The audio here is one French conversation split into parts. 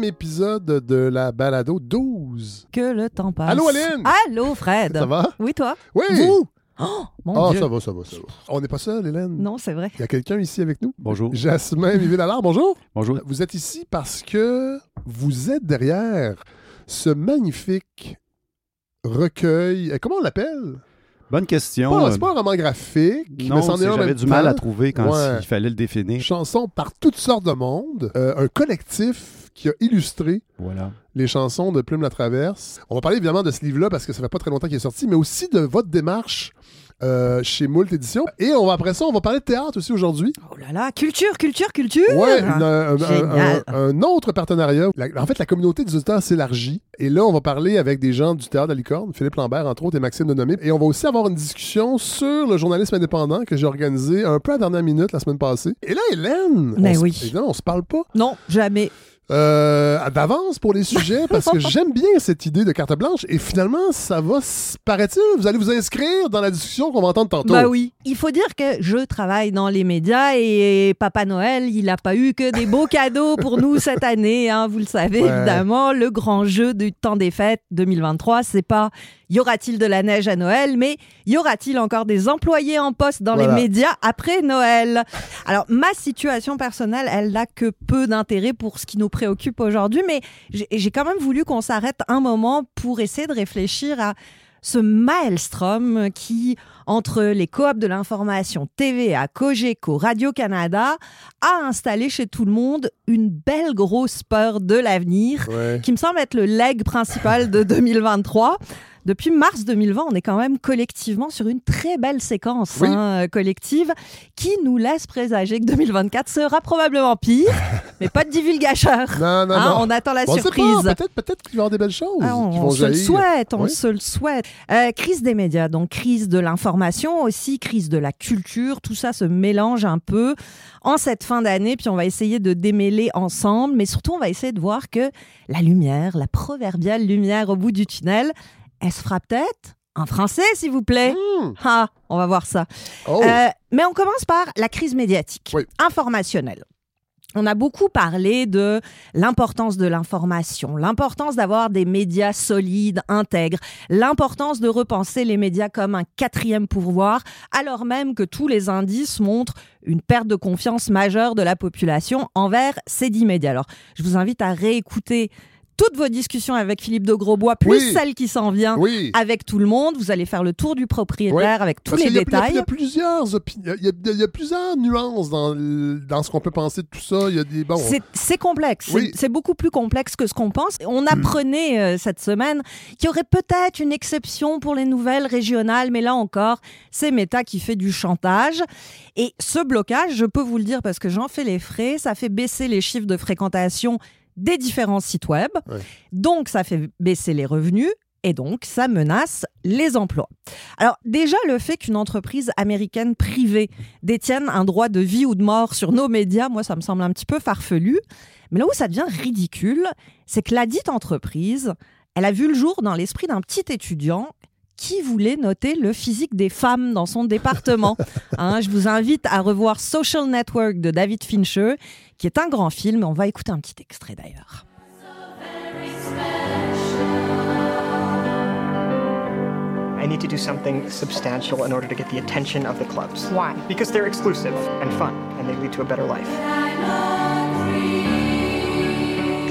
deuxième épisode de la balado 12. Que le temps passe. Allô, Aline? Allô, Fred. Ça va? Oui, toi? Oui! Vous? Oh, mon Ah, Dieu. ça va, ça va, ça va. On n'est pas seul, Hélène. Non, c'est vrai. Il y a quelqu'un ici avec nous? Bonjour. Jasmin Vivé-Lallard, bonjour. Bonjour. Vous êtes ici parce que vous êtes derrière ce magnifique recueil. euh, Comment on l'appelle? Bonne question. Pas- C'est pas un roman graphique, mais non, est en j'avais du mal à trouver quand Ouais. il fallait le définir. Chansons par toutes sortes de monde. Euh, un collectif qui a illustré Voilà. les chansons de Plume la Traverse. On va parler évidemment de ce livre-là parce que ça fait pas très longtemps qu'il est sorti, mais aussi de votre démarche euh, chez Moult Éditions. Et on va, après ça, on va parler de théâtre aussi aujourd'hui. Oh là là, culture, culture, culture. Ouais, une- un, un- Génial. un- un autre partenariat. La- en fait, la communauté des auditeurs s'élargit. Et là, on va parler avec des gens du théâtre de la Licorne, Philippe Lambert, entre autres, et Maxime Denomé. Et on va aussi avoir une discussion sur le journalisme indépendant que j'ai organisé un peu à la dernière minute la semaine passée. Et là, Hélène, Mais on se- oui. évidemment, on se parle pas Non, jamais. Euh, d'avance pour les sujets parce que j'aime bien cette idée de carte blanche. Et finalement, ça va, paraît-il, vous allez vous inscrire dans la discussion qu'on va entendre tantôt. Bah oui. Il faut dire que je travaille dans les médias et Papa Noël, il n'a pas eu que des beaux cadeaux pour nous cette année. hein, vous le savez, Ouais. évidemment. Le grand jeu du temps des fêtes 2023, c'est pas y aura-t-il de la neige à Noël, mais y aura-t-il encore des employés en poste dans Voilà. les médias après Noël? Alors, ma situation personnelle, elle n'a que peu d'intérêt pour ce qui nous préoccupe aujourd'hui, mais j'ai quand même voulu qu'on s'arrête un moment pour essayer de réfléchir à ce maelstrom qui, entre les coops de l'information, TVA, Cogeco, Radio-Canada, a installé chez tout le monde une belle grosse peur de l'avenir Ouais. qui me semble être le leg principal de 2023. Depuis mars 2020, on est quand même collectivement sur une très belle séquence Oui. hein, euh, collective qui nous laisse présager que 2024 sera probablement pire, mais pas de divulgateur. Non, non, Hein, non. on attend la On sait pas, surprise. Peut-être peut-être qu'il va y avoir des belles choses Ah, on se le souhaite, on Oui. se le souhaite. Euh, crise des médias, donc crise de l'information aussi, crise de la culture, tout ça se mélange un peu en cette fin d'année, puis on va essayer de démêler ensemble, mais surtout on va essayer de voir que la lumière, la proverbiale lumière au bout du tunnel, elle se fera peut-être en français, s'il vous plaît. Hmm. Ah, on va voir ça. Oh. Euh, mais on commence par la crise médiatique, Oui. informationnelle. On a beaucoup parlé de l'importance de l'information, l'importance d'avoir des médias solides, intègres, l'importance de repenser les médias comme un quatrième pouvoir, alors même que tous les indices montrent une perte de confiance majeure de la population envers ces dix médias. Alors, je vous invite à réécouter toutes vos discussions avec Philippe de Grosbois, plus Oui. celle qui s'en vient oui. avec tout le monde. Vous allez faire le tour du propriétaire avec tous Parce les y a- détails. Il y a plusieurs il y a- y plusieurs nuances dans, dans ce qu'on peut penser de tout ça. Il y a des bon. C'est- complexe. C'est- beaucoup plus complexe que ce qu'on pense. On apprenait euh, cette semaine qu'il y aurait peut-être une exception pour les nouvelles régionales, mais là encore, c'est Meta qui fait du chantage. Et ce blocage, je peux vous le dire parce que j'en fais les frais, ça fait baisser les chiffres de fréquentation des différents sites web. Ouais. Donc, ça fait baisser les revenus. Et donc, ça menace les emplois. Alors, déjà, le fait qu'une entreprise américaine privée détienne un droit de vie ou de mort sur nos médias, moi, ça me semble un petit peu farfelu. Mais là où ça devient ridicule, c'est que la dite entreprise, elle a vu le jour dans l'esprit d'un petit étudiant qui voulait noter le physique des femmes dans son département. Hein, je vous invite à revoir Social Network de David Fincher, qui est un grand film. On va écouter un petit extrait d'ailleurs. I need to do something substantial in order to get the attention of the clubs. Why? Because they're exclusive and fun, and they lead to a better life.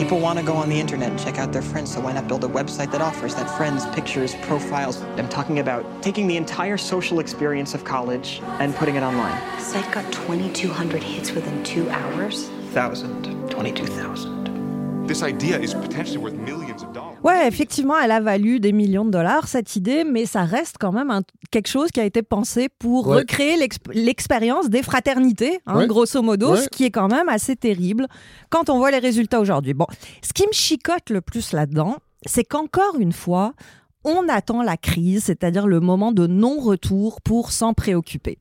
People want to go on the internet and check out their friends, so why not build a website that offers that friends, pictures, profiles? I'm talking about taking the entire social experience of college and putting it online. Site got 2,200 hits within two hours. Thousand, 22,000. This idea is potentially worth millions of dollars. Ouais, effectivement, elle a valu des millions de dollars, cette idée, mais ça reste quand même un- quelque chose qui a été pensé pour Ouais. recréer l'exp- l'expérience des fraternités, hein, Ouais. grosso modo, Ouais. ce qui est quand même assez terrible quand on voit les résultats aujourd'hui. Bon, ce qui me chicote le plus là-dedans, c'est qu'encore une fois, on attend la crise, c'est-à-dire le moment de non-retour pour s'en préoccuper.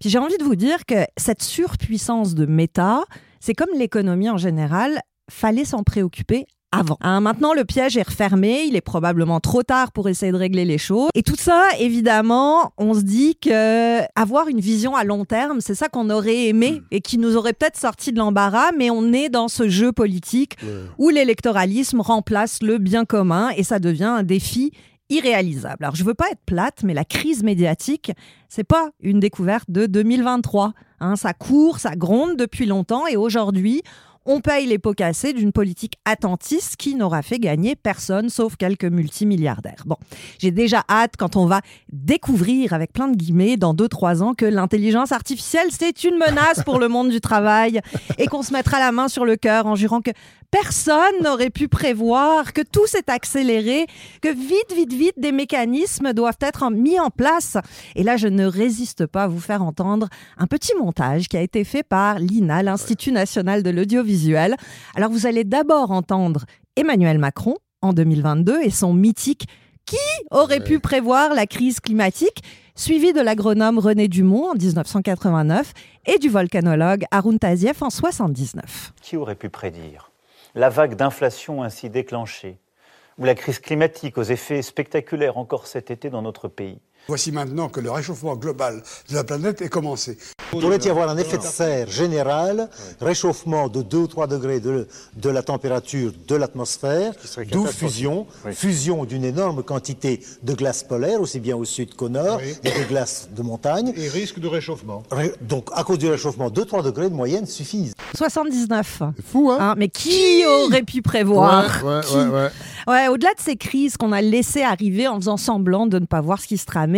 Puis j'ai envie de vous dire que cette surpuissance de méta, c'est comme l'économie en général, fallait s'en préoccuper avant. Hein, maintenant, le piège est refermé. Il est probablement trop tard pour essayer de régler les choses. Et tout ça, évidemment, on se dit que avoir une vision à long terme, c'est ça qu'on aurait aimé et qui nous aurait peut-être sorti de l'embarras. Mais on est dans ce jeu politique où l'électoralisme remplace le bien commun et ça devient un défi irréalisable. Alors, je veux pas être plate, mais la crise médiatique, c'est pas une découverte de 2023. Hein, ça court, ça gronde depuis longtemps et aujourd'hui, on paye les pots cassés d'une politique attentiste qui n'aura fait gagner personne sauf quelques multimilliardaires. Bon, j'ai déjà hâte quand on va découvrir avec plein de guillemets dans 2-3 ans que l'intelligence artificielle c'est une menace pour le monde du travail et qu'on se mettra la main sur le cœur en jurant que personne n'aurait pu prévoir, que tout s'est accéléré, que vite, vite, vite des mécanismes doivent être mis en place. Et là, je ne résiste pas à vous faire entendre un petit montage qui a été fait par l'INA, l'Institut national de l'audiovisuel. Alors, vous allez d'abord entendre Emmanuel Macron en 2022 et son mythique Qui aurait pu prévoir la crise climatique? suivi de l'agronome René Dumont en 1989 et du volcanologue Arun Taziev en 79. Qui aurait pu prédire la vague d'inflation ainsi déclenchée ou la crise climatique aux effets spectaculaires encore cet été dans notre pays Voici maintenant que le réchauffement global de la planète est commencé. Il pourrait y avoir un effet de serre général, réchauffement de 2 ou 3 degrés de, de la température de l'atmosphère, serait d'où fusion, Oui. fusion d'une énorme quantité de glace polaire, aussi bien au sud qu'au nord, Oui. et de glace de montagne. Et risque de réchauffement. Ré- Donc, à cause du réchauffement, 2-3 degrés de moyenne suffisent. 79. C'est fou, hein? Hein, mais qui aurait pu prévoir? Ouais, ouais, Qui ouais, ouais. Ouais, au-delà de ces crises qu'on a laissées arriver en faisant semblant de ne pas voir ce qui se tramait,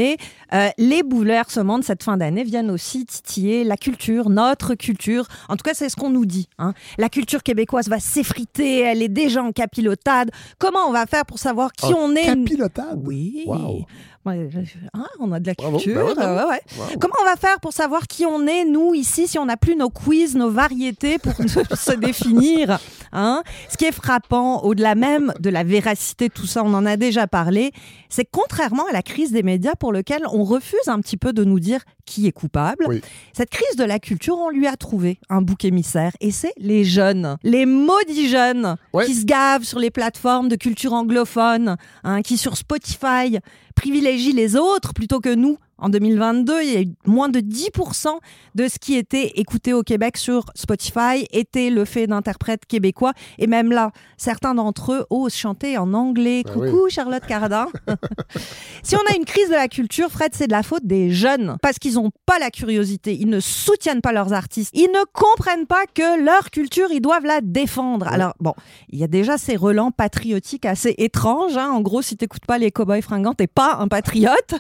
euh, les bouleversements de cette fin d'année viennent aussi titiller la culture, notre culture. En tout cas, c'est ce qu'on nous dit. hein. La culture québécoise va s'effriter, elle est déjà en capilotade. Comment on va faire pour savoir qui En on est? capilotade? Oui. Wow. Ouais, hein, on a de la Bravo. culture. Ouais, bravo. ouais, ouais. Wow. Comment on va faire pour savoir qui on est, nous, ici, si on n'a plus nos quiz, nos variétés pour se, définir hein? Ce qui est frappant, au-delà même de la véracité tout ça, on en a déjà parlé, c'est contrairement à la crise des médias pour lequel on refuse un petit peu de nous dire qui est coupable, Oui. cette crise de la culture, on lui a trouvé un bouc émissaire et c'est les jeunes, les maudits jeunes Ouais. qui se gavent sur les plateformes de culture anglophone, hein, qui sur Spotify privilégient les autres plutôt que nous. En 2022, il y a eu moins de 10% de ce qui était écouté au Québec sur Spotify était le fait d'interprètes québécois. Et même là, certains d'entre eux osent chanter en anglais. Ah Coucou Charlotte Cardin. si on a une crise de la culture, Fred, c'est de la faute des jeunes. Parce qu'ils n'ont pas la curiosité, ils ne soutiennent pas leurs artistes, ils ne comprennent pas que leur culture, ils doivent la défendre. Alors, bon, il y a déjà ces relents patriotiques assez étranges. hein. En gros, si t'écoutes pas les cowboys fringants, t'es pas un patriote.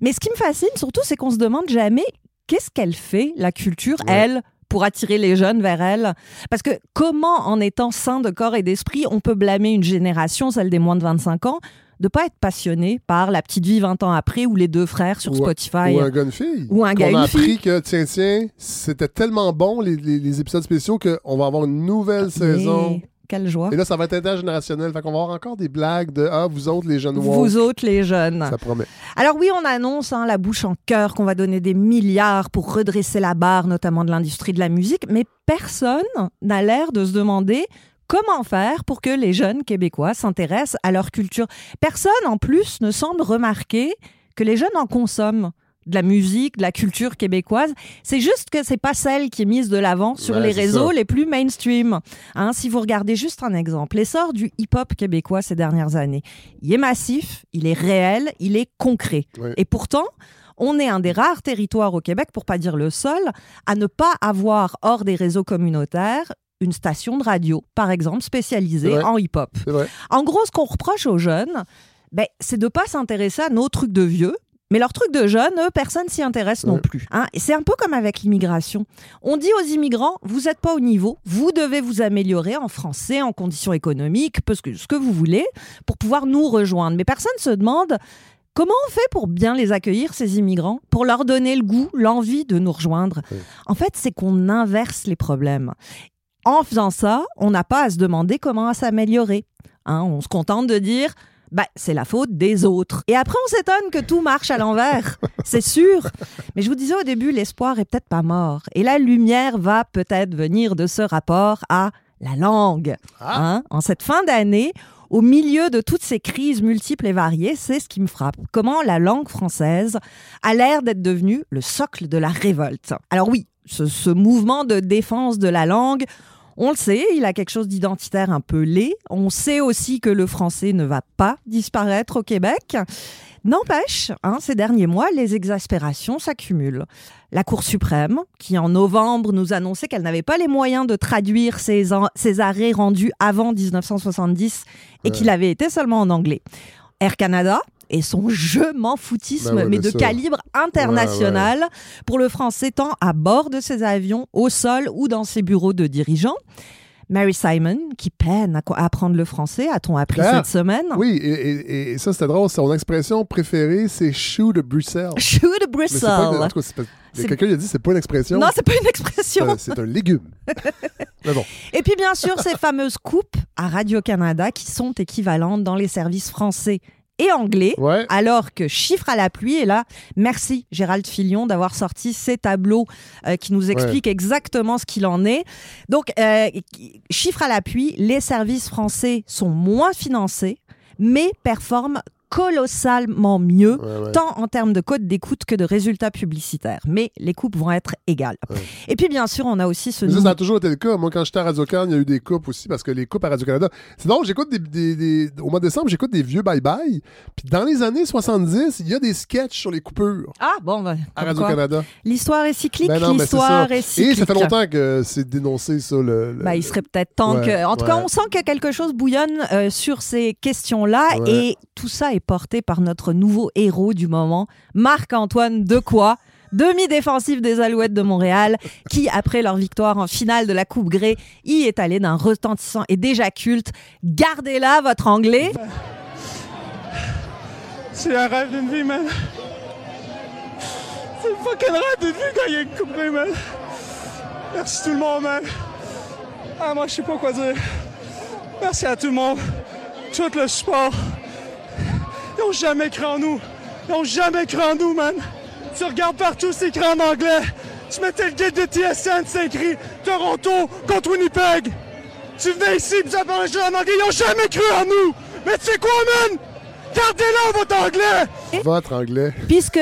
Mais ce qui me fascine surtout, c'est qu'on se demande jamais qu'est-ce qu'elle fait, la culture, Ouais. elle pour attirer les jeunes vers elle. Parce que comment, en étant sain de corps et d'esprit, on peut blâmer une génération, celle des moins de 25 ans, de pas être passionné par la petite vie 20 ans après ou les deux frères sur Ou- Spotify? Ou un gars, une fille. Ou un gars, On a une fille. appris que, tiens, tiens, c'était tellement bon, les, les- les épisodes spéciaux, qu'on va avoir une nouvelle saison. Quelle joie. Et là, ça va être intergénérationnel. Fait qu'on va avoir encore des blagues de Ah, vous autres, les jeunes woke. Vous autres, les jeunes. Ça promet. Alors oui, on annonce hein, la bouche en cœur qu'on va donner des milliards pour redresser la barre, notamment de l'industrie de la musique, mais personne n'a l'air de se demander comment faire pour que les jeunes québécois s'intéressent à leur culture. Personne, en plus, ne semble remarquer que les jeunes en consomment de la musique, de la culture québécoise. C'est juste que c'est pas celle qui est mise de l'avant sur Ouais, les réseaux ça. les plus mainstream. Hein, si vous regardez juste un exemple, l'essor du hip-hop québécois ces dernières années, il est massif, il est réel, il est concret. Et pourtant, on est un des rares territoires au Québec, pour pas dire le seul, à ne pas avoir hors des réseaux communautaires une station de radio, par exemple, spécialisée en hip-hop. En gros, ce qu'on reproche aux jeunes, ben, c'est de pas s'intéresser à nos trucs de vieux. Mais leurs trucs de jeunes, eux, personne s'y intéresse non plus. hein. C'est un peu comme avec l'immigration. On dit aux immigrants, vous n'êtes pas au niveau, vous devez vous améliorer en français, en conditions économiques, parce que ce que vous voulez, pour pouvoir nous rejoindre. Mais personne se demande comment on fait pour bien les accueillir, ces immigrants, pour leur donner le goût, l'envie de nous rejoindre. En fait, c'est qu'on inverse les problèmes. En faisant ça, on n'a pas à se demander comment s'améliorer. Hein, on se contente de dire bah, c'est la faute des autres. Et après, on s'étonne que tout marche à l'envers. c'est sûr. Mais je vous disais au début, l'espoir est peut-être pas mort. Et la lumière va peut-être venir de ce rapport à la langue. Hein? En cette fin d'année, au milieu de toutes ces crises multiples et variées, c'est ce qui me frappe. Comment la langue française a l'air d'être devenue le socle de la révolte. Alors oui, ce, ce mouvement de défense de la langue, on le sait, il a quelque chose d'identitaire un peu laid. On sait aussi que le français ne va pas disparaître au Québec. N'empêche, hein, ces derniers mois, les exaspérations s'accumulent. La Cour suprême, qui en novembre nous annonçait qu'elle n'avait pas les moyens de traduire en- ces arrêts rendus avant 1970 et qu'il avait été seulement en anglais. Air Canada et son je m'en foutisme, ouais, mais de sûr. calibre international pour le français tant à bord de ses avions, au sol ou dans ses bureaux de dirigeants. Mary Simon, qui peine à apprendre le français, a-t-on appris cette semaine? Oui, et, et- et ça, c'était drôle. Son expression préférée, c'est chou de Bruxelles. Chou de Bruxelles. Quelqu'un lui a dit c'est pas une expression. Non, c'est pas une c'est expression. un- c'est un légume. Mais bon. Et puis bien sûr, ces fameuses coupes à Radio-Canada qui sont équivalentes dans les services français et anglais, Ouais. alors que chiffre à la pluie, et là, merci Gérald Filion d'avoir sorti ces tableaux euh, qui nous expliquent exactement ce qu'il en est. Donc, euh, chiffre à l'appui, les services français sont moins financés, mais performent colossalement mieux, Ouais, ouais. tant en termes de code d'écoute que de résultats publicitaires. Mais les coupes vont être égales. Et puis, bien sûr, on a aussi ce Mais ça, a toujours été le cas. Moi, quand j'étais à Radio-Can, il y a eu des coupes aussi, parce que les coupes à Radio-Canada. C'est drôle, j'écoute des, des- des- Au mois de décembre, j'écoute des vieux bye-bye. Puis dans les années 70, il y a des sketchs sur les coupures Ah, bon, bah, à. Radio-Canada. L'histoire est cyclique, Ben l'histoire est cyclique. Et ça fait longtemps que c'est dénoncé, ça. Le, le- Bah, il serait peut-être temps que. En tout cas, on sent que quelque chose bouillonne euh, sur ces questions-là et tout ça est porté par notre nouveau héros du moment, Marc-Antoine Decoy. Demi-défensif des Alouettes de Montréal, qui, après leur victoire en finale de la Coupe Grey, y est allé d'un retentissant et déjà culte. Gardez-la, votre anglais. C'est un rêve d'une vie, man. C'est fucking rêve d'une vie quand il y a une coupe Grey, man. Merci tout le monde, man. Ah, moi, je sais pas quoi dire. Merci à tout le monde. Tout le support. Ils ont jamais cru en nous. Ils ont jamais cru en nous, man. Tu regardes partout, c'est écrit en anglais. Tu mettais le guide de TSN, c'est écrit Toronto contre Winnipeg. Tu venais ici, puis parlait juste en anglais. Ils ont jamais cru en nous. Mais tu sais quoi, man? Gardez-la, votre anglais! Votre anglais. Puisque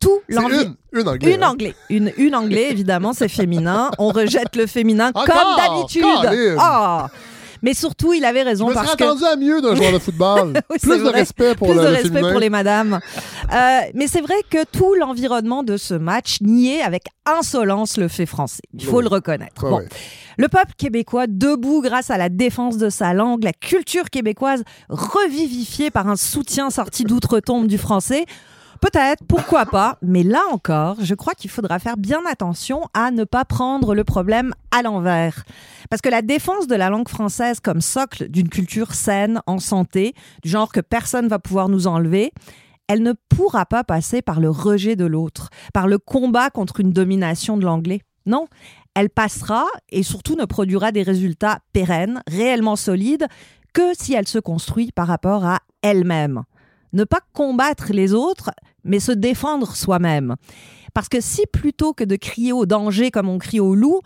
tout C'est l'envie- une, une anglais. Une hein. anglais. Une, une anglais, évidemment, c'est féminin. On rejette le féminin Encore? comme d'habitude. Colin! Ah! Mais surtout, il avait Je raison serais parce que. attendu à mieux d'un joueur de football. Oui, Plus de respect pour Plus le, de respect pour les madames. Euh, mais c'est vrai que tout l'environnement de ce match niait avec insolence le fait français. Il faut Oui. le reconnaître. Bon. ouais. Le peuple québécois, debout grâce à la défense de sa langue, la culture québécoise revivifiée par un soutien sorti d'outre-tombe du français. Peut-être, pourquoi pas, mais là encore, je crois qu'il faudra faire bien attention à ne pas prendre le problème à l'envers. Parce que la défense de la langue française comme socle d'une culture saine, en santé, du genre que personne va pouvoir nous enlever, elle ne pourra pas passer par le rejet de l'autre, par le combat contre une domination de l'anglais. Non, elle passera et surtout ne produira des résultats pérennes, réellement solides, que si elle se construit par rapport à elle-même. Ne pas combattre les autres, mais se défendre soi-même. Parce que si plutôt que de crier au danger comme on crie au loup,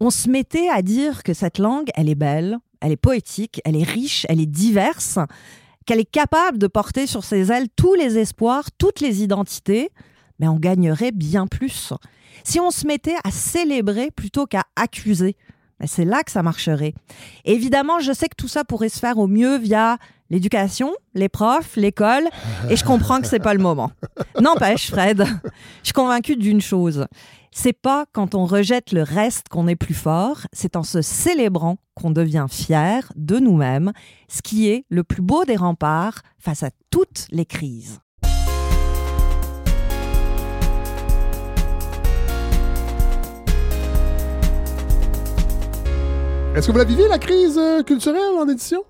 on se mettait à dire que cette langue, elle est belle, elle est poétique, elle est riche, elle est diverse, qu'elle est capable de porter sur ses ailes tous les espoirs, toutes les identités, mais on gagnerait bien plus. Si on se mettait à célébrer plutôt qu'à accuser, ben c'est là que ça marcherait. Évidemment, je sais que tout ça pourrait se faire au mieux via l'éducation, les profs, l'école, et je comprends que c'est pas le moment. N'empêche, Fred, je suis convaincue d'une chose. C'est pas quand on rejette le reste qu'on est plus fort, c'est en se célébrant qu'on devient fier de nous-mêmes, ce qui est le plus beau des remparts face à toutes les crises. Est-ce que vous la vivez, la crise euh, culturelle en édition?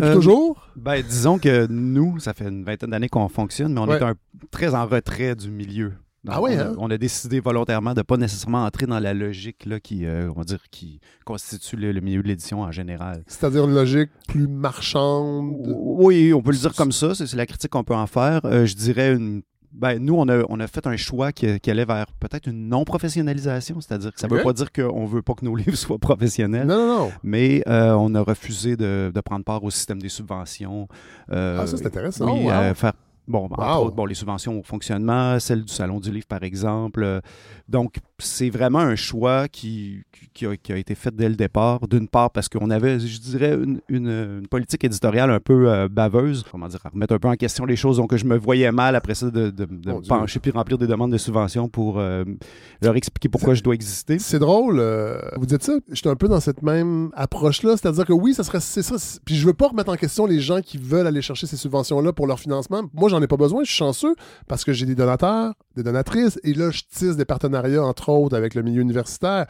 Depuis Euh, toujours? Ben, disons que nous, ça fait une vingtaine d'années qu'on fonctionne, mais on Ouais. est un- très en retrait du milieu. Donc, Ah ouais, on, a, hein? on a décidé volontairement de pas nécessairement entrer dans la logique là, qui, euh, on va dire, qui constitue le, le milieu de l'édition en général. C'est-à-dire une logique plus marchande? Oui, on peut le dire comme ça, c'est c'est la critique qu'on peut en faire. Euh, je dirais une ben, nous, on a, on a fait un choix qui, qui allait vers peut-être une non-professionnalisation, c'est-à-dire que ça ne veut pas dire qu'on ne veut pas que nos livres soient professionnels, Non, non, non. mais euh, on a refusé de, de prendre part au système des subventions. Euh, Ah, ça, c'est intéressant. Oui, wow. euh, faire Bon, entre Wow. autres, bon, les subventions au fonctionnement, celle du Salon du Livre, par exemple. Donc, c'est vraiment un choix qui, qui, a, qui a été fait dès le départ. D'une part, parce qu'on avait, je dirais, une, une- une politique éditoriale un peu euh, baveuse, comment dire, à remettre un peu en question les choses. Donc, je me voyais mal après ça de, de- de Mon me Dieu. pencher puis remplir des demandes de subventions pour euh, leur expliquer pourquoi je dois exister. C'est drôle, euh, vous dites ça, j'étais un peu dans cette même approche-là, c'est-à-dire que oui, ça serait c'est ça, puis je veux pas remettre en question les gens qui veulent aller chercher ces subventions-là pour leur financement. Moi, j'en ai pas besoin, je suis chanceux parce que j'ai des donateurs, des donatrices, et là, je tisse des partenariats, entre avec le milieu universitaire.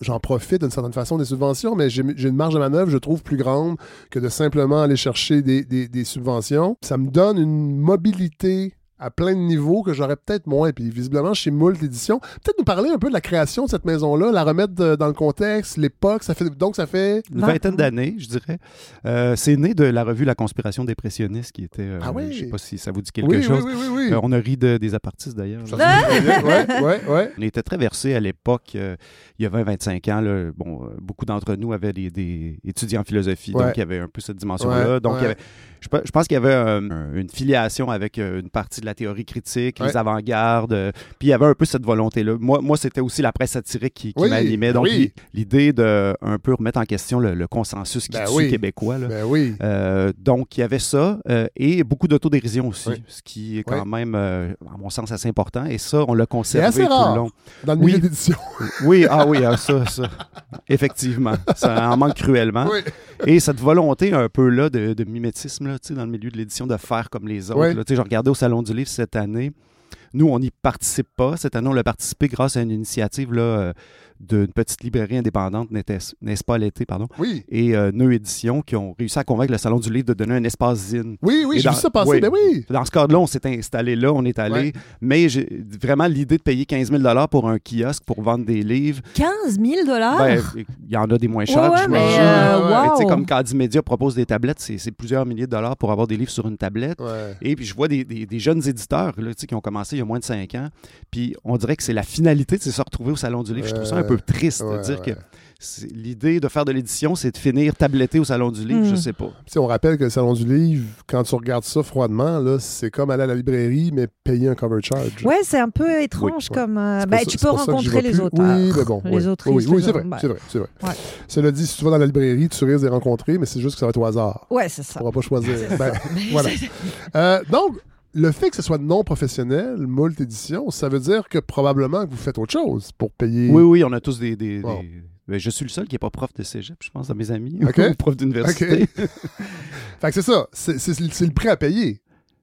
J'en profite d'une certaine façon des subventions, mais j'ai une marge de manœuvre, je trouve, plus grande que de simplement aller chercher des subventions. Ça me donne une mobilité à plein de niveaux que j'aurais peut-être moins. Puis visiblement, chez Moult Édition, peut-être nous parler un peu de la création de cette maison-là, la remettre de- dans le contexte, l'époque. Ça fait donc ça fait Une vingtaine d'années, je dirais. Euh, c'est né de la revue La conspiration dépressionniste qui était. euh, Ah oui? Je sais pas si ça vous dit quelque Oui, oui, chose. oui, oui, oui. Euh, on a ri de- des apartistes d'ailleurs. Ouais, ouais, ouais. On était très versés à l'époque, euh, il y a 20-25 ans. là, bon, euh, beaucoup d'entre nous avaient des, des étudiants en philosophie, donc il y avait un peu cette dimension-là. Donc, il y ouais. avait- je, pe- je pense qu'il y avait euh, un- une filiation avec euh, une partie de la théorie critique, Ouais. les avant-gardes, euh, puis il y avait un peu cette volonté-là. Moi, moi c'était aussi la presse satirique qui, qui Oui, m'animait. Donc, oui. l'idée de un peu remettre en question le, le consensus qui Ben tue oui. québécois. là. Ben oui. Euh, donc, il y avait ça euh, et beaucoup d'autodérision aussi, ce qui est quand même, à mon sens, assez important. Et ça, on l'a conservé assez tout rare le long. dans le milieu d'édition. Oui, ah oui, ah, ça, ça. Effectivement. Ça en manque cruellement. Et cette volonté un peu là de, de mimétisme là, dans le milieu de l'édition, de faire comme les autres. Là. Je regardais au Salon du Cette année. Nous, on n'y participe pas. Cette année, on l'a participé grâce à une initiative là, euh, d'une petite librairie indépendante, n'était- n'est-ce pas l'été, pardon, Oui. et euh, Neu Édition, qui ont réussi à convaincre le Salon du Livre de donner un espace zine. Oui, oui, j'ai vu ça passer. oui. Ben oui. Dans ce cadre-là, on s'est installé là, on est allé. Ouais. Mais j'ai vraiment l'idée de payer 15 000 pour un kiosque pour vendre des livres. 15 000 dollars? Ben, il y en a des moins chers. Ouais, ouais, mais, euh, wow. comme Caddy Media propose des tablettes, c'est plusieurs milliers de dollars pour avoir des livres sur une tablette. Ouais. Et puis je vois des, des- des jeunes éditeurs là, tu sais, qui ont commencé il y a moins de 5 ans. Puis on dirait que c'est la finalité de se retrouver au Salon du Livre. Je trouve ça un peu triste de Ouais, dire ouais. que l'idée de faire de l'édition, c'est de finir tabletté au Salon du Livre. Mm. Je sais pas. Sais, on rappelle que le Salon du Livre, quand tu regardes ça froidement, là, c'est comme aller à la librairie, mais payer un cover charge. Ouais, c'est un peu étrange Oui. comme. euh, ça- tu peux rencontrer les auteurs. Oui, mais bon. Les oui. autrices. Oui, c'est vrai, autres, c'est vrai, c'est vrai. Ouais. Cela dit, si tu vas dans la librairie, tu risques de les rencontrer, mais c'est juste que ça va être au hasard. Ouais, c'est ça. pourras pas choisir. Ben, voilà. Euh, donc, le fait que ce soit non professionnel, Moult Édition, ça veut dire que probablement que vous faites autre chose pour payer. Oui, oui, on a tous des. des- Wow. des- Ben, je suis le seul qui n'est pas prof de cégep, je pense, dans mes amis, ou prof d'université. Fait que c'est ça. C'est le prêt à payer.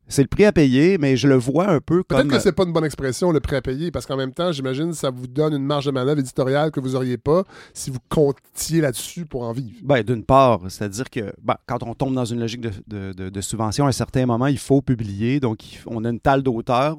C'est le prix à payer, mais je le vois un peu Peut-être comme. que c'est pas une bonne expression, le prêt à payer, parce qu'en même temps, j'imagine que ça vous donne une marge de manœuvre éditoriale que vous auriez pas si vous comptiez là-dessus pour en vivre. Ben, D'une part, c'est-à-dire que ben, quand on tombe dans une logique de, de- de- de subvention, à un certain moment, il faut publier. Donc, on a une talle d'auteurs,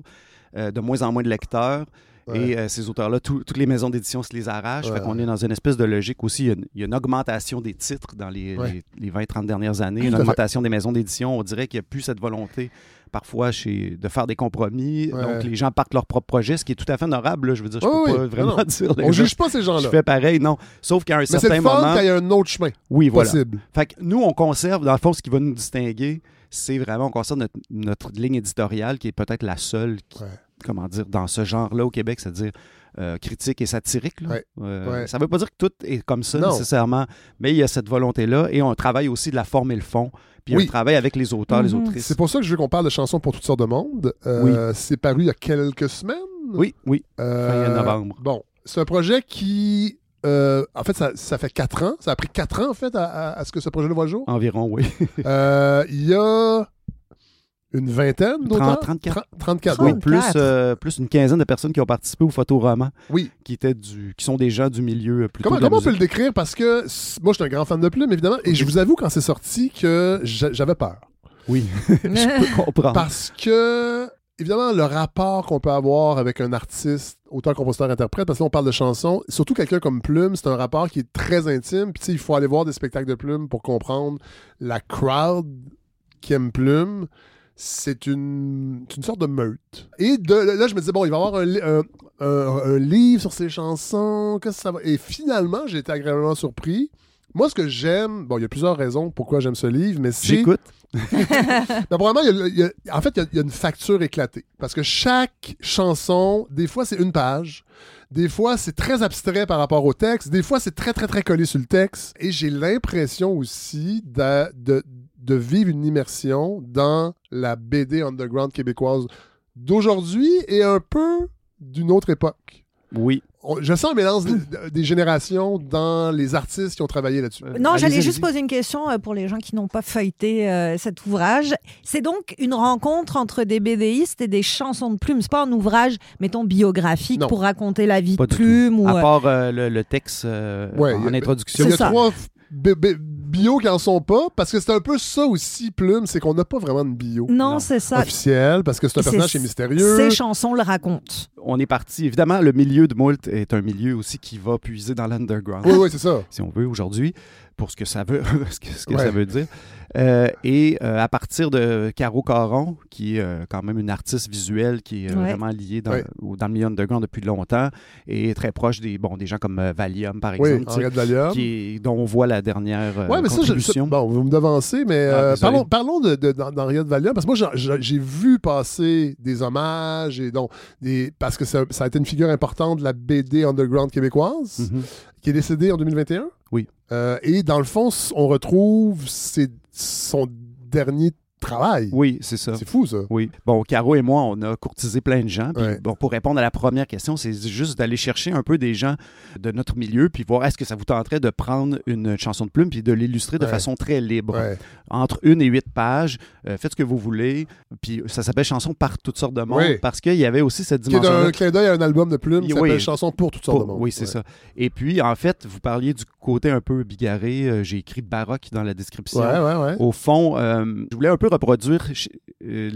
euh, de moins en moins de lecteurs. Ouais. Et euh, ces auteurs-là, tout- toutes les maisons d'édition se les arrachent. Ouais, fait qu'on est dans une espèce de logique aussi. Il y a une, il y a une augmentation des titres dans les, Ouais. les, 20-30 dernières années, une augmentation des maisons d'édition. On dirait qu'il n'y a plus cette volonté parfois chez, de faire des compromis. Ouais. Donc, les gens partent leur propre projet, ce qui est tout à fait honorable. là. Je veux dire, je peux oui. pas vraiment Non, dire... On gens, juge pas ces gens-là. Je fais pareil, non. Sauf qu'à un Mais certain fun moment... qu'il y ait un autre chemin Oui, voilà. possible. Fait que nous, on conserve, dans le fond, ce qui va nous distinguer, c'est vraiment, on conserve notre, notre ligne éditoriale qui est peut-être la seule, qui- Ouais. Comment dire, dans ce genre-là au Québec, c'est-à-dire euh, critique et satirique. là. Ouais. Euh, Ouais. Ça veut pas dire que tout est comme ça Non. nécessairement, mais il y a cette volonté-là et on travaille aussi de la forme et le fond, puis Oui. on travaille avec les auteurs, les Mhm. autrices. C'est pour ça que je veux qu'on parle de chansons pour toutes sortes de monde. Euh, C'est paru il y a quelques semaines. Oui, oui. Euh, Fin novembre. Bon, c'est un projet qui. euh, en fait, ça, ça fait quatre ans. Ça a pris quatre ans, en fait, à, à- à ce que ce projet-là voit le jour. Environ, oui. Euh, Il y a une vingtaine d'auteurs? 34. Tra- 34. Oui, 34. plus, euh, plus une quinzaine de personnes qui ont participé au photoroman, Oui. qui, étaient du, qui sont des gens du milieu plutôt Comment, de la comment on peut le décrire? Parce que moi, je suis un grand fan de Plume, évidemment, et je vous avoue, quand c'est sorti, que j'a- j'avais peur. Oui, je peux comprendre. Parce que, évidemment, le rapport qu'on peut avoir avec un artiste, auteur, compositeur, interprète, parce que là, on parle de chansons, surtout quelqu'un comme Plume, c'est un rapport qui est très intime. Puis, tu sais, il faut aller voir des spectacles de Plume pour comprendre la crowd qui aime Plume. C'est une, une sorte de meute. Et de, là, je me disais, bon, il va y avoir un, un- un- un livre sur ses chansons, que ça va... Et finalement, j'ai été agréablement surpris. Moi, ce que j'aime, bon, il y a plusieurs raisons pourquoi j'aime ce livre, mais c'est... J'écoute. Mais probablement, il y a- il y a- en fait, il y, a, il y a une facture éclatée. Parce que chaque chanson, des fois, c'est une page. Des fois, c'est très abstrait par rapport au texte. Des fois, c'est très, très, très collé sur le texte. Et j'ai l'impression aussi de, de, de vivre une immersion dans la BD underground québécoise d'aujourd'hui et un peu d'une autre époque. Oui. On- Je sens un mélange des, des générations dans les artistes qui ont travaillé là-dessus. Non, Allez-y, j'allais juste poser une question euh, pour les gens qui n'ont pas feuilleté euh, cet ouvrage. C'est donc une rencontre entre des BDistes et des chansons de plumes. C'est pas un ouvrage, mettons, biographique Non. pour raconter la vie Pas de plume. Ou, À euh, part euh, le, le texte euh, Ouais, en a- introduction. Il y a trois bio qui en sont pas, parce que c'est un peu ça aussi, Plume, c'est qu'on n'a pas vraiment de bio Non, Non. c'est ça. officiel, parce que c'est un personnage qui est mystérieux. Ces chansons le racontent. On est parti. Évidemment, le milieu de Moult est un milieu aussi qui va puiser dans l'underground. Oui, oui, c'est ça. si on veut, aujourd'hui, pour ce que ça veut, ce que, ce que Ouais. ça veut dire. Euh, et euh, à partir de Caro Caron, qui est euh, quand même une artiste visuelle qui est Ouais. vraiment liée dans, Ouais. au- dans le milieu underground depuis longtemps et très proche des, bon, des gens comme euh, Valium, par Oui, exemple, Henriette Valium. qui est- dont on voit la dernière euh, Ouais, mais ça, je, ça- contribution. bon, vous me devancez, mais Ah, euh, parlons, parlons de, de- d'Hen- d'Henriette Valium, parce que moi, j'ai- vu passer des hommages, et donc, des, parce que ça, ça a été une figure importante de la BD underground québécoise, Mhm. qui est décédée en 2021. Oui. Euh, et dans le fond, on retrouve son dernier travail. Oui, c'est ça. C'est fou, ça. Oui. Bon, Caro et moi, on a courtisé plein de gens. Puis, Ouais. bon, pour répondre à la première question, c'est juste d'aller chercher un peu des gens de notre milieu, puis voir est-ce que ça vous tenterait de prendre une chanson de plume puis de l'illustrer de Ouais. façon très libre. Ouais. Entre une et huit pages, euh, faites ce que vous voulez. Puis ça s'appelle Chanson par toutes sortes de monde parce qu'il y avait aussi cette Qui est dimension. un clin d'œil à un album de plumes qui Oui. s'appelle Chanson pour toutes sortes de monde. Oui, c'est ça. Et puis, en fait, vous parliez du côté un peu bigarré. euh, J'ai écrit baroque dans la description. Ouais, ouais, ouais. Au fond, euh, je voulais un peu reproduire euh,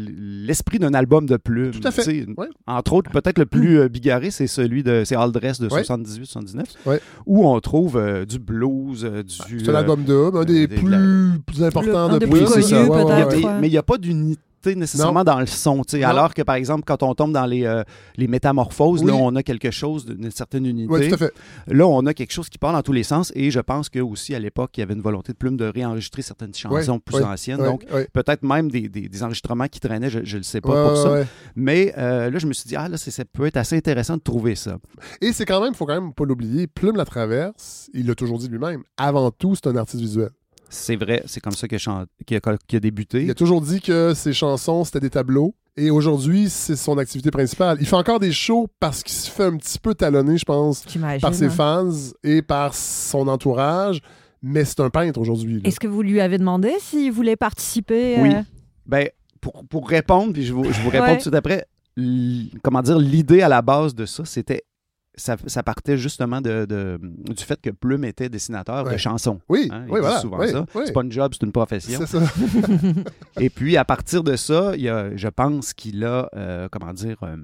l'esprit d'un album de plumes. Tout à fait. Entre autres, peut-être le plus euh, bigarré, c'est celui de c'est All Dress de Ouais. 78-79, Ouais. où on trouve euh, du blues, euh, du. C'est un album d'homme, un des des- plus, la- plus importants un de plus Oui, c'est ça. connus, Ouais, ouais, peut-être. ouais. Mais il n'y a pas d'unité nécessairement dans le son. Alors que, par exemple, quand on tombe dans les, euh, les métamorphoses, là, on a quelque chose d'une certaine unité. Oui, tout à fait. Là, on a quelque chose qui part dans tous les sens. Et je pense que aussi à l'époque, il y avait une volonté de Plume de réenregistrer certaines chansons plus anciennes. Donc, peut-être même des, des- des enregistrements qui traînaient, je ne le sais pas pour ça. Mais euh, là, je me suis dit, ah, là, ça peut être assez intéressant de trouver ça. Et c'est quand même, faut quand même pas l'oublier, Plume la traverse, il l'a toujours dit lui-même, avant tout, c'est un artiste visuel. C'est vrai, c'est comme ça qu'il a, a- débuté. Il a toujours dit que ses chansons, c'était des tableaux. Et aujourd'hui, c'est son activité principale. Il fait encore des shows parce qu'il se fait un petit peu talonner, je pense, par ses hein? fans et par son entourage. Mais c'est un peintre aujourd'hui. Est-ce que vous lui avez demandé s'il voulait participer? Oui. euh, Ben, pour, pour répondre, puis je vous, je vous réponds Ouais. tout de suite après, comment dire, l'idée à la base de ça, c'était. Ça, ça partait justement de, de- du fait que Plume était dessinateur de chansons. Oui, Hein, oui, voilà. souvent oui, ça. oui. C'est pas une job, c'est une profession. C'est ça. Et puis, à partir de ça, il y a- je pense qu'il a, euh, comment dire, euh,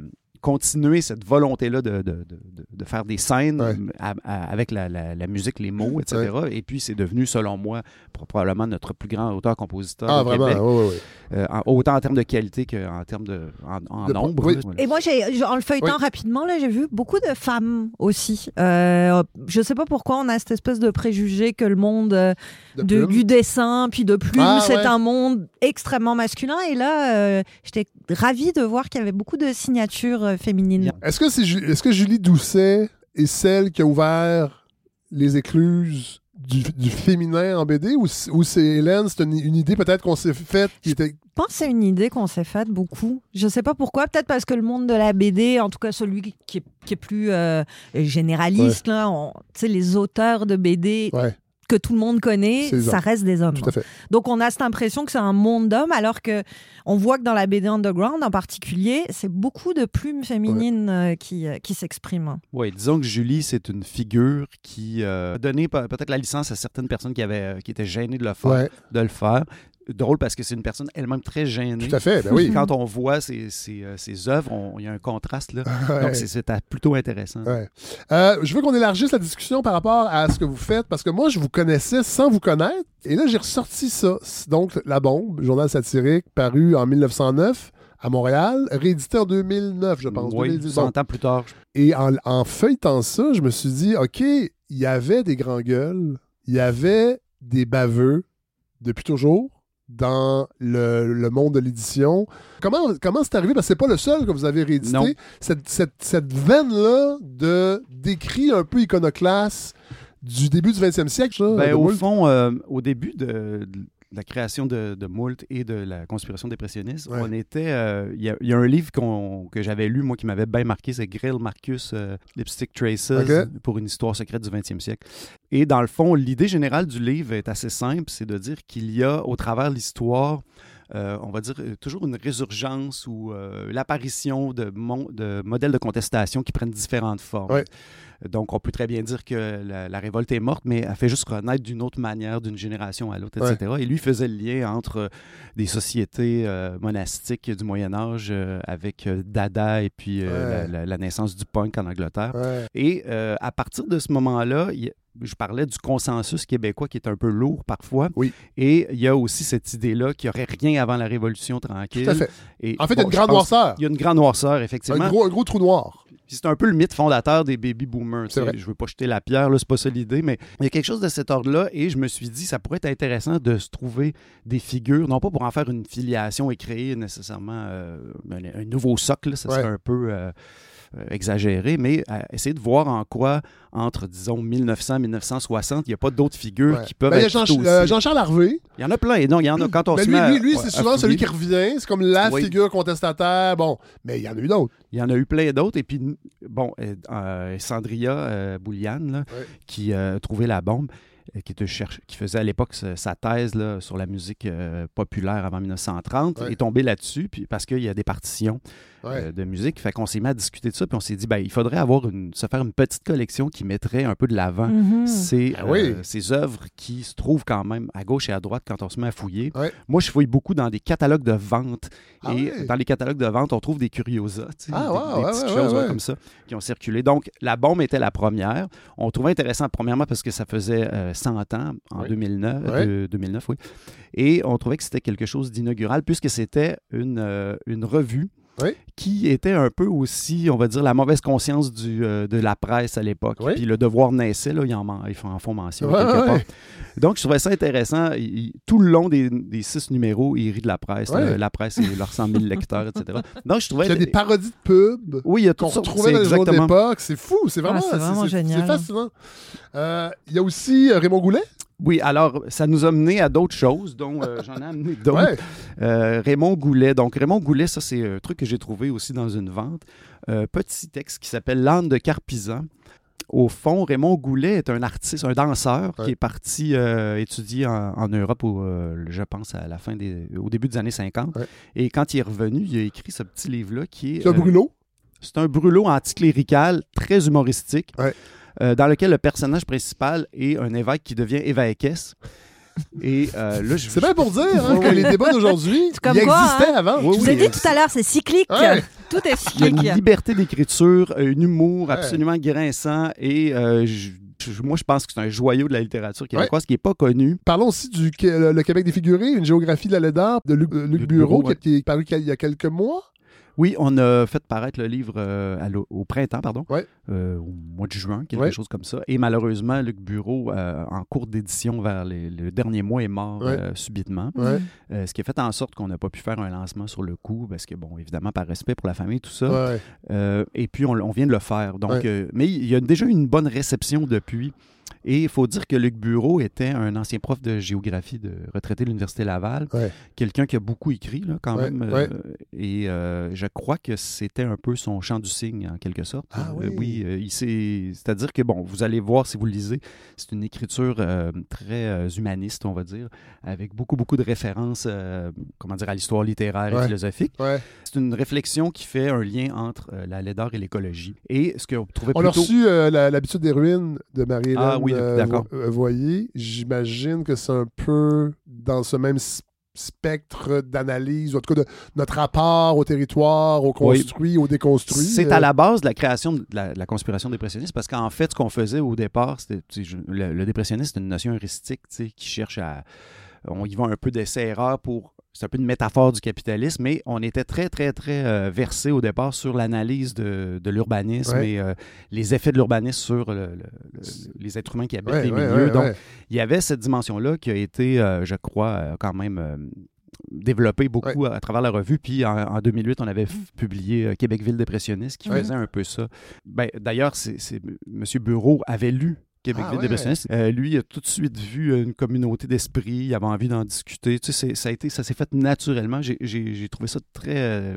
continué cette volonté-là de, de- de- de- faire des scènes Ouais. à- à- avec la, la- la musique, les mots, etc. Et puis, c'est devenu, selon moi, pro- probablement notre plus grand auteur-compositeur Ah, vraiment, Québec. oui, oui, oui. Euh, en- autant en termes de qualité qu'en termes de en, nombre. oui. Et moi, j'ai, en le feuilletant Oui. rapidement, là, j'ai vu beaucoup de femmes aussi. Euh, je sais pas pourquoi on a cette espèce de préjugé que le monde euh, De de- Plume. du dessin puis de plume, Ah, c'est ouais. un monde extrêmement masculin. Et là, euh, j'étais ravie de voir qu'il y avait beaucoup de signatures euh, féminines. Est-ce que, c'est Ju- est-ce que Julie Doucet est celle qui a ouvert les écluses du, du féminin en BD ou, c'est Hélène, c'est une, une idée peut-être qu'on s'est faite qui était. Je pense que c'est une idée qu'on s'est faite beaucoup. Je sais pas pourquoi. Peut-être parce que le monde de la BD, en tout cas celui qui est, qui est plus euh, généraliste, là, on- tu sais, les auteurs de BD Ouais, que tout le monde connaît, ça reste des hommes. tout à fait. Donc on a cette impression que c'est un monde d'hommes, alors que on voit que dans la BD underground en particulier, c'est beaucoup de plumes féminines euh, qui, euh, qui s'expriment. Oui, disons que Julie, c'est une figure qui euh, a donné pe- peut-être la licence à certaines personnes qui, avaient, euh, qui étaient gênées de le faire. Ouais. De le faire. Drôle parce que c'est une personne elle-même très gênée. Tout à fait, ben oui. Quand on voit ses, ses, euh, ses œuvres, il y a un contraste là. Ouais. Donc c'est- plutôt intéressant. Ouais. Euh, je veux qu'on élargisse la discussion par rapport à ce que vous faites, parce que moi, je vous connaissais sans vous connaître, et là, j'ai ressorti ça. Donc, La Bombe, journal satirique, paru en 1909 à Montréal, réédité en 2009, je pense. Oui, 2010. 100 Bon. ans plus tard. Et en, en feuilletant ça, je me suis dit, OK, il y avait des grands gueules, il y avait des baveux depuis toujours dans le, le monde de l'édition. Comment, comment c'est arrivé? Parce que c'est pas le seul que vous avez réédité. Non. Cette, cette, cette veine-là de d'écrit un peu iconoclaste du début du 20e siècle. ça, Ben, au fond, euh, au début de, de la création de, de Moult et de la conspiration dépressionniste, Ouais. on était. euh, Il y, a- il y a un livre que j'avais lu, moi, qui m'avait bien marqué, c'est Grill Marcus euh, Lipstick Traces pour une histoire secrète du 20e siècle. Et dans le fond, l'idée générale du livre est assez simple c'est de dire qu'il y a, au travers de l'histoire, euh, on va dire euh, toujours une résurgence ou euh, l'apparition de, mon- de modèles de contestation qui prennent différentes formes. Donc, on peut très bien dire que la, la révolte est morte, mais elle fait juste renaître d'une autre manière, d'une génération à l'autre, etc. Et lui faisait le lien entre des sociétés euh, monastiques du Moyen Âge euh, avec Dada et puis euh, Ouais. la, la- la naissance du punk en Angleterre. Ouais. Et à partir de ce moment-là, il y a- je parlais du consensus québécois qui est un peu lourd parfois. Oui. Et il y a aussi cette idée-là qu'il n'y aurait rien avant la Révolution tranquille. Tout à fait. Et, En fait, il y a une grande noirceur. Il y a une grande noirceur, effectivement. Un gros, un gros trou noir. C'est un peu le mythe fondateur des baby boomers. Je veux pas jeter la pierre, c'est pas ça l'idée, mais il y a quelque chose de cet ordre-là et je me suis dit ça pourrait être intéressant de se trouver des figures, non pas pour en faire une filiation et créer nécessairement euh, un, nouveau socle, ça Ouais. serait un peu euh, exagéré, mais essayer de voir en quoi, entre, disons, 1900 1960, il n'y a pas d'autres figures Ouais. qui peuvent Ben, être Jean- tout aussi. euh, Jean-Charles Harvey. Il y en a plein. Et non, il y en a quand on Mais se lui, met lui, lui, c'est souvent celui qui revient. C'est comme la Oui. figure contestataire. Bon, mais il y en a eu d'autres. Il y en a eu plein d'autres. Et puis, bon, euh, euh, Sandria euh, là, qui euh, a trouvé la bombe, euh, qui, était cherche- qui faisait à l'époque sa thèse là, sur la musique euh, populaire avant 1930, Ouais. est tombée là-dessus, puis parce qu'il y a des partitions Ouais. euh, de musique. Fait qu'on s'est mis à discuter de ça, puis on s'est dit, ben, il faudrait avoir une, se faire une petite collection qui mettrait un peu de l'avant Mhm. ces, Ben oui. euh, ces œuvres qui se trouvent quand même à gauche et à droite quand on se met à fouiller. Ouais. Moi, je fouille beaucoup dans des catalogues de vente. Ah et ouais. dans les catalogues de vente, on trouve des curiosas, tu sais, Ah, des, wow, des ouais, petites ouais, choses ouais, ouais, ouais. comme ça qui ont circulé. Donc, la bombe était la première. On trouvait intéressant, premièrement, parce que ça faisait euh, 100 ans, en Oui. 2009, Ouais. de- 2009, oui. Et on trouvait que c'était quelque chose d'inaugural, puisque c'était une, euh, une revue Oui. qui était un peu aussi, on va dire, la mauvaise conscience du, euh, de la presse à l'époque. Oui. Puis le devoir naissait, là, ils en, ils font- en font mention Ouais, quelque ouais, part. Donc, je trouvais ça intéressant. Il- il- tout le long des, des six numéros, il rit de la presse. Ouais. là. la presse et leurs 100 000 lecteurs, etc. Donc, je trouvais... Il y a des parodies de pubs Oui, il y a qu'on retrouvait c'est dans les journaux exactement. d'époque. C'est fou. C'est vraiment, Ah, c'est vraiment génial. C'est fascinant. Euh, Il y a aussi euh, Raymond Goulet. Oui, alors, ça nous a mené à d'autres choses, dont euh, j'en ai amené d'autres. Ouais. Euh, Raymond Goulet. Donc, Raymond Goulet, ça, c'est un truc que j'ai trouvé aussi dans une vente. Euh, petit texte qui s'appelle L'âne de Carpisan. Au fond, Raymond Goulet est un artiste, un danseur Ouais. qui est parti étudier en, en Europe, au, je pense, à la fin des, au début des années 50. Ouais. Et quand il est revenu, il a écrit ce petit livre-là qui est. C'est un brûlot? c'est un brûlot anticlérical très humoristique. Euh, dans lequel le personnage principal est un évêque qui devient évêquesse. Et euh, là, je, C'est bien pour dire hein, que les débats d'aujourd'hui, ils existaient hein. avant. Oui, Je vous ai dit euh, tout à l'heure, c'est cyclique. Ouais. Tout est Il y a une cyclique. liberté d'écriture, un humour Ouais. absolument grinçant et euh, je- je- moi je pense que c'est un joyau de la littérature québécoise qui n'est pas connu. Parlons aussi du le, le Québec défiguré, une géographie de la Lédard de Luc, euh, Luc Luc Bureau, Bureau, ouais. qui, qui est paru il y a quelques mois. Oui, on a fait paraître le livre euh, au printemps, pardon, Ouais. euh, au mois de juin, quelque Ouais. chose comme ça. Et malheureusement, Luc Bureau, euh, en cours d'édition vers les- le dernier mois, est mort Ouais. subitement. Ce qui a fait en sorte qu'on n'a pas pu faire un lancement sur le coup, parce que, bon, évidemment, par respect pour la famille, tout ça. Et puis, on, on vient de le faire. Donc, euh, mais il y a déjà une bonne réception depuis. Et il faut dire que Luc Bureau était un ancien prof de géographie de retraité de l'Université Laval, Ouais. quelqu'un qui a beaucoup écrit là, quand Ouais, même. euh, ouais. et euh, je crois que c'était un peu son champ du cygne, en quelque sorte. Ah Euh, oui. euh, s'est- c'est-à-dire que, bon, vous allez voir si vous le lisez, c'est une écriture très humaniste, on va dire, avec beaucoup, beaucoup de références, comment dire, à l'histoire littéraire et philosophique. C'est une réflexion qui fait un lien entre euh, la laideur et l'écologie. Et ce que vous trouvez On a reçu euh, l'habitude des ruines de Marie-Hélène Ah oui, euh, Voyer. J'imagine que c'est un peu dans ce même spectre d'analyse, ou en tout cas de notre rapport au territoire, au construit, au déconstruit. C'est à la base de la création de la, la conspiration dépressionniste parce qu'en fait, ce qu'on faisait au départ, c'était le, le dépressionniste, c'est une notion heuristique tu sais, qui cherche à. On y va un peu d'essai-erreur pour. C'est un peu une métaphore du capitalisme, mais on était très, très, très euh, versé au départ sur l'analyse de, de l'urbanisme Ouais. et euh, les effets de l'urbanisme sur le- le- le- les êtres humains qui habitent Ouais, les ouais, milieux. Donc, il y avait cette dimension-là qui a été, euh, je crois, quand même développée beaucoup à, à travers la revue. Puis en, en 2008, on avait publié euh, Québec-Ville dépressionniste qui Ouais. faisait un peu ça. Ben, D'ailleurs, M. Bureau avait lu Québec-Ville Ah ouais. Euh, lui, il a tout de suite vu une communauté d'esprit, il avait envie d'en discuter. Tu sais, ça, a été, ça s'est fait naturellement. J'ai, trouvé ça très...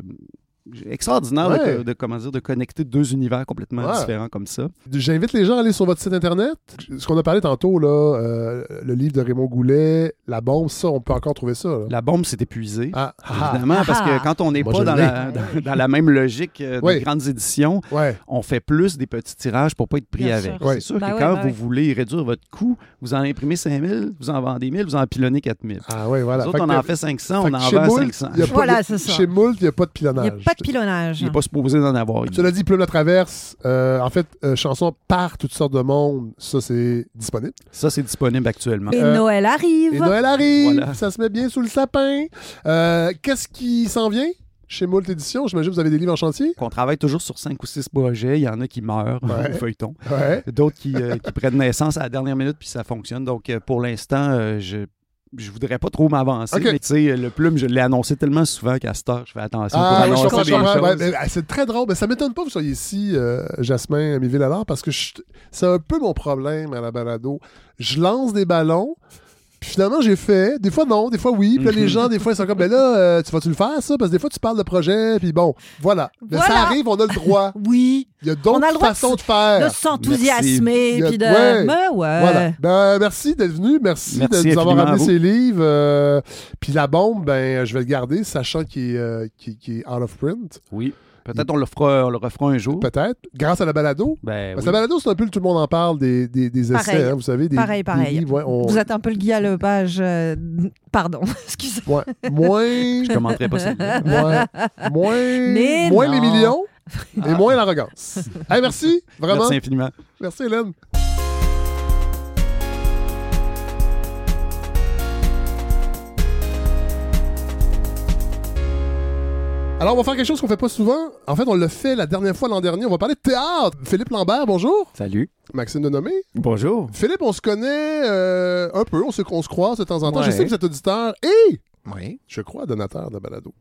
extraordinaire de Ouais. co- de, comment dire, de connecter deux univers complètement Ouais. différents comme ça. J'invite les gens à aller sur votre site internet. Ce qu'on a parlé tantôt, là, euh, le livre de Raymond Goulet, La bombe, ça, on peut encore trouver ça. là. La bombe s'est épuisée. Ah, ah, Évidemment, parce Ah. que quand on n'est pas dans la, dans, dans la même logique euh, Ouais. des grandes éditions, ouais. on fait plus des petits tirages pour pas être pris Bien avec. C'est sûr Bah que quand bah vous voulez réduire votre coût, vous en imprimez 5000, vous en vendez 1000, vous en pilonnez 4000. Ah, ouais, voilà. Nous autres, Fait on que- en fait 500, fait on que en chez vend Moult, 500. il y a pas- Voilà, il y a- c'est ça. Chez Moult, il n'y a pas de pilonnage. De pilonnage. Il n'est pas supposé d'en avoir. il- Cela dit, Plume la Traverse, euh, en fait, euh, chanson par toutes sortes de monde, ça, c'est disponible. Ça, c'est disponible actuellement. Et Euh, Noël arrive. Et Noël arrive, Voilà. ça se met bien sous le sapin. Euh, Qu'est-ce qui s'en vient chez Moult Édition? J'imagine que vous avez des livres en chantier. On travaille toujours sur 5 ou 6 projets. Il y en a qui meurent Ouais. au feuilleton. Ouais. D'autres qui, euh, qui prennent naissance à la dernière minute, puis ça fonctionne. Donc, euh, pour l'instant, euh, je je voudrais pas trop m'avancer, mais tu sais, le plume, je l'ai annoncé tellement souvent qu'à cette heure, je fais attention Ah, pour oui, je annoncer comprends, des je comprends. choses. Ouais, mais, ah, c'est très drôle. Mais ça m'étonne pas que vous soyez ici, euh, Jasmin Amiville alors, parce que je- c'est un peu mon problème à la balado. Je lance des ballons. Puis finalement, j'ai fait. Des fois, non. Des fois, oui. Puis là, les gens, des fois, ils sont comme, ben là, euh, tu vas-tu le faire, ça? Parce que des fois, tu parles de projet. Puis bon, voilà. Mais ça arrive, on a le droit. Oui. Il y a On a le d'autres droit de façons de, faire. De s'enthousiasmer. Puis de. ouais. Mais ouais. Voilà. Ben, merci d'être venu. Merci, Merci de nous avoir infiniment à amené vous. ces livres. Euh, puis la bombe, ben, je vais le garder, sachant qu'il est, euh, qu'il- qu'il est out of print. Oui. Peut-être on le fera, on le refera un jour. Peut-être. Grâce à la balado? Ben, Parce oui. que la balado, c'est un peu le tout le monde en parle des, des, des essais, Pareil. hein, vous savez. Des, Pareil, des pareil. livres, ouais, on- Vous êtes un peu le Guy à Lepage. euh, Pardon. Excusez-moi. ouais, moins. Je commenterai pas celle-là. moins. Moins. Mais moins non. les millions. Et moins l'arrogance. Hey, merci. Vraiment. Merci infiniment. Merci, Hélène. Alors, on va faire quelque chose qu'on fait pas souvent. En fait, on l'a fait la dernière fois l'an dernier. On va parler de théâtre. Philippe Lambert, bonjour. Salut. Maxime Denomé. Bonjour. Philippe, on se connaît euh, un peu. On sait qu'on se croise de temps en temps. Je sais que vous êtes auditeur et, Oui. je crois, donateur de balado.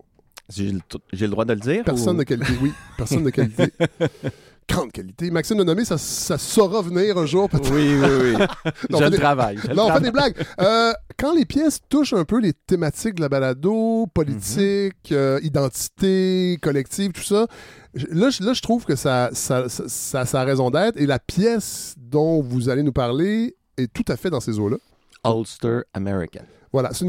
J'ai le, droit de le dire? Personne ou- de qualité, oui. Personne de qualité. Grande qualité. Maxime Denomé, ça, ça saura venir un jour, peut-être. Oui, oui, oui. Non, on je fait le des- travaille. je Non, on fait des blagues. Euh, quand les pièces touchent un peu les thématiques de la balado, politique, euh, identité collective, tout ça, là, je- là, je trouve que ça, ça, ça, ça- ça a raison d'être. Et la pièce dont vous allez nous parler est tout à fait dans ces eaux-là. Ulster American. Voilà, c'est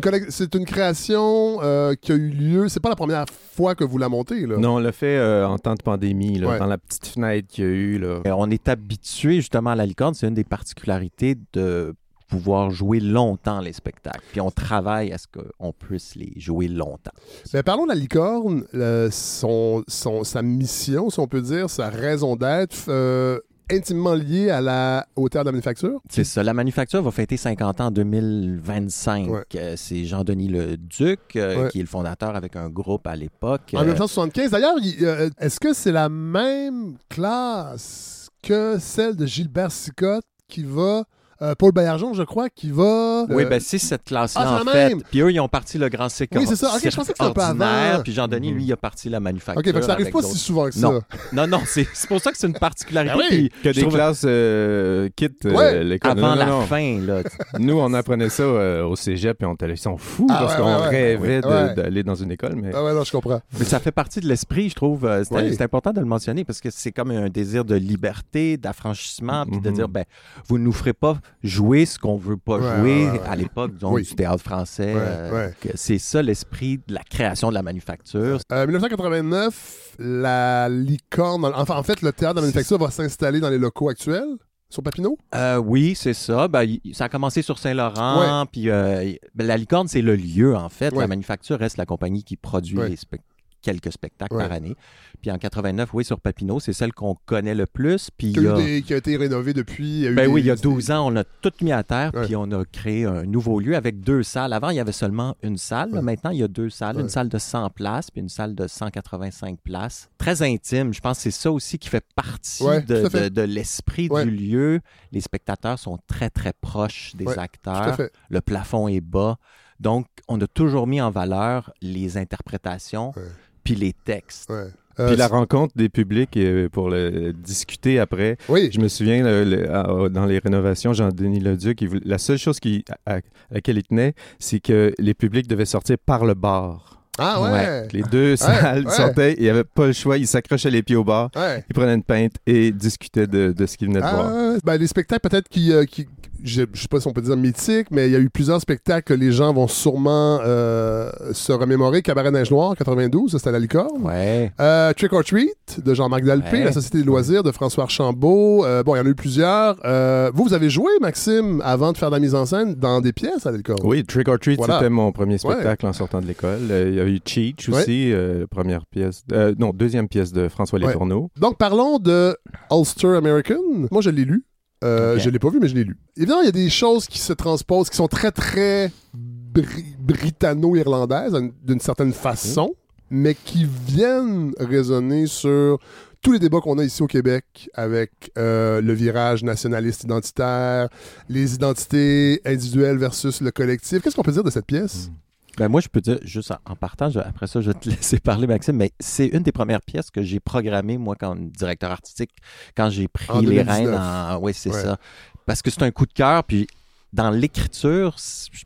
une, création euh, qui a eu lieu. C'est pas la première fois que vous la montez, là. Non, on l'a fait euh, en temps de pandémie, là, Ouais. dans la petite fenêtre qu'il y a eu. Là. Euh, on est habitué justement à la licorne. C'est une des particularités de pouvoir jouer longtemps les spectacles. Puis on travaille à ce qu'on puisse les jouer longtemps. Ben, parlons de la licorne, le- son, son- sa mission, si on peut dire, sa raison d'être, euh, intimement liée à la, au théâtre de la manufacture. C'est ça. La manufacture va fêter 50 ans en 2025. Euh, C'est Jean-Denis Le Duc, euh, Ouais. qui est le fondateur avec un groupe à l'époque. En Euh, 1975. D'ailleurs, il- est-ce que c'est la même classe que celle de Gilbert Sicotte qui va. Euh, Paul Baillargeon, je crois, qui va. Oui, euh, ben c'est cette classe-là, Ah, en fait. même. Puis eux, ils ont parti le grand cycle Oui, c'est ça. Ok, je pensais que c'était un peu avant. Puis Jean-Denis, lui, il a parti la manufacture. Ok, que ça arrive avec pas si souvent que ça. Non, non, non c'est c'est pour ça que c'est une particularité. Ben oui. Que des trouve- classes euh, quittent euh, Ouais, l'école. avant Non, non, la non. fin, là. Nous, on apprenait ça euh, au cégep et on était là, ils sont fous Ah, parce ouais, qu'on ouais, rêvait Ouais. d'aller dans une école. Mais... Ah ouais, non, je comprends. Mais ça fait partie de l'esprit, je trouve. c'est important de le mentionner parce que c'est comme un désir de liberté, d'affranchissement, puis de Mhm. dire, ben, vous ne nous ferez pas jouer ce qu'on veut pas Ouais, jouer ouais, à l'époque, Oui. du théâtre français. Euh, C'est ça l'esprit de la création de la manufacture. Euh, 1989, la licorne. Enfin, en fait, le théâtre de la manufacture va s'installer dans les locaux actuels. sur Papineau? Euh, oui, c'est ça. Ben, y- ça a commencé sur Saint-Laurent. Puis euh, ben, la licorne, c'est le lieu, en fait. Ouais. La manufacture reste la compagnie qui produit Ouais. les spec- quelques spectacles Ouais. par année. Puis en 89, oui, sur Papineau, c'est celle qu'on connaît le plus. Puis Qui a, des- qui été rénové depuis. Ben des- oui, il y a des- 12 ans, on a tout mis à terre, Ouais. puis on a créé un nouveau lieu avec deux salles. Avant, il y avait seulement une salle. Ouais. Maintenant, il y a deux salles. Une salle de 100 places, puis une salle de 185 places. Très intime. Je pense que c'est ça aussi qui fait partie de, tout à fait. de- de l'esprit du lieu. Les spectateurs sont très, très proches des Ouais, tout à acteurs. fait. Le plafond est bas. Donc, on a toujours mis en valeur les interprétations, Ouais. Puis les textes. Ouais. Puis Euh, la rencontre des publics euh, pour le discuter après. Oui. Je me souviens, le- le- à- dans les rénovations, Jean-Denis Leduc, il voulait- la seule chose qui, à, à laquelle il tenait, c'est que les publics devaient sortir par le bar. Ah ouais. Les deux salles ouais. sortaient, il n'y avait pas le choix, ils s'accrochaient les pieds au bar, Ouais. ils prenaient une pinte et discutaient de, de ce qu'ils venaient de Ah, voir. ben, les spectacles peut-être qui, euh, qui je, je sais pas si on peut dire mythiques, mais il y a eu plusieurs spectacles que les gens vont sûrement euh, se remémorer. Cabaret Neige Noire, 92, ça, c'était à la licorne. Ouais. Euh, Trick or Treat de Jean-Marc Dalpé, Ouais. La Société des loisirs de François Archambault. Euh, bon, il y en a eu plusieurs. Euh, vous, vous avez joué, Maxime, avant de faire de la mise en scène, dans des pièces à la licorne? Oui, Trick or Treat, Voilà. c'était mon premier spectacle en sortant de l'école. Euh, il y a eu Cheech aussi, euh, première pièce, euh, non, deuxième pièce de François. Letourneau. Donc, parlons de Ulster American. Moi, je l'ai lu. Euh. Je l'ai pas vu, mais je l'ai lu. Évidemment, il y a des choses qui se transposent, qui sont très, très bri- britanno-irlandaises, d'une- certaine façon, mais qui viennent résonner sur tous les débats qu'on a ici au Québec avec euh, le virage nationaliste identitaire, les identités individuelles versus le collectif. Qu'est-ce qu'on peut dire de cette pièce? Ben moi, je peux dire, juste en, partant, je- après ça, je vais te laisser parler, Maxime, mais c'est une des premières pièces que j'ai programmées, moi, comme directeur artistique, quand j'ai pris En les 2019. rênes en... Oui, c'est Ouais. ça. Parce que c'est un coup de cœur, puis dans l'écriture,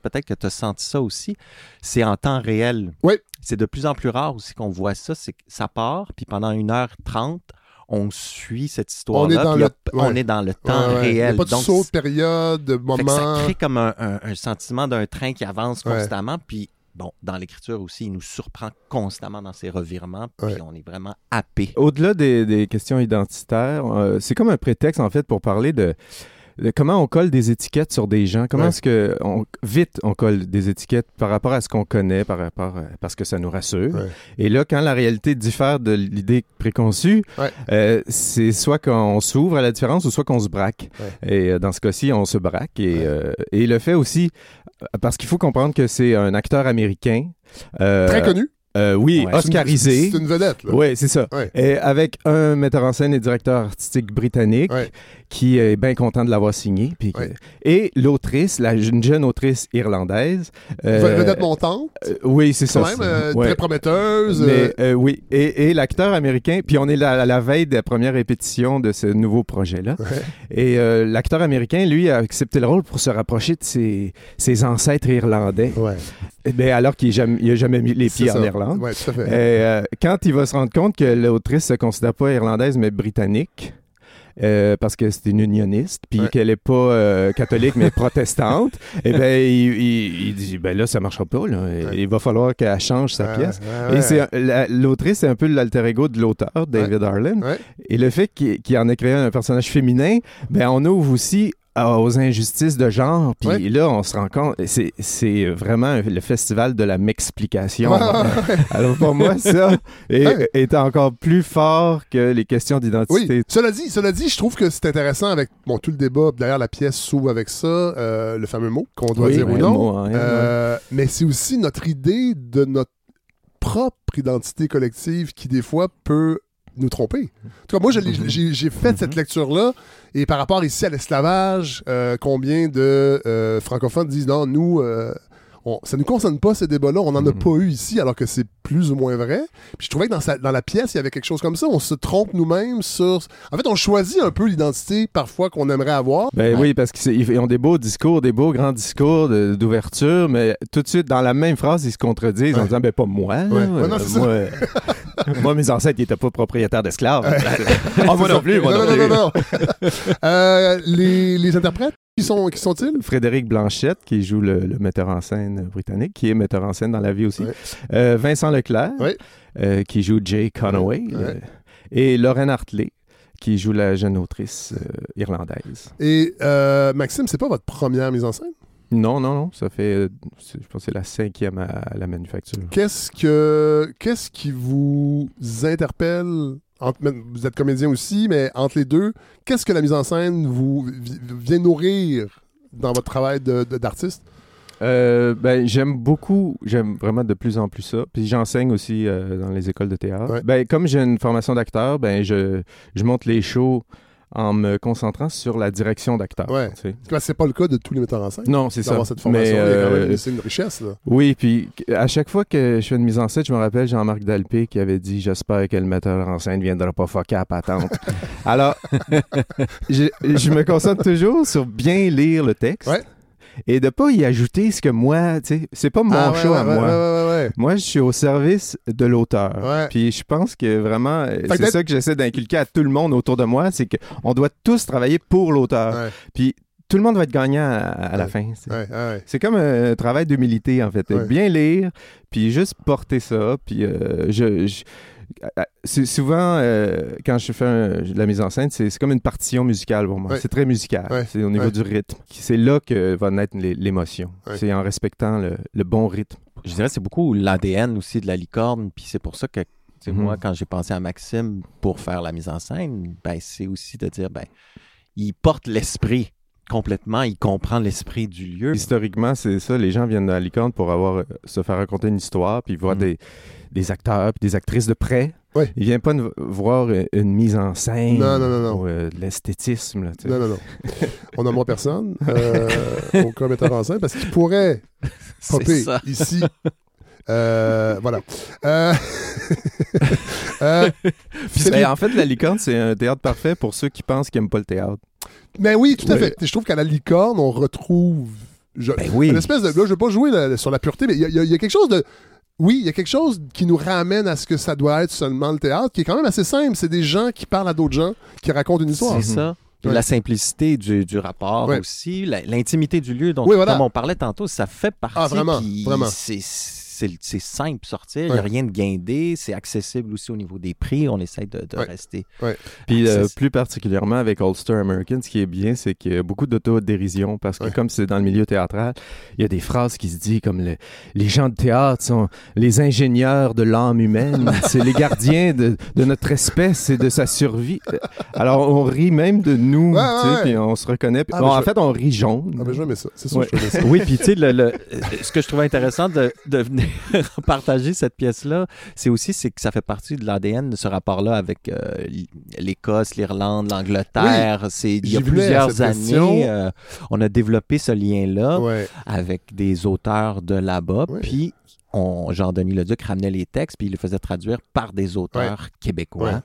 peut-être que tu as senti ça aussi, c'est en temps réel. Oui. C'est de plus en plus rare aussi qu'on voit ça, c'est que ça part, puis pendant 1h30, on suit cette histoire-là, On le- on ouais. est dans le temps Ouais, ouais. Il n'y a réel. pas de Donc, saut de période, de moment. ça crée comme un, un- un sentiment d'un train qui avance Ouais. constamment. Puis, bon, dans l'écriture aussi, il nous surprend constamment dans ses revirements. Puis, Ouais. on est vraiment happé. Au-delà des, des questions identitaires, euh, c'est comme un prétexte en fait pour parler de, comment on colle des étiquettes sur des gens? Comment Ouais. est-ce que on, vite on colle des étiquettes par rapport à ce qu'on connaît, par rapport à- parce que ça nous rassure? Ouais. Et là, quand la réalité diffère de l'idée préconçue, Ouais. euh, c'est soit qu'on s'ouvre à la différence ou soit qu'on se braque. Et euh, dans ce cas-ci, on se braque. Et, euh, et le fait aussi, euh, parce qu'il faut comprendre que c'est un acteur américain. euh, Très connu. Euh, oui, Ouais. oscarisé. C'est une vedette. là. Oui, c'est ça. Ouais. Et avec un metteur en scène et directeur artistique britannique Ouais. qui est bien content de l'avoir signé. puis que-. Et l'autrice, la, une jeune autrice irlandaise. euh, vedette montante? euh, oui, c'est ça. quand même, euh, très prometteuse. Mais oui, et, et l'acteur américain, puis on est à la veille de la première répétition de ce nouveau projet-là. Et l'acteur américain, lui, a accepté le rôle pour se rapprocher de ses, ses ancêtres irlandais. Eh bien, alors qu'il n'a jamais, mis les pieds en. Irlande. Ouais, tout à fait. Et, euh, quand il va se rendre compte que l'autrice se considère pas irlandaise mais britannique, euh, parce que c'est une unioniste, puis Ouais. qu'elle est pas euh, catholique mais protestante, et ben il, il- il dit ben là ça marchera pas là. Il va falloir qu'elle change sa Ouais, pièce. Et c'est la- l'autrice c'est un peu l'alter ego de l'auteur David Harlan. Et le fait qu'il en ait créé un personnage féminin, ben on ouvre aussi aux injustices de genre. Puis là, on se rend compte, c'est- vraiment le festival de la m'explication. Ouais, ouais. Alors pour moi, ça est, Ouais. est encore plus fort que les questions Oui, d'identité. cela dit, cela dit, je trouve que c'est intéressant avec bon, tout le débat. D'ailleurs, la pièce s'ouvre avec ça, euh, le fameux mot qu'on doit Oui, dire ou ouais, non. mot, hein, Euh, Mais c'est aussi notre idée de notre propre identité collective qui, des fois, peut nous tromper. En tout cas, moi, j'ai fait cette lecture-là, et par rapport ici à l'esclavage, euh, combien de euh, francophones disent non, nous, euh, on- ça ne nous concerne pas ces débats-là, on n'en a Mhm. pas eu ici, alors que c'est plus ou moins vrai. Puis je trouvais que dans, sa- dans la pièce, il y avait quelque chose comme ça, on se trompe nous-mêmes sur... En fait, on choisit un peu l'identité parfois qu'on aimerait avoir. Ben oui, parce qu'ils ont des beaux discours, des beaux grands discours d'ouverture, mais tout de suite, dans la même phrase, ils se contredisent en disant Ben, pas moi. là. Ouais. Non, moi, moi, mes ancêtres, ils n'étaient pas propriétaires d'esclaves. Ah, moi non plus, moi non, non, non, non, non. Euh, les, les interprètes, qui sont qui sont-ils? Frédéric Blanchette, qui joue le, le metteur en scène britannique, qui est metteur en scène dans la vie aussi. Ouais. Euh, Vincent Leclerc, Ouais. euh, qui joue Jay Conaway. Ouais. euh, et Lorraine Hartley, qui joue la jeune autrice irlandaise. Et euh, Maxime, c'est pas votre première mise en scène? Non, non, non. Ça fait, je pense que c'est la cinquième à, la manufacture. Qu'est-ce que qu'est-ce qui vous interpelle? Entre- vous êtes comédien aussi, mais entre les deux, qu'est-ce que la mise en scène vous vi- vient nourrir dans votre travail d'artiste? Euh, ben, j'aime beaucoup, j'aime vraiment de plus en plus ça. Puis j'enseigne aussi euh, dans les écoles de théâtre. Ben, comme j'ai une formation d'acteur, ben, je, je monte les shows en me concentrant sur la direction d'acteur. Ouais. tu sais. Parce que c'est pas le cas de tous les metteurs en scène. Non, c'est ça. Cette formation, Mais, euh, c'est une richesse. Là. Oui, puis à chaque fois que je fais une mise en scène, je me rappelle Jean-Marc Dalpé qui avait dit J'espère que le metteur en scène ne viendra pas fucker à patente. Alors, je, je me concentre toujours sur bien lire le texte. Et de pas y ajouter ce que moi, tu sais, c'est pas mon Ah, ouais, show à ouais, moi. ouais. Moi, je suis au service de l'auteur. Puis je pense que vraiment, euh, c'est ça que j'essaie d'inculquer à tout le monde autour de moi, c'est qu'on doit tous travailler pour l'auteur. Puis tout le monde va être gagnant à, à la fin. c'est- comme un travail d'humilité, en fait. Bien lire, puis juste porter ça. Puis euh, je, je- c'est souvent, euh, quand je fais un- de la mise en scène, c'est comme une partition musicale pour moi. Ouais. C'est très musical. Ouais. C'est au niveau Ouais. du rythme. C'est là que va naître l'é- l'émotion. C'est en respectant le, le bon rythme. Je dirais que c'est beaucoup l'ADN aussi de la licorne, puis c'est pour ça que tu sais, Mhm. moi, quand j'ai pensé à Maxime pour faire la mise en scène, ben, c'est aussi de dire, ben, il porte l'esprit complètement, il comprend l'esprit du lieu. Historiquement, c'est ça. Les gens viennent à la licorne pour avoir, euh, se faire raconter une histoire, puis voir des, des acteurs, des actrices de près. Ouais. Ils viennent pas voir une mise en scène Non, non, non, ou euh, de l'esthétisme. là. Non, non, non. On nommera personne euh, aucun metteur en scène parce qu'il pourrait popper ici. Euh, voilà. Euh, euh, Ben, en fait, la licorne, c'est un théâtre parfait pour ceux qui pensent qu'ils n'aiment pas le théâtre. Mais oui, tout à Oui. fait. Je trouve qu'à la licorne, on retrouve je- Ben oui. une espèce de. Là, je ne veux pas jouer sur la pureté, mais il y, il y il y a quelque chose de. Oui, il y a quelque chose qui nous ramène à ce que ça doit être seulement le théâtre, qui est quand même assez simple. C'est des gens qui parlent à d'autres gens, qui racontent une histoire. C'est ça. Ouais. La simplicité du, du rapport Ouais. aussi, l'intimité du lieu, dont Oui, voilà. comme on parlait tantôt, ça fait partie. Ah, vraiment, vraiment. C'est c'est- simple sortir, il n'y a rien de guindé, c'est accessible aussi au niveau des prix, on essaie de, de Ouais. rester. Ouais. Puis euh, plus particulièrement avec Ulster American, ce qui est bien, c'est qu'il y a beaucoup d'autodérision parce que comme c'est dans le milieu théâtral, il y a des phrases qui se disent comme le- les gens de théâtre sont les ingénieurs de l'âme humaine, c'est les gardiens de, de notre espèce et de sa survie. Alors on rit même de nous, Ouais, tu sais, ouais. puis on se reconnaît. Ah, bon, en je- fait, on rit jaune. Ah, ben, je ça. C'est ça. Oui, puis tu sais, le- le- ce que je trouvais intéressant de, de venir partager cette pièce-là, c'est aussi c'est que ça fait partie de l'ADN de ce rapport-là avec euh, l'Écosse, l'Irlande, l'Angleterre. C'est il y a plusieurs années, euh, on a développé ce lien-là Ouais. avec des auteurs de là-bas, puis Jean-Denis Leduc ramenait les textes, puis il les faisait traduire par des auteurs québécois. Ouais.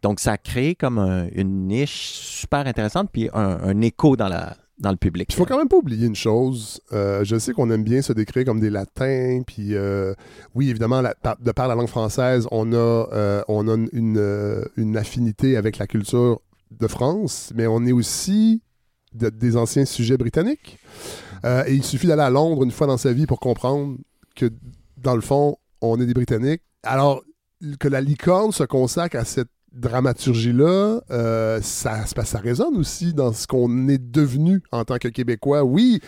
Donc, ça a créé comme un- une niche super intéressante, puis un, un écho dans, la, dans le public. Il faut quand même pas oublier une chose. Euh, je sais qu'on aime bien se décrire comme des latins, puis euh, oui, évidemment, la- par- de par la langue française, on a, euh, on a une, une affinité avec la culture de France, mais on est aussi de- des anciens sujets britanniques. Et il suffit d'aller à Londres une fois dans sa vie pour comprendre que, dans le fond, on est des Britanniques. Alors, que la licorne se consacre à cette dramaturgie-là, euh, ça, ça, ça résonne aussi dans ce qu'on est devenu en tant que Québécois. Oui,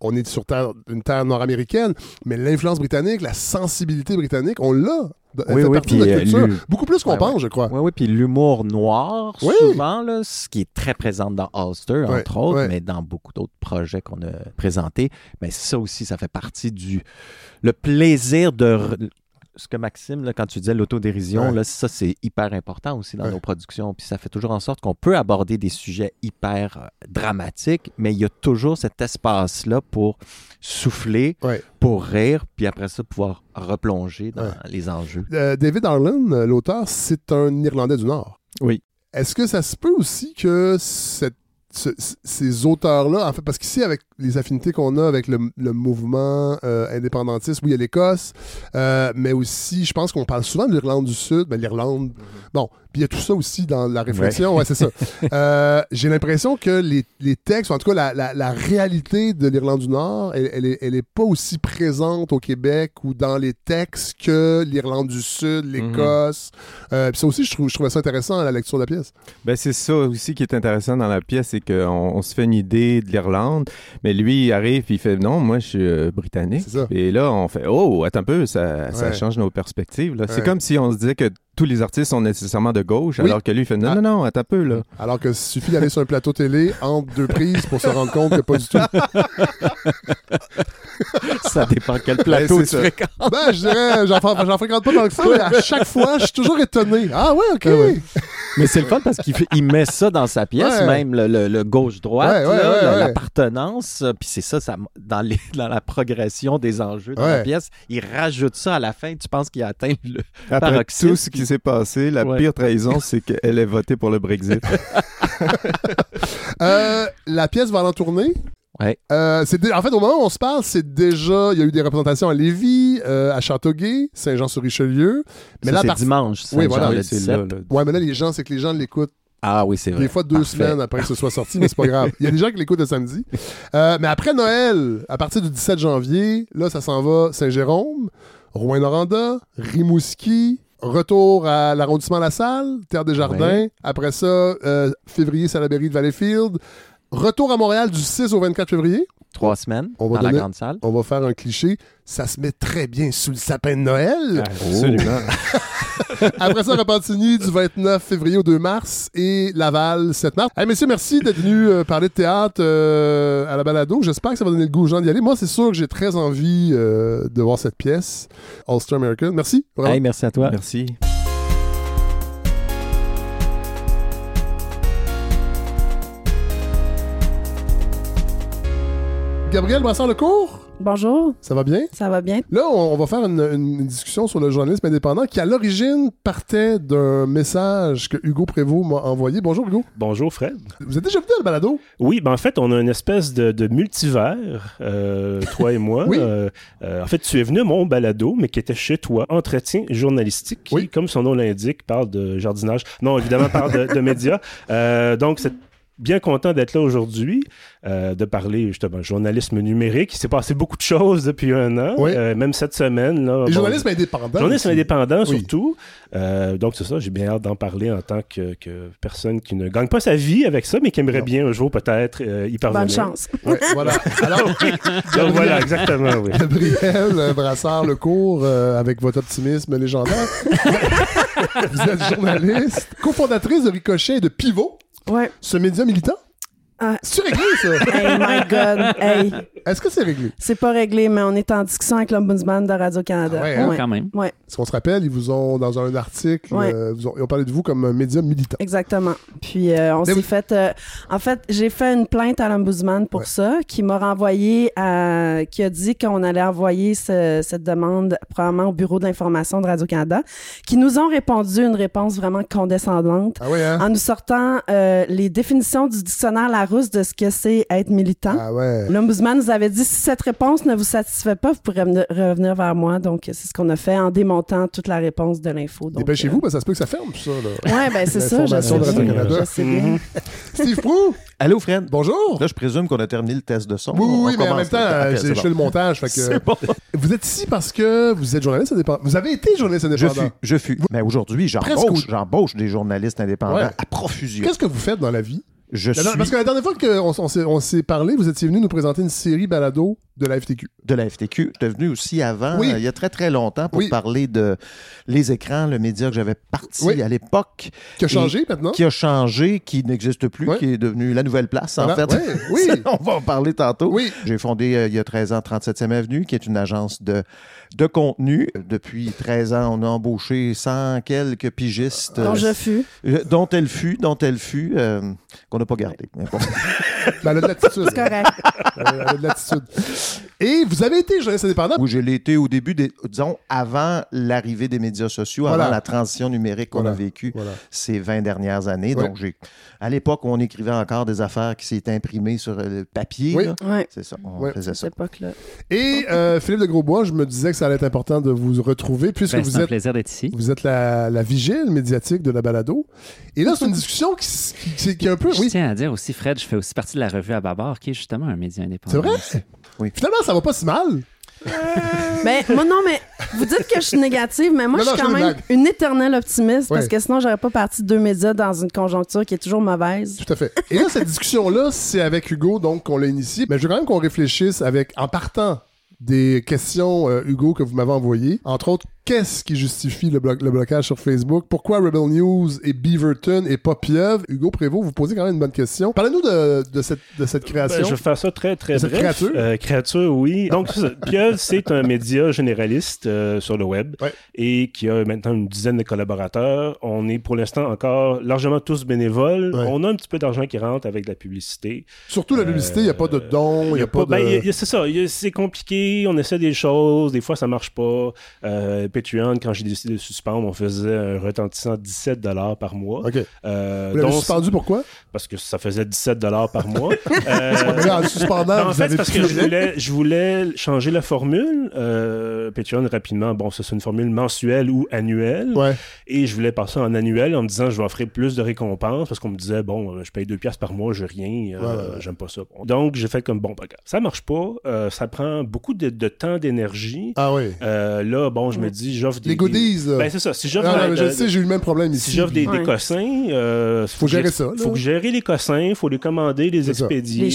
on est sur terre, une terre nord-américaine, mais l'influence britannique, la sensibilité britannique, on l'a. Oui, fait oui, partie de puis, euh, Beaucoup plus qu'on Ouais, pense, ouais. je crois. Oui, oui, puis l'humour noir, Oui. souvent, là, ce qui est très présent dans Ulster, Ouais, entre autres, mais dans beaucoup d'autres projets qu'on a présentés, mais ça aussi, ça fait partie du... Le plaisir de... Ce que Maxime, là, quand tu disais l'autodérision, Ouais. ça, c'est hyper important aussi dans Ouais. nos productions. Puis ça fait toujours en sorte qu'on peut aborder des sujets hyper euh, dramatiques, mais il y a toujours cet espace-là pour souffler, Ouais. pour rire, puis après ça, pouvoir replonger dans les enjeux. Euh, David Arlen, euh, l'auteur, c'est un Irlandais du Nord. Oui. Est-ce que ça se peut aussi que cette- ce- ces auteurs-là, en fait, parce qu'ici, avec les affinités qu'on a avec le, le mouvement euh, indépendantiste, oui, il y a l'Écosse, euh, mais aussi, je pense qu'on parle souvent de l'Irlande du Sud, mais l'Irlande, bon, puis il y a tout ça aussi dans la réflexion, ouais, c'est ça. Euh, J'ai l'impression que les, les textes, ou en tout cas la, la- la réalité de l'Irlande du Nord, elle, elle est, elle est pas aussi présente au Québec ou dans les textes que l'Irlande du Sud, l'Écosse. Euh, puis ça aussi, je, trouve, je trouvais ça intéressant à la lecture de la pièce. Ben, c'est ça aussi qui est intéressant dans la pièce, c'est qu'on on se fait une idée de l'Irlande, mais lui, il arrive puis il fait non, moi, je suis euh, britannique. Et là, on fait oh, attends un peu, ça, change nos perspectives. C'est comme si on se disait que tous les artistes sont nécessairement de gauche, Oui. alors que lui, il fait non, non, non, attends un peu, là. Alors que suffit d'aller sur un plateau télé entre deux prises pour se rendre compte que pas du tout. Ça dépend quel plateau Ben, tu ça. fréquentes. Ben, je dirais, j'en fr- j'en fréquente pas tant que ça, mais à chaque fois, je suis toujours étonné. Ah ouais, ok. Mais c'est le fun parce qu'il fait- il met ça dans sa pièce, Ouais. même le, le- le gauche-droite, Ouais, ouais, là, ouais, la- ouais. l'appartenance. Puis c'est ça, ça dans, les, dans la progression des enjeux dans Ouais. la pièce. Il rajoute ça à la fin. Tu penses qu'il a atteint le Après paroxysme. tout ce qui s'est passé, la Ouais. pire trahison, c'est qu'elle ait voté pour le Brexit. Euh, la pièce va en tournée. Ouais. Euh, c'est dé- en fait, au moment où on se parle, c'est déjà. Il y a eu des représentations à Lévis, euh, à Châteauguay, Saint-Jean-sur-Richelieu. Ça, là, c'est par- dimanche, Oui, voilà. le 17. Ouais, mais là, les gens, c'est que les gens l'écoutent. Ah oui, c'est vrai. Des fois, deux Parfait. semaines après que ce soit sorti, mais c'est pas grave. Il y a des gens qui l'écoutent le samedi. Euh, mais après Noël, à partir du 17 janvier, là, ça s'en va Saint-Jérôme, Rouen-Noranda, Rimouski, retour à l'arrondissement La Salle, Terre des Jardins. Ouais. Après ça, euh, février, Salaberry de Valleyfield. Retour à Montréal du 6 au 24 février. Trois semaines On va dans donner- la grande salle. On va faire un cliché. Ça se met très bien sous le sapin de Noël. Absolument. Après ça, Repentigny du 29 février au 2 mars et Laval 7 mars. Hey, messieurs, merci d'être venus euh, parler de théâtre euh, à la balado. J'espère que ça va donner le goût aux gens d'y aller. Moi, c'est sûr que j'ai très envie euh, de voir cette pièce, All-Star American. Merci. Hey, merci à toi. Merci. Gabriel Brassard-Lecourt, Bonjour. ça va bien? Ça va bien? Là, on, va faire une, une discussion sur le journalisme indépendant qui, à l'origine, partait d'un message que Hugo Prévost m'a envoyé. Bonjour, Hugo. Bonjour Fred. Vous êtes déjà venu à la balado? Oui, ben en fait, on a une espèce de, de multivers, euh, toi et moi. Oui. Euh, euh, en fait, tu es venu à mon balado, mais qui était chez toi, Entretien journalistique, qui, comme son nom l'indique, parle de jardinage. Non, évidemment, parle de, de médias. Euh, donc, c'est bien content d'être là aujourd'hui, euh, de parler justement journalisme numérique. Il s'est passé beaucoup de choses depuis un an, Oui. euh, même cette semaine. Là, Et journalisme indépendant Journalisme aussi. indépendant Oui. surtout. Euh, donc c'est ça, j'ai bien hâte d'en parler en tant que, que personne qui ne gagne pas sa vie avec ça, mais qui aimerait bien un jour peut-être euh, y parvenir. Bonne chance. Ouais, voilà. Alors, Donc voilà, exactement, oui. Gabriel euh, Brassard, le cours, euh, avec votre optimisme légendaire. Vous êtes journaliste, cofondatrice de Ricochet et de Pivot, Ouais. ce média militant? Ah. C'est réglé, ça? Hey my God. Hey. Est-ce que c'est réglé? C'est pas réglé, mais on est en discussion avec l'Ombudsman de Radio-Canada. Ah ouais, hein? Quand même. Ouais, Est-ce qu'on se rappelle, ils vous ont, dans un article, Ouais. euh, vous ont- ils ont parlé de vous comme un média militant. exactement. Puis euh, on s'est vous- fait. euh, en fait, j'ai fait une plainte à l'Ombudsman pour ça, qui m'a renvoyé à. qui a dit qu'on allait envoyer ce- cette demande probablement au bureau de l'information de Radio-Canada, qui nous ont répondu une réponse vraiment condescendante. Ah ouais, hein? En nous sortant euh, les définitions du dictionnaire De ce que c'est être militant. Ah ouais. L'Ombudsman nous avait dit si cette réponse ne vous satisfait pas, vous pourrez revenir- vers moi. Donc, c'est ce qu'on a fait en démontant toute la réponse de l'info. Dépêchez-vous, parce que ça se peut que ça ferme, tout ça. Là. Ouais, ben c'est ça, je sais de bien. Je sais bien. Steve Prou, Allô, Fred? bonjour. Là, je présume qu'on a terminé le test de son. Oui, oui, On mais en même temps, euh, bon. fait le montage. Fait que, C'est bon. Vous êtes ici parce que vous êtes journaliste indépendant. Vous avez été journaliste Je indépendant. fus, je fus. Mais aujourd'hui, j'embauche, au- j'embauche des journalistes indépendants Ouais. à profusion. Qu'est-ce que vous faites dans la vie? Je suis Parce que la dernière fois qu'on on s'est- on s'est parlé, vous étiez venu nous présenter une série balado de la FTQ. de la FTQ. Je suis venu aussi avant, Oui. euh, il y a très très longtemps, pour Oui. parler de les écrans, le média que j'avais parti Oui. à l'époque. Qui a changé maintenant? Qui a changé, qui n'existe plus, qui est devenu la nouvelle place, en Voilà. fait. Oui. On va en parler tantôt. Oui. J'ai fondé euh, il y a 13 ans 37e Avenue, qui est une agence de, de contenu. Depuis 13 ans, on a embauché 100 quelques pigistes. Dont euh, je fus. euh, dont elle fut, dont elle fut, euh, qu'on n'a pas gardé. Mais bon. Ben, elle a de l'attitude. C'est correct. Elle a de l'attitude. Et vous avez été journaliste indépendant. Où je l'ai été au début, des, disons, avant l'arrivée des médias sociaux, Voilà. avant la transition numérique qu'on Voilà. a vécue Voilà. ces 20 dernières années. Ouais. Donc, j'ai, à l'époque, on écrivait encore des affaires qui s'étaient imprimées sur euh, le papier. Oui. Ouais. C'est ça, on Ouais. faisait ça. Cette époque-là. Et euh, Philippe de Grosbois, je me disais que ça allait être important de vous retrouver puisque Ben, vous c'est un êtes plaisir d'être ici. Vous êtes la, la vigile médiatique de la balado. Et là, c'est une discussion qui, qui- qui est un peu. Je Oui, tiens à dire aussi, Fred, je fais aussi partie de la revue à Babar, qui est justement un média indépendant. c'est vrai? Finalement, ça va pas si mal. Ben, moi, non, mais vous dites que je suis négative, mais moi, Non, je non, suis quand je même une éternelle optimiste parce que sinon, j'aurais pas parti de deux médias dans une conjoncture qui est toujours mauvaise. Tout à fait. Et là, cette discussion-là, c'est avec Hugo, donc, qu'on l'a initiée. Mais je veux quand même qu'on réfléchisse avec, en partant des questions, euh, Hugo, que vous m'avez envoyées. Entre autres, qu'est-ce qui justifie le, blo- le blocage sur Facebook? Pourquoi Rebel News et Beaverton et pas Pieuvre? Hugo Prévost, vous posez quand même une bonne question. Parlez-nous de, de cette, de cette création. Ben, je vais faire ça très, très bref. créature? Euh, créature, oui. Donc. Pieuvre, c'est un média généraliste euh, sur le web et qui a maintenant une dizaine de collaborateurs. On est pour l'instant encore largement tous bénévoles. On a un petit peu d'argent qui rentre avec la publicité. Surtout la publicité, il n'y a pas de dons, il n'y a, pas, ben, de... a- c'est ça, c'est compliqué, on essaie des choses, des fois ça marche pas. Patreon, quand j'ai décidé de suspendre, on faisait un retentissant 17 par mois. OK. Euh, Vous l'avez dont- suspendu pourquoi? Parce que ça faisait 17 par mois. Euh, en le suspendant, non, en vous fait, parce que je voulais, je voulais changer la formule. Euh, Patreon, rapidement, bon, ça c'est une formule mensuelle ou annuelle. Et je voulais passer en annuel en me disant je vais offrir plus de récompenses parce qu'on me disait, bon, euh, je paye 2 piastres par mois, je rien, euh, Ouais, ouais, ouais. j'aime pas ça. Bon. Donc, j'ai fait comme, bon, ben, ça marche pas, ça prend beaucoup de, de temps, d'énergie. Ah oui. Là, bon, je me dis, j'offre des. Les goodies, des-. Ben, c'est ça. Si j'offre. Ah, non, la- mais je sais, j'ai eu le même problème ici. si j'offre des, cossins, euh, Faut gérer que- ça, là. Faut gérer les cossins, il faut les commander, les expédier. Les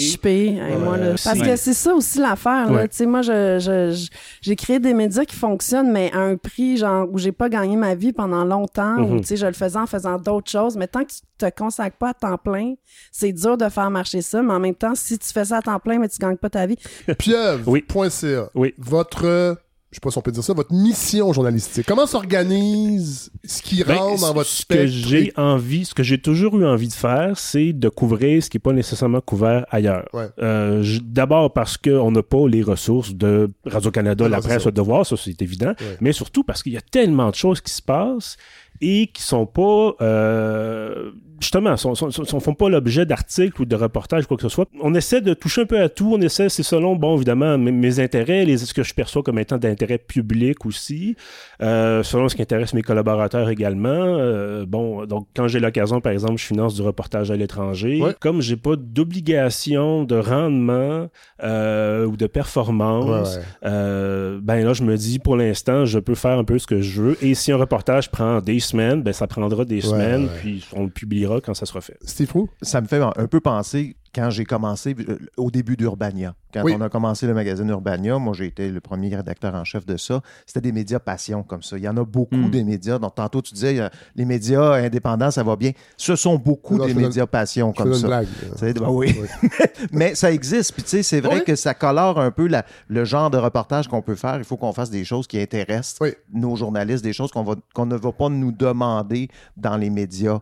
là. Euh, Parce que c'est ça aussi l'affaire. Ouais. Tu sais, moi, je, je- je- j'ai créé des médias qui fonctionnent, mais à un prix genre où j'ai pas gagné ma vie pendant longtemps, où Mhm. tu sais, je le faisais en faisant d'autres choses. Mais tant que tu te consacres pas à temps plein, c'est dur de faire marcher ça. Mais en même temps, si tu fais ça à temps plein, mais tu gagnes pas ta vie. Pieuvre.ca. Votre, euh, je sais pas si on peut dire ça, votre mission journalistique. Comment s'organise ce qui Ben, rentre dans votre ce que j'ai envie, ce que j'ai toujours eu envie de faire, c'est de couvrir ce qui n'est pas nécessairement couvert ailleurs. Ouais. Euh, D'abord parce qu'on n'a pas les ressources de Radio-Canada, Non, la presse, le devoir, ça c'est évident, mais surtout parce qu'il y a tellement de choses qui se passent et qui sont pas euh, justement sont, sont, sont- font pas l'objet d'articles ou de reportages quoi que ce soit on essaie de toucher un peu à tout on essaie c'est selon bon évidemment mes, mes intérêts les ce que je perçois comme étant d'intérêt public aussi euh, selon ce qui intéresse mes collaborateurs également Euh, bon donc quand j'ai l'occasion par exemple je finance du reportage à l'étranger comme j'ai pas d'obligation de rendement euh, ou de performance Ouais, ouais. ben là, je me dis, pour l'instant, je peux faire un peu ce que je veux. Et si un reportage prend des semaines, ben ça prendra des Ouais, semaines, ouais. puis on le publiera quand ça sera fait. Steve Roux? Ça me fait un peu penser quand j'ai commencé euh, au début d'Urbania. Quand Oui. on a commencé le magazine Urbania, moi j'ai été le premier rédacteur en chef de ça. C'était des médias passion comme ça. Il y en a beaucoup Hmm. des médias. Donc tantôt tu disais euh, les médias indépendants ça va bien. Ce sont beaucoup Non, des médias passion comme ça. blague. Tu sais, ben oui. Mais ça existe. Puis tu sais, c'est vrai que ça colore un peu la- le genre de reportage qu'on peut faire. Il faut qu'on fasse des choses qui intéressent nos journalistes, des choses qu'on ne va pas nous demander dans les médias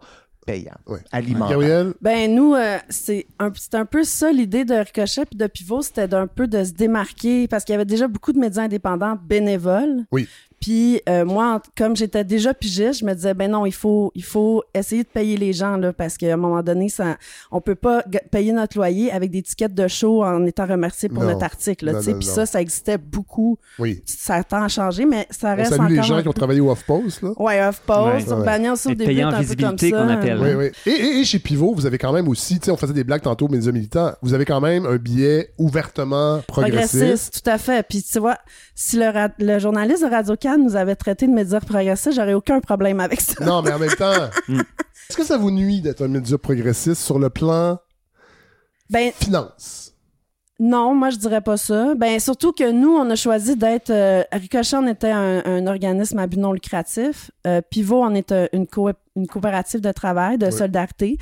payants, alimentaires. Ben nous, euh, c'est un, c'est un peu ça l'idée de Ricochet puis de Pivot, c'était d'un peu de se démarquer parce qu'il y avait déjà beaucoup de médias indépendants bénévoles. Oui. Puis euh, moi, comme j'étais déjà pigiste, je me disais ben non, il faut il faut essayer de payer les gens là parce qu'à un moment donné, ça on peut pas payer notre loyer avec des tickets de show en étant remercié pour Non. notre article. là, Non, tu sais. non, Puis ça, ça existait beaucoup. Oui. Ça tend à changer, mais ça On reste salue encore les gens un qui ont travaillé au Off-Post. là. Ouais, off-post, Ouais. Peu comme visibilité ça. qu'on appelle. Oui, oui. Et, et- et chez Pivot, vous avez quand même aussi, tu sais, on faisait des blagues tantôt, médias militants, vous avez quand même un billet ouvertement progressiste. Progressiste, tout à fait. Puis tu vois, si le, ra- le journaliste de Radio Nous avait traité de médias progressistes, j'aurais aucun problème avec ça. Non, mais en même temps, est-ce que ça vous nuit d'être un média progressiste sur le plan Ben, finance? non, moi je dirais pas ça. Ben surtout que nous, on a choisi d'être. euh, Ricochet, on était un, un organisme à but non lucratif. Euh, Pivot, on est euh, une, co- une coopérative de travail, de Oui. solidarité.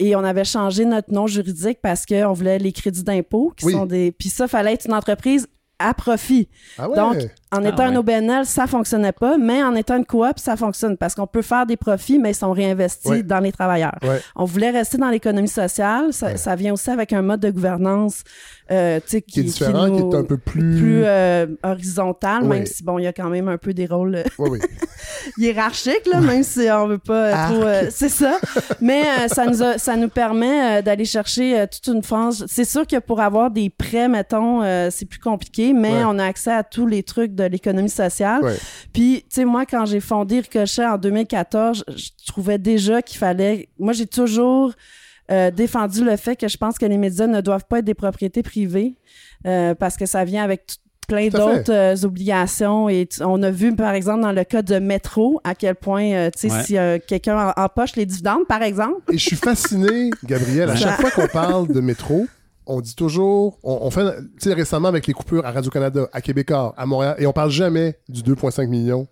Et on avait changé notre nom juridique parce qu'on voulait les crédits d'impôt, qui Oui. sont des. Puis ça, fallait être une entreprise à profit. Ah ouais. Donc, en Ah étant un. OBNL, ça fonctionnait pas, mais en étant une coop, ça fonctionne parce qu'on peut faire des profits, mais ils sont réinvestis Ouais. dans les travailleurs. On voulait rester dans l'économie sociale. Ça, ça vient aussi avec un mode de gouvernance euh, Qui est différent, qui est un peu plus- euh, horizontal, même si, bon, il y a quand même un peu des rôles euh, hiérarchiques, là, même si on veut pas euh, trop... euh, c'est ça. Mais ça, nous a- ça nous permet d'aller chercher toute une frange. C'est sûr que pour avoir des prêts, mettons, c'est plus compliqué, mais Ouais. on a accès à tous les trucs de l'économie sociale. Ouais. Puis, tu sais, moi, quand j'ai fondé Ricochet en 2014, je, je trouvais déjà qu'il fallait... Moi, j'ai toujours euh, défendu le fait que je pense que les médias ne doivent pas être des propriétés privées euh, parce que ça vient avec tout- plein d'autres euh, obligations et on a vu par exemple dans le cas de métro à quel point euh, tu sais Ouais. si euh, quelqu'un empoche les dividendes par exemple Et je suis fasciné, Gabriel, à chaque fois qu'on parle de métro, on dit toujours, on, on fait, tu sais, récemment avec les coupures à Radio-Canada, à Québécois, à Montréal, et on parle jamais du 2,5 millions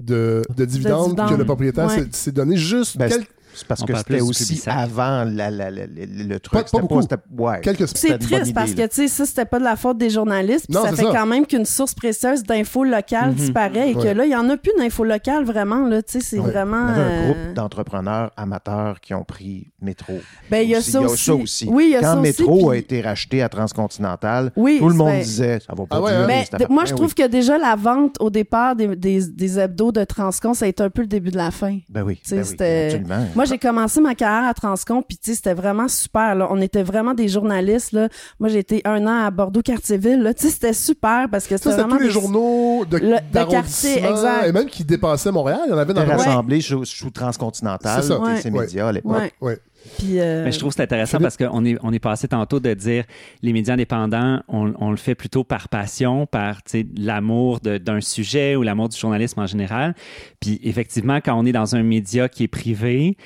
de, de dividendes que le propriétaire s'est donné juste Ben, quelques- C'est parce On que c'était aussi avant la- la- la- la- le truc. Pas- pas C'était beaucoup. ouais, c'est triste idée, parce que tu sais ça c'était pas de la faute des journalistes puis Non, ça fait ça. quand même qu'une source précieuse d'infos locales Mhm. disparaît et que Ouais. là il y en a plus d'infos locales vraiment là tu sais c'est Ouais. vraiment avait un euh, groupe d'entrepreneurs amateurs qui ont pris Métro. Ben, il y a ça aussi. Oui, il y a Quand ça aussi, Métro a été racheté à Transcontinental, Oui, tout le monde ben- disait ça va pas Ah hein? Mais moi, Ben je oui. trouve que déjà la vente au départ des, des, des hebdos de Transcon, ça a été un peu le début de la fin. Ben oui, ben absolument. Moi, j'ai commencé ma carrière à Transcon, puis tu sais, c'était vraiment super. Là. On était vraiment des journalistes. Là. Moi, j'ai été un an à Bordeaux-Cartierville. là. Tu sais, c'était super parce que c'était vraiment tous les des- journaux de, Le- de quartier, exact. et même qui dépassaient Montréal. Il y en avait dans le rassemblé sous, sous Transcontinental, C'est ça. TC Ouais. ces médias à l'époque. Ouais. Puis, euh, Mais je trouve que c'est intéressant parce qu'on est, on est passé tantôt de dire les médias indépendants, on, on le fait plutôt par passion, par l'amour d'un sujet ou l'amour du journalisme en général. Puis effectivement, quand on est dans un média qui est privé,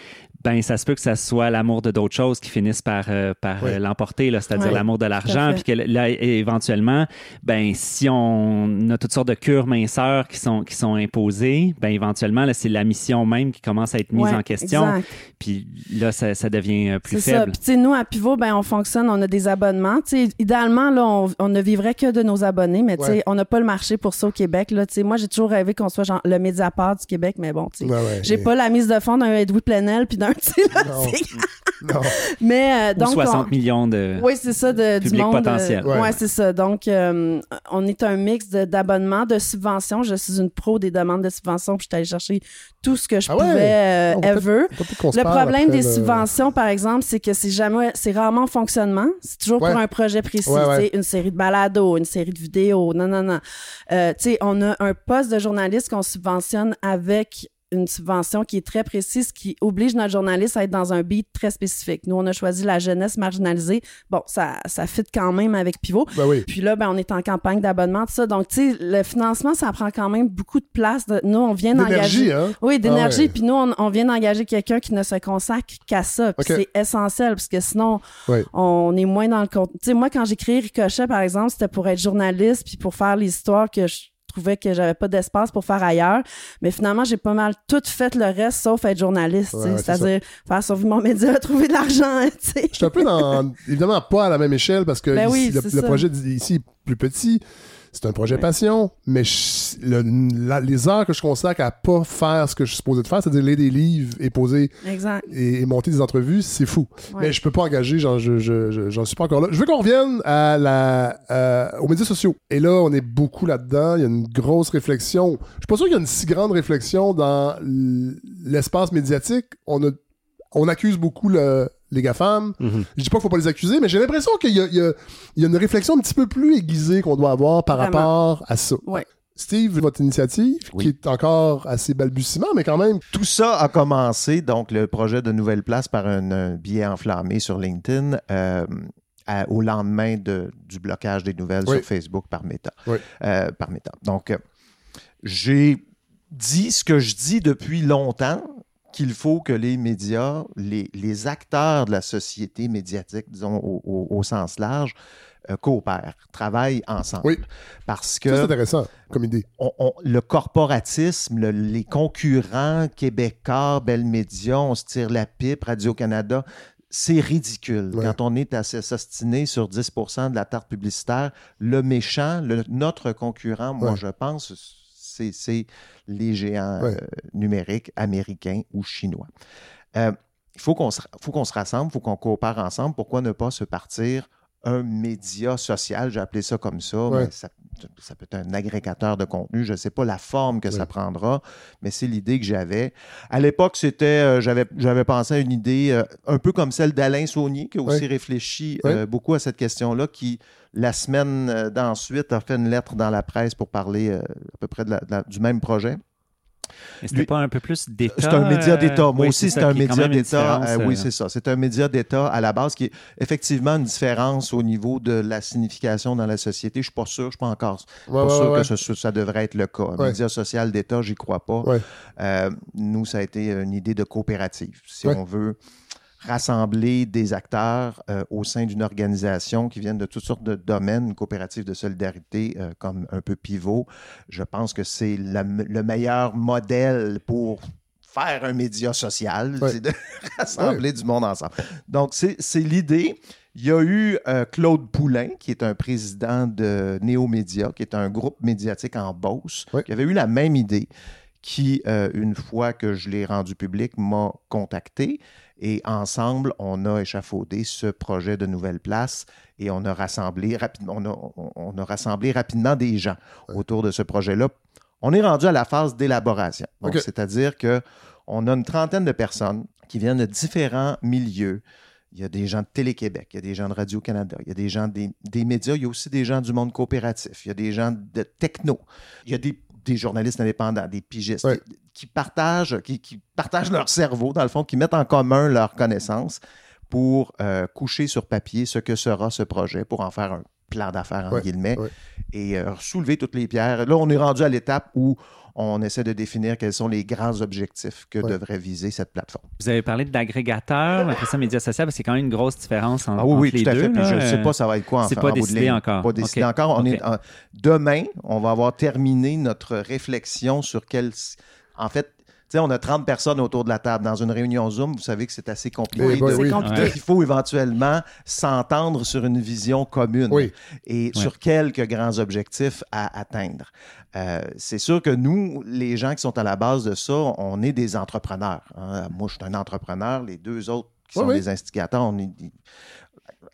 ben ça se peut que ça soit l'amour de d'autres choses qui finissent par, euh, par Oui. euh, l'emporter, là, c'est-à-dire Oui, l'amour de l'argent. Puis que là, éventuellement, ben si on a toutes sortes de cures minceurs qui sont, qui sont imposées, ben éventuellement, là, c'est la mission même qui commence à être mise Ouais, en question. Puis là, ça, ça devient euh, plus C'est ça. faible. Puis, nous, à Pivot, ben, on fonctionne, on a des abonnements. Tu idéalement, là, on, on ne vivrait que de nos abonnés, mais tu sais, Ouais. on n'a pas le marché pour ça au Québec. Là. Tu sais, moi, j'ai toujours rêvé qu'on soit genre le Mediapart du Québec, mais bon, tu sais, Ouais, ouais, j'ai pas la mise de fond d'un Edoui Plenel puis d'un, tu sais, là, Non. Non. Mais euh, Ou donc, 60 on- millions de. Oui, c'est ça, de, du public monde. potentiel. euh, ouais, Ouais. c'est ça. Donc, euh, on est un mix de- d'abonnements, de, subventions. Je suis une pro des demandes de subventions, puis je suis allée chercher tout ce que je Ah ouais? pouvais euh, ever. Le problème des le- subventions, par exemple, c'est que c'est jamais, c'est rarement en fonctionnement. C'est toujours Ouais. pour un projet précis, une série de balados, une série de vidéos. Non, non, non. Euh, tu sais, on a un poste de journaliste qu'on subventionne avec une subvention qui est très précise, qui oblige notre journaliste à être dans un beat très spécifique. Nous, on a choisi la jeunesse marginalisée. Bon, ça, ça fit quand même avec Pivot. Ben oui. Puis là, ben, on est en campagne d'abonnement, tout ça. Donc, tu sais, le financement, ça prend quand même beaucoup de place. De... Nous, on vient D'énergie, d'engager. hein? Oui, d'énergie. Ah ouais. Puis nous, on, on vient d'engager quelqu'un qui ne se consacre qu'à ça. Puis c'est essentiel, parce que sinon, Ouais. on est moins dans le compte. Tu sais, moi, quand j'ai créé Ricochet, par exemple, c'était pour être journaliste, puis pour faire les histoires que je trouvais que j'avais pas d'espace pour faire ailleurs. Mais finalement, j'ai pas mal tout fait le reste, sauf être journaliste. Ouais, ouais, C'est-à-dire faire survivre mon média, trouver de l'argent. Je suis un peu dans. évidemment, pas à la même échelle parce que Ben ici, oui, le, le projet ici est plus petit. C'est un projet passion, mais je- le- la- les heures que je consacre à pas faire ce que je suis supposé de faire, c'est-à-dire lire des livres et poser Exact. et, et monter des entrevues, c'est fou. Ouais. Mais je peux pas engager, j'en je, je, suis pas encore là. Je veux qu'on revienne à la, euh, aux médias sociaux. Et là, on est beaucoup là-dedans. Il y a une grosse réflexion. Je suis pas sûr qu'il y a une si grande réflexion dans l'espace médiatique. On a on accuse beaucoup le, les GAFAM. Mhm. Je dis pas qu'il faut pas les accuser, mais j'ai l'impression qu'il y a, y y une réflexion un petit peu plus aiguisée qu'on doit avoir par Vraiment. rapport à ça. Ouais. Steve, votre initiative, qui est encore assez balbutiement, mais quand même. Tout ça a commencé, donc le projet de Nouvelle Place, par un, un billet enflammé sur LinkedIn euh, à- au lendemain de- du blocage des nouvelles Oui. sur Facebook par Meta. Oui. Euh, par Meta. Donc, euh, j'ai dit ce que je dis depuis longtemps, qu'il faut que les médias, les, les acteurs de la société médiatique, disons au, au- au sens large, euh, coopèrent, travaillent ensemble. Oui. Parce que c'est intéressant comme idée. on- on- le corporatisme, le- les concurrents, Québécois, Bell Média, on se tire la pipe, Radio-Canada, c'est ridicule. Quand on est à s'ostiner sur 10% de la tarte publicitaire, le méchant, le- notre concurrent, moi, je pense, c'est c'est les géants Ouais. euh, numériques américains ou chinois. Euh, il faut qu'on se, faut qu'on se rassemble, il faut qu'on coopère ensemble. Pourquoi ne pas se partir un média social, j'ai appelé ça comme ça, Ouais. mais ça, ça peut être un agrégateur de contenu, je ne sais pas la forme que ça prendra, mais c'est l'idée que j'avais. À l'époque, c'était, euh, j'avais, j'avais pensé à une idée euh, un peu comme celle d'Alain Saunier, qui a aussi réfléchi euh, beaucoup à cette question-là, qui, la semaine d'ensuite, a fait une lettre dans la presse pour parler à peu près de la- de la- du même projet. Mais c'était pas un peu plus d'État. C'est un média euh, d'État. Moi oui, aussi, c'est un média d'État. Euh, oui, euh, c'est ça. C'est un média d'État à la base qui est effectivement une différence au niveau de la signification dans la société. Je ne suis pas sûr, je ne suis pas encore Ouais, pas ouais, sûr ouais, que ce- ça devrait être le cas. Un Ouais. média social d'État, j'y crois pas. Ouais. Euh, nous, ça a été une idée de coopérative. Si Ouais. on veut rassembler des acteurs euh, au sein d'une organisation qui viennent de toutes sortes de domaines, une coopérative de solidarité euh, comme un peu pivot, je pense que c'est le meilleur modèle pour faire un média social, c'est de rassembler du monde ensemble. Donc, c'est l'idée. Il y a eu euh, Claude Poulain, qui est un président de Néomédia, qui est un groupe médiatique en Beauce, qui avait eu la même idée, qui, euh, une fois que je l'ai rendu public, m'a contacté. Et ensemble, on a échafaudé ce projet de nouvelle place et on a rassemblé rapidement, on a, on- a rassemblé rapidement des gens autour de ce projet-là. On est rendu à la phase d'élaboration. C'est-à-dire que on a une trentaine de personnes qui viennent de différents milieux. Il y a des gens de Télé-Québec, il y a des gens de Radio-Canada, il y a des gens des, des médias, il y a aussi des gens du monde coopératif, il y a des gens de techno, il y a des, des journalistes indépendants, des pigistes qui, qui partagent, qui, qui partagent leur cerveau, dans le fond, qui mettent en commun leurs connaissances pour euh, coucher sur papier ce que sera ce projet, pour en faire un plan d'affaires, en Ouais, guillemets, ouais. et euh, soulever toutes les pierres. Là, on est rendu à l'étape où on essaie de définir quels sont les grands objectifs que devrait viser cette plateforme. Vous avez parlé d'agrégateur, après ça, médias sociaux, parce que c'est quand même une grosse différence en, Ah oui, oui, entre les tout à deux. fait. Puis je ne sais pas ça va être quoi en C'est en pas bout de décidé ligne. encore. Pas décidé encore. On OK. est, en- demain, on va avoir terminé notre réflexion sur quel. En fait, on a 30 personnes autour de la table. Dans une réunion Zoom, vous savez que c'est assez compliqué. Oui, oui, de-. Il faut éventuellement s'entendre sur une vision commune Oui. et Ouais. sur quelques grands objectifs à atteindre. Euh, c'est sûr que nous, les gens qui sont à la base de ça, on est des entrepreneurs. hein. Moi, je suis un entrepreneur. Les deux autres qui sont oui. des instigateurs, on est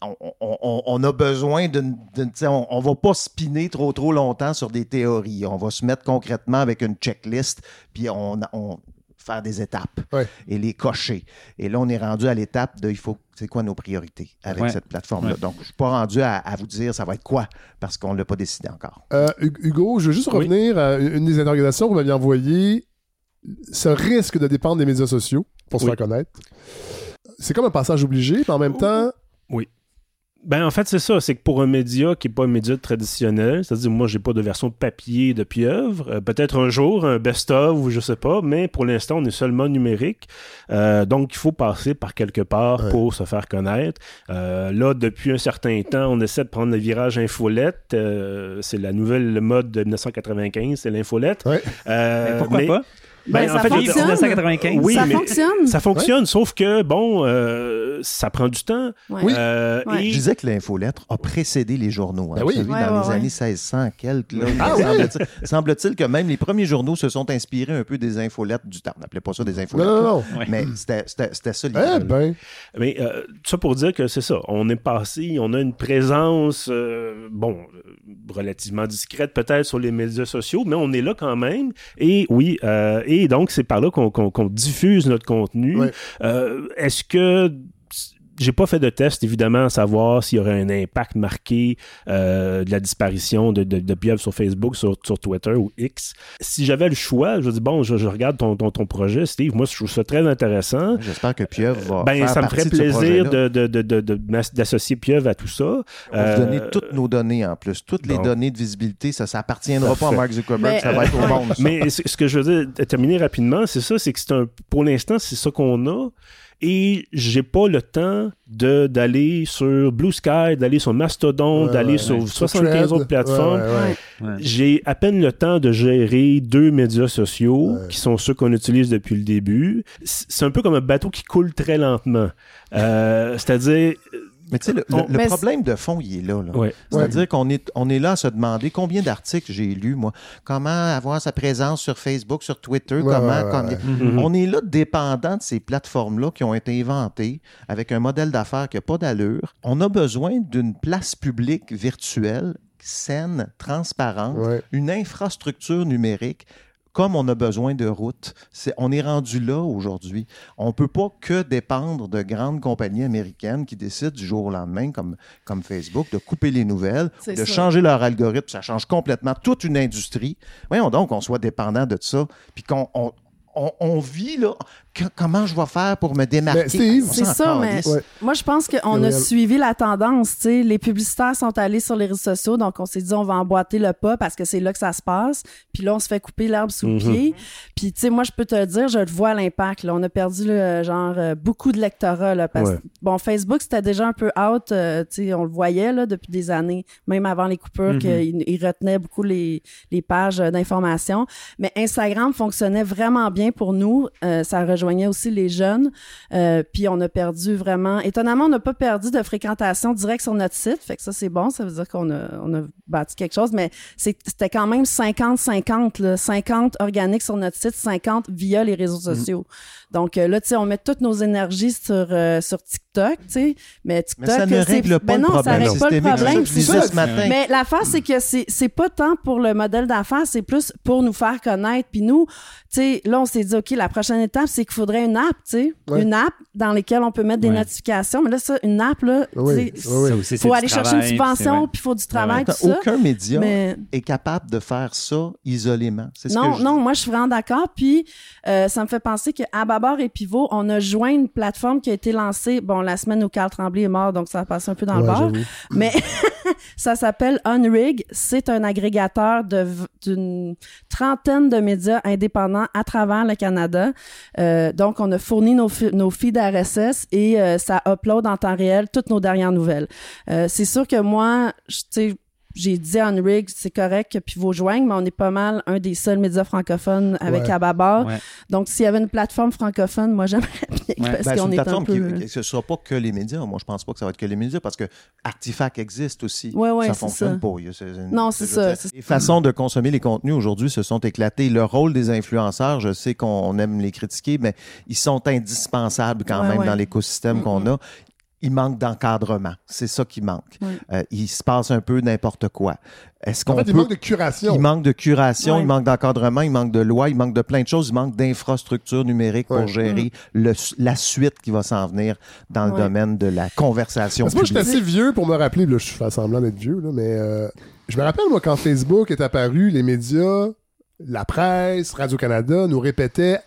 on, on- on- on a besoin d'une. on, on va pas spinner trop trop longtemps sur des théories. On va se mettre concrètement avec une checklist, puis on, on faire des étapes Ouais. et les cocher. Et là, on est rendu à l'étape de il faut. C'est quoi nos priorités avec Ouais. cette plateforme-là? Ouais. Donc, je ne suis pas rendu à, à vous dire ça va être quoi parce qu'on ne l'a pas décidé encore. Euh, Hu- Hugo, je veux juste Oui. revenir à une des interrogations que vous m'aviez envoyées. Ce risque de dépendre des médias sociaux pour se Oui. faire connaître. C'est comme un passage obligé, mais en même temps, Oui. Ben, en fait, c'est ça. C'est que pour un média qui n'est pas un média traditionnel, c'est-à-dire, moi, j'ai pas de version papier de pieuvre. euh, Peut-être un jour, un best-of ou je sais pas, mais pour l'instant, on est seulement numérique. Euh, donc, il faut passer par quelque part Ouais. pour se faire connaître. Euh, là, depuis un certain temps, on essaie de prendre le virage infolette. Euh, c'est la nouvelle mode de 1995, c'est l'infolette. Ouais. Euh, Mais pourquoi pas? Ben, Ben, en ça fait, fonctionne. 1995. Oui, ça mais- fonctionne. ça fonctionne, sauf que, bon, euh, ça prend du temps. Ouais. Oui. Euh, Ouais. et- Je disais que l'infolettre a précédé les journaux. hein. Ben Vous oui. savez, Ouais, dans ouais, les ouais. années 1600, quelques, là, Ah oui? semble-t-il semble-t-il que même les premiers journaux se sont inspirés un peu des infolettres du temps. On n'appelait pas ça des non, infolettes. non, non. Ouais. Mais c'était- c'était c'était ça l'idée. Eh ben, Mais euh, tout ça pour dire que c'est ça. On est passé, on a une présence, euh, bon, relativement discrète peut-être sur les médias sociaux, mais on est là quand même. Et oui, euh, et donc c'est par là qu'on diffuse notre contenu. Euh, Est-ce que j'ai pas fait de test, évidemment, à savoir s'il y aurait un impact marqué euh, de la disparition de, de, de sur Facebook, sur, sur Twitter ou X. Si j'avais le choix, je dis, bon, je, je regarde ton, ton, ton projet, Steve. Moi, je trouve ça très intéressant. J'espère que Pieuvre va Ben, faire ça me ferait plaisir projet-là. de, de, de, de- de m'ass- d'associer Pieuvre à tout ça. On va Euh, vous donner toutes nos données en plus. Toutes les données de visibilité, ça ne appartiendra pas à. Mark Zuckerberg, Mais- ça va être au monde. ça. Mais ce ce que je veux dire, terminer rapidement, c'est ça, c'est que c'est un, pour l'instant, c'est ça qu'on a. et j'ai pas le temps de d'aller sur Blue Sky, d'aller sur Mastodon, Ouais, d'aller ouais, sur ouais. 75 Sur autres plateformes. Ouais, ouais, ouais. J'ai à peine le temps de gérer deux médias sociaux qui sont ceux qu'on utilise depuis le début. C'est un peu comme un bateau qui coule très lentement. Euh, C'est-à-dire Mais tu sais, le, On- le- le Mais problème de fond, il est là. là. Ouais. C'est-à-dire qu'on est, on est là à se demander combien d'articles j'ai lus, moi. Comment avoir sa présence sur Facebook, sur Twitter, Ouais, comment. ouais, ouais, combien- ouais. On est là dépendant de ces plateformes-là qui ont été inventées avec un modèle d'affaires qui n'a pas d'allure. On a besoin d'une place publique virtuelle saine, transparente, une infrastructure numérique comme on a besoin de routes. On est rendu là aujourd'hui. On ne peut pas que dépendre de grandes compagnies américaines qui décident du jour au lendemain, comme, comme Facebook, de couper les nouvelles, de ça. changer leur algorithme. Ça change complètement toute une industrie. Voyons donc qu'on soit dépendant de ça, puis qu'on on, on- on vit là. Comment je vais faire pour me démarquer? On C'est ça, mais moi, je pense qu'on a suivi la tendance. tu sais. Les publicitaires sont allés sur les réseaux sociaux, donc on s'est dit, on va emboîter le pas parce que c'est là que ça se passe. Puis là, on se fait couper l'herbe sous le Mhm. pied. Puis, tu sais, moi, je peux te dire, je le vois à l'impact. là. On a perdu, là, genre, euh, beaucoup de lectorat. Là, parce... Ouais. Bon, Facebook, c'était déjà un peu out. euh, tu sais, on le voyait là, depuis des années, même avant les coupures, Mhm. qu'il il retenait beaucoup les, les pages euh, d'information. Mais Instagram fonctionnait vraiment bien pour nous. Euh, ça rejoignait aussi les jeunes. Euh, puis on a perdu vraiment. Étonnamment, on n'a pas perdu de fréquentation directe sur notre site. Fait que ça, c'est bon. Ça veut dire qu'on a, on a bâti quelque chose. Mais c'était quand même 50-50. là. 50 organiques sur notre site, 50 via les réseaux sociaux. Donc euh, là, tu sais, on met toutes nos énergies sur, euh, sur TikTok, tu sais. Mais TikTok, ça ne c'est- règle pas ben le non, ça problème règle pas le problème. C'est ça que je disais c'est ce matin. Mais l'affaire, c'est que c'est c'est pas tant pour le modèle d'affaires, c'est plus pour nous faire connaître. Puis nous, tu sais, là, on s'est dit, OK, la prochaine étape, c'est qu'il faudrait une app, tu sais. Ouais. Une app dans laquelle on peut mettre des Ouais. notifications. Mais là, ça, une app, là, Oui, oui. Ça aussi, faut aller chercher travail, une subvention, puis il faut du travail, tout ça. Aucun média Mais- est capable de faire ça isolément. C'est ce Non, que je non, moi je suis vraiment d'accord. Puis euh, ça me fait penser qu'à Babar et Pivot, on a joint une plateforme qui a été lancée, bon, la semaine où Carl Tremblay est mort, donc ça a passé un peu dans le Ouais, j'avoue. Mais ça s'appelle Unrig. C'est un agrégateur d'une trentaine de médias indépendants à travers le Canada. Euh, donc, on a fourni nos, nos feeds RSS et euh, ça upload en temps réel toutes nos dernières nouvelles. Euh, c'est sûr que moi, je- tu sais, j'ai dit à Unrig, c'est correct que Pivot joigne, mais on est pas mal un des seuls médias francophones avec Ouais. Ababar. Ouais. Donc, s'il y avait une plateforme francophone, moi, j'aimerais bien Ben, parce c'est qu'on une est un plateforme peu... qui, ce ne sera pas que les médias. Moi, je pense pas que ça va être que les médias parce que Artifact existe aussi. Ouais, ouais, ça c'est fonctionne ça. pas. Il y a- c'est une- Non, c'est ça, Les façons de consommer les contenus aujourd'hui se sont éclatées. Le rôle des influenceurs, je sais qu'on aime les critiquer, mais ils sont indispensables quand Ouais, même ouais. dans l'écosystème qu'on a. Il manque d'encadrement. C'est ça qui manque. Euh, il se passe un peu n'importe quoi. Est-ce qu'on En fait, il peut- manque de curation. Il manque de curation, il manque d'encadrement, il manque de loi, il manque de plein de choses, il manque d'infrastructures numériques pour gérer le- la suite qui va s'en venir dans le domaine de la conversation Parce que moi, je suis assez vieux pour me rappeler, là, je fais semblant d'être vieux, là, mais euh, je me rappelle, moi, quand Facebook est apparu, les médias, la presse, Radio-Canada nous répétaient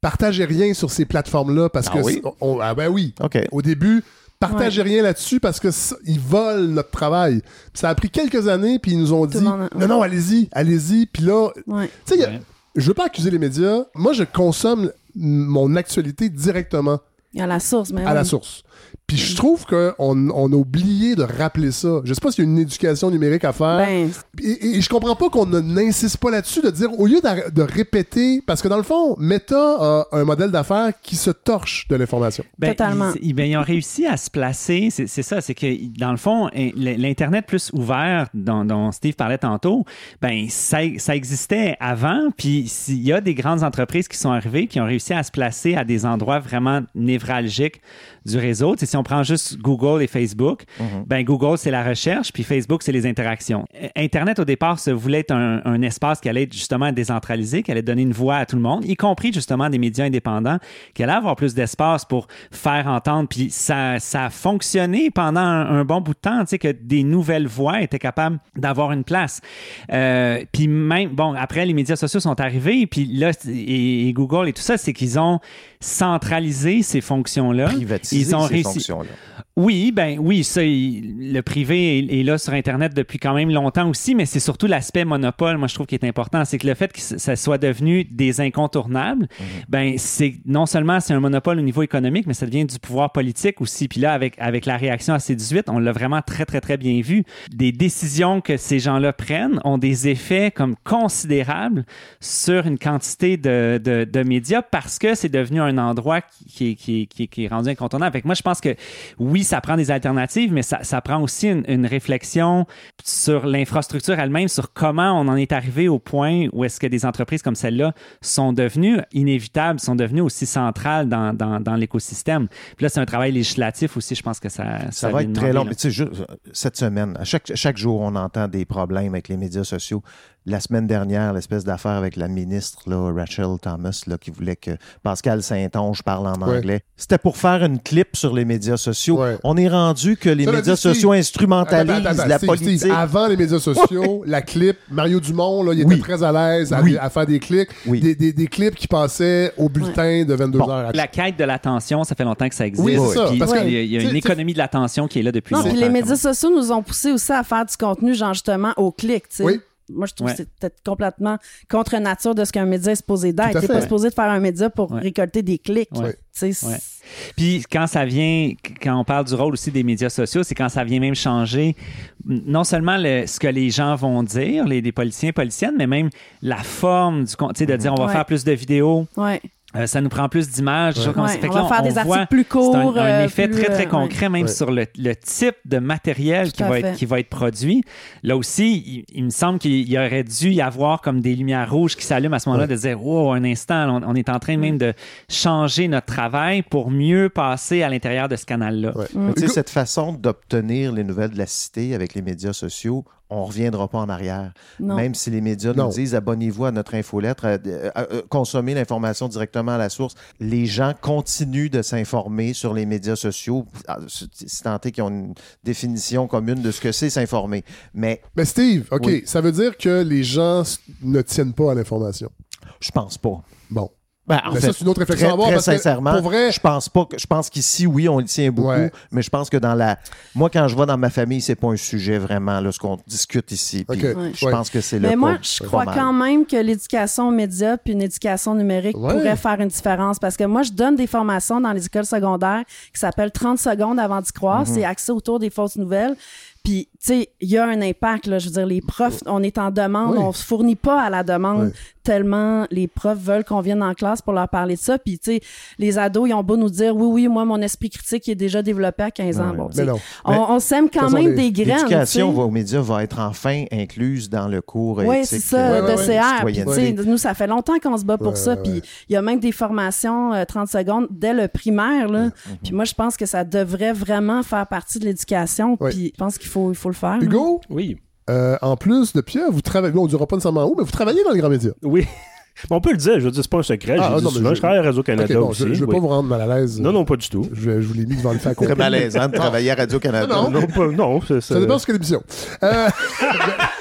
partagez rien sur ces plateformes-là parce Ah que. oui? on- ah ben oui. OK. Au début, partagez rien là-dessus parce que ça- ils volent notre travail. Ça a pris quelques années, puis ils nous ont dit monde non, non, allez-y, allez-y. Puis là, Ouais. tu sais, je veux pas accuser les médias. Moi, je consomme mon actualité directement À la source, mais à la source. Puis je trouve qu'on on a oublié de rappeler ça. Je sais pas s'il y a une éducation numérique à faire. Ben, et, et je comprends pas qu'on ne- n'insiste pas là-dessus de dire, au lieu de, répéter, parce que dans le fond, Meta a un modèle d'affaires qui se torche de l'information. Ben, Totalement. Ils, ben, ils ont réussi à se placer. C'est ça, c'est que dans le fond, l'Internet plus ouvert dont, dont Steve parlait tantôt, ben, ça, ça existait avant. Puis il y a des grandes entreprises qui sont arrivées, qui ont réussi à se placer à des endroits vraiment névralgiques du réseau. Tu sais, si on prend juste Google et Facebook, ben, Google, c'est la recherche, puis Facebook, c'est les interactions. Internet, au départ, se voulait être un, un espace qui allait être justement décentralisé, qui allait donner une voix à tout le monde, y compris justement des médias indépendants, qui allaient avoir plus d'espace pour faire entendre. Puis ça, ça a fonctionné pendant un, un bon bout de temps, tu sais, que des nouvelles voix étaient capables d'avoir une place. Euh, puis même, bon, après, les médias sociaux sont arrivés, puis là, et, et Google et tout ça, c'est qu'ils ont centralisé ces fonctions-là. Ils ont ces réussi. Oui, ben oui, ça, il- le privé est, est là sur Internet depuis quand même longtemps aussi, mais c'est surtout l'aspect monopole, moi je trouve qui est important, c'est que le fait que ça soit devenu des incontournables, ben c'est non seulement c'est un monopole au niveau économique, mais ça devient du pouvoir politique aussi. Puis là, avec, avec la réaction à C18, on l'a vraiment très, très, très bien vu. Des décisions que ces gens-là prennent ont des effets comme considérables sur une quantité de, de, de médias parce que c'est devenu un endroit qui, qui, qui, qui- qui est rendu incontournable. Fait que moi, je pense que oui, ça prend des alternatives, mais ça, ça prend aussi une, une réflexion sur l'infrastructure elle-même, sur comment on en est arrivé au point où est-ce que des entreprises comme celle-là sont devenues inévitables, sont devenues aussi centrales dans, dans, dans l'écosystème. Puis là, c'est un travail législatif aussi, je pense que ça... Ça, va être très long. tu sais, ju- cette semaine, à chaque, chaque jour, on entend des problèmes avec les médias sociaux. La semaine dernière, l'espèce d'affaire avec la ministre, là, Rachel Thomas, là, qui voulait que Pascal Saint-Onge parle en Ouais. anglais. C'était pour faire une clip sur les médias sociaux. On est rendu que les médias dit, sociaux instrumentalisent Attends, attends, attends, la politique. Steve, avant les médias sociaux, la clip, Mario Dumont, là, il était Oui. très à l'aise à, Oui. à faire des clics, des, des- des clips qui passaient au bulletin de 22h. La quête de l'attention, ça fait longtemps que ça existe. Oui, c'est ça, Puis parce que- il y a, une économie de l'attention qui est là depuis Non, longtemps. puis les médias sociaux nous ont poussé aussi à faire du contenu, genre justement au clic, tu sais. Oui. Moi, je trouve Ouais. que c'est peut-être complètement contre nature de ce qu'un média est supposé d'être. T'es pas supposé de faire un média pour Ouais. récolter des clics. Ouais. Puis quand ça vient, quand on parle du rôle aussi des médias sociaux, c'est quand ça vient même changer non seulement le- ce que les gens vont dire, les, les politiciens, policiennes, mais même la forme du con- tu sais, de dire on va Ouais. faire plus de vidéos. Euh, ça nous prend plus d'images. Ouais. Ouais, on là, va faire des voit- articles plus c'est un- courts, un, euh, effet plus, très, très euh, concret, ouais. même Ouais. sur le, le type de matériel qui va, être, qui va être produit. Là aussi, il, il me semble qu'il y aurait dû y avoir comme des lumières rouges qui s'allument à ce moment-là, Ouais. de dire, wow, un instant, on, on est en train même de changer notre travail pour mieux passer à l'intérieur de ce canal-là. Tu sais, cette façon d'obtenir les nouvelles de la cité avec les médias sociaux, on ne reviendra pas en arrière. Non. Même si les médias Non. nous disent abonnez-vous à notre infolettre, euh, euh, euh, consommez l'information directement à la source, les gens continuent de s'informer sur les médias sociaux, Ah, si tant est qu'ils ont une définition commune de ce que c'est s'informer. Mais, Mais Steve, OK, Oui. ça veut dire que les gens ne tiennent pas à l'information. Je pense pas. Bon. Ben, en Mais fait, ça, c'est une autre réflexion très, à avoir. très parce que, sincèrement, pour vrai, je pense pas que je pense qu'ici, oui, on le tient beaucoup, Ouais. mais je pense que dans la. Moi, quand je vais dans ma famille, c'est pas un sujet vraiment là, ce qu'on discute ici. Puis Ok. Je Ouais. pense que c'est le Mais moi, je crois mal. quand même que l'éducation aux médias puis une éducation numérique Ouais. pourrait faire une différence parce que moi, je donne des formations dans les écoles secondaires qui s'appellent 30 secondes avant d'y croire. Mhm. C'est axé autour des fausses nouvelles. Puis, tu sais, il y a un impact, là. Je veux dire, les profs, on est en demande, Oui. on se fournit pas à la demande Oui. Tellement les profs veulent qu'on vienne en classe pour leur parler de ça. Puis, tu sais, les ados, ils ont beau nous dire, oui, oui, moi, mon esprit critique est déjà développé à 15 ans. Ouais. Bon, Mais non. on, on sème quand même des graines. L'éducation aux médias va être enfin incluse dans le cours Oui, c'est ça, euh, de de CR. Puis, tu sais, citoyenneté. nous, ça fait longtemps qu'on se bat pour Ouais, ça. Puis, il y a même des formations euh, 30 secondes dès le primaire. Là. Puis, moi, je pense que ça devrait vraiment faire partie de l'éducation. Ouais. Puis, je pense qu'il faut, il faut le faire. Hugo? Oui. Euh, en plus de Pierre, vous travaillez, on ne dira pas nécessairement où, mais vous travaillez dans les grands médias. Oui. On peut le dire, je veux dire, c'est pas un secret. Ah, je non, souvent, je- je travaille à Radio-Canada bon, aussi. je ne veux oui. pas vous rendre mal à l'aise. Non, non, pas du tout. Je, je vous l'ai mis devant le fait Très malaisant de travailler à Radio-Canada. Non, non. Non, pas- non, Ça c'est- dépend ce que l'émission. Euh,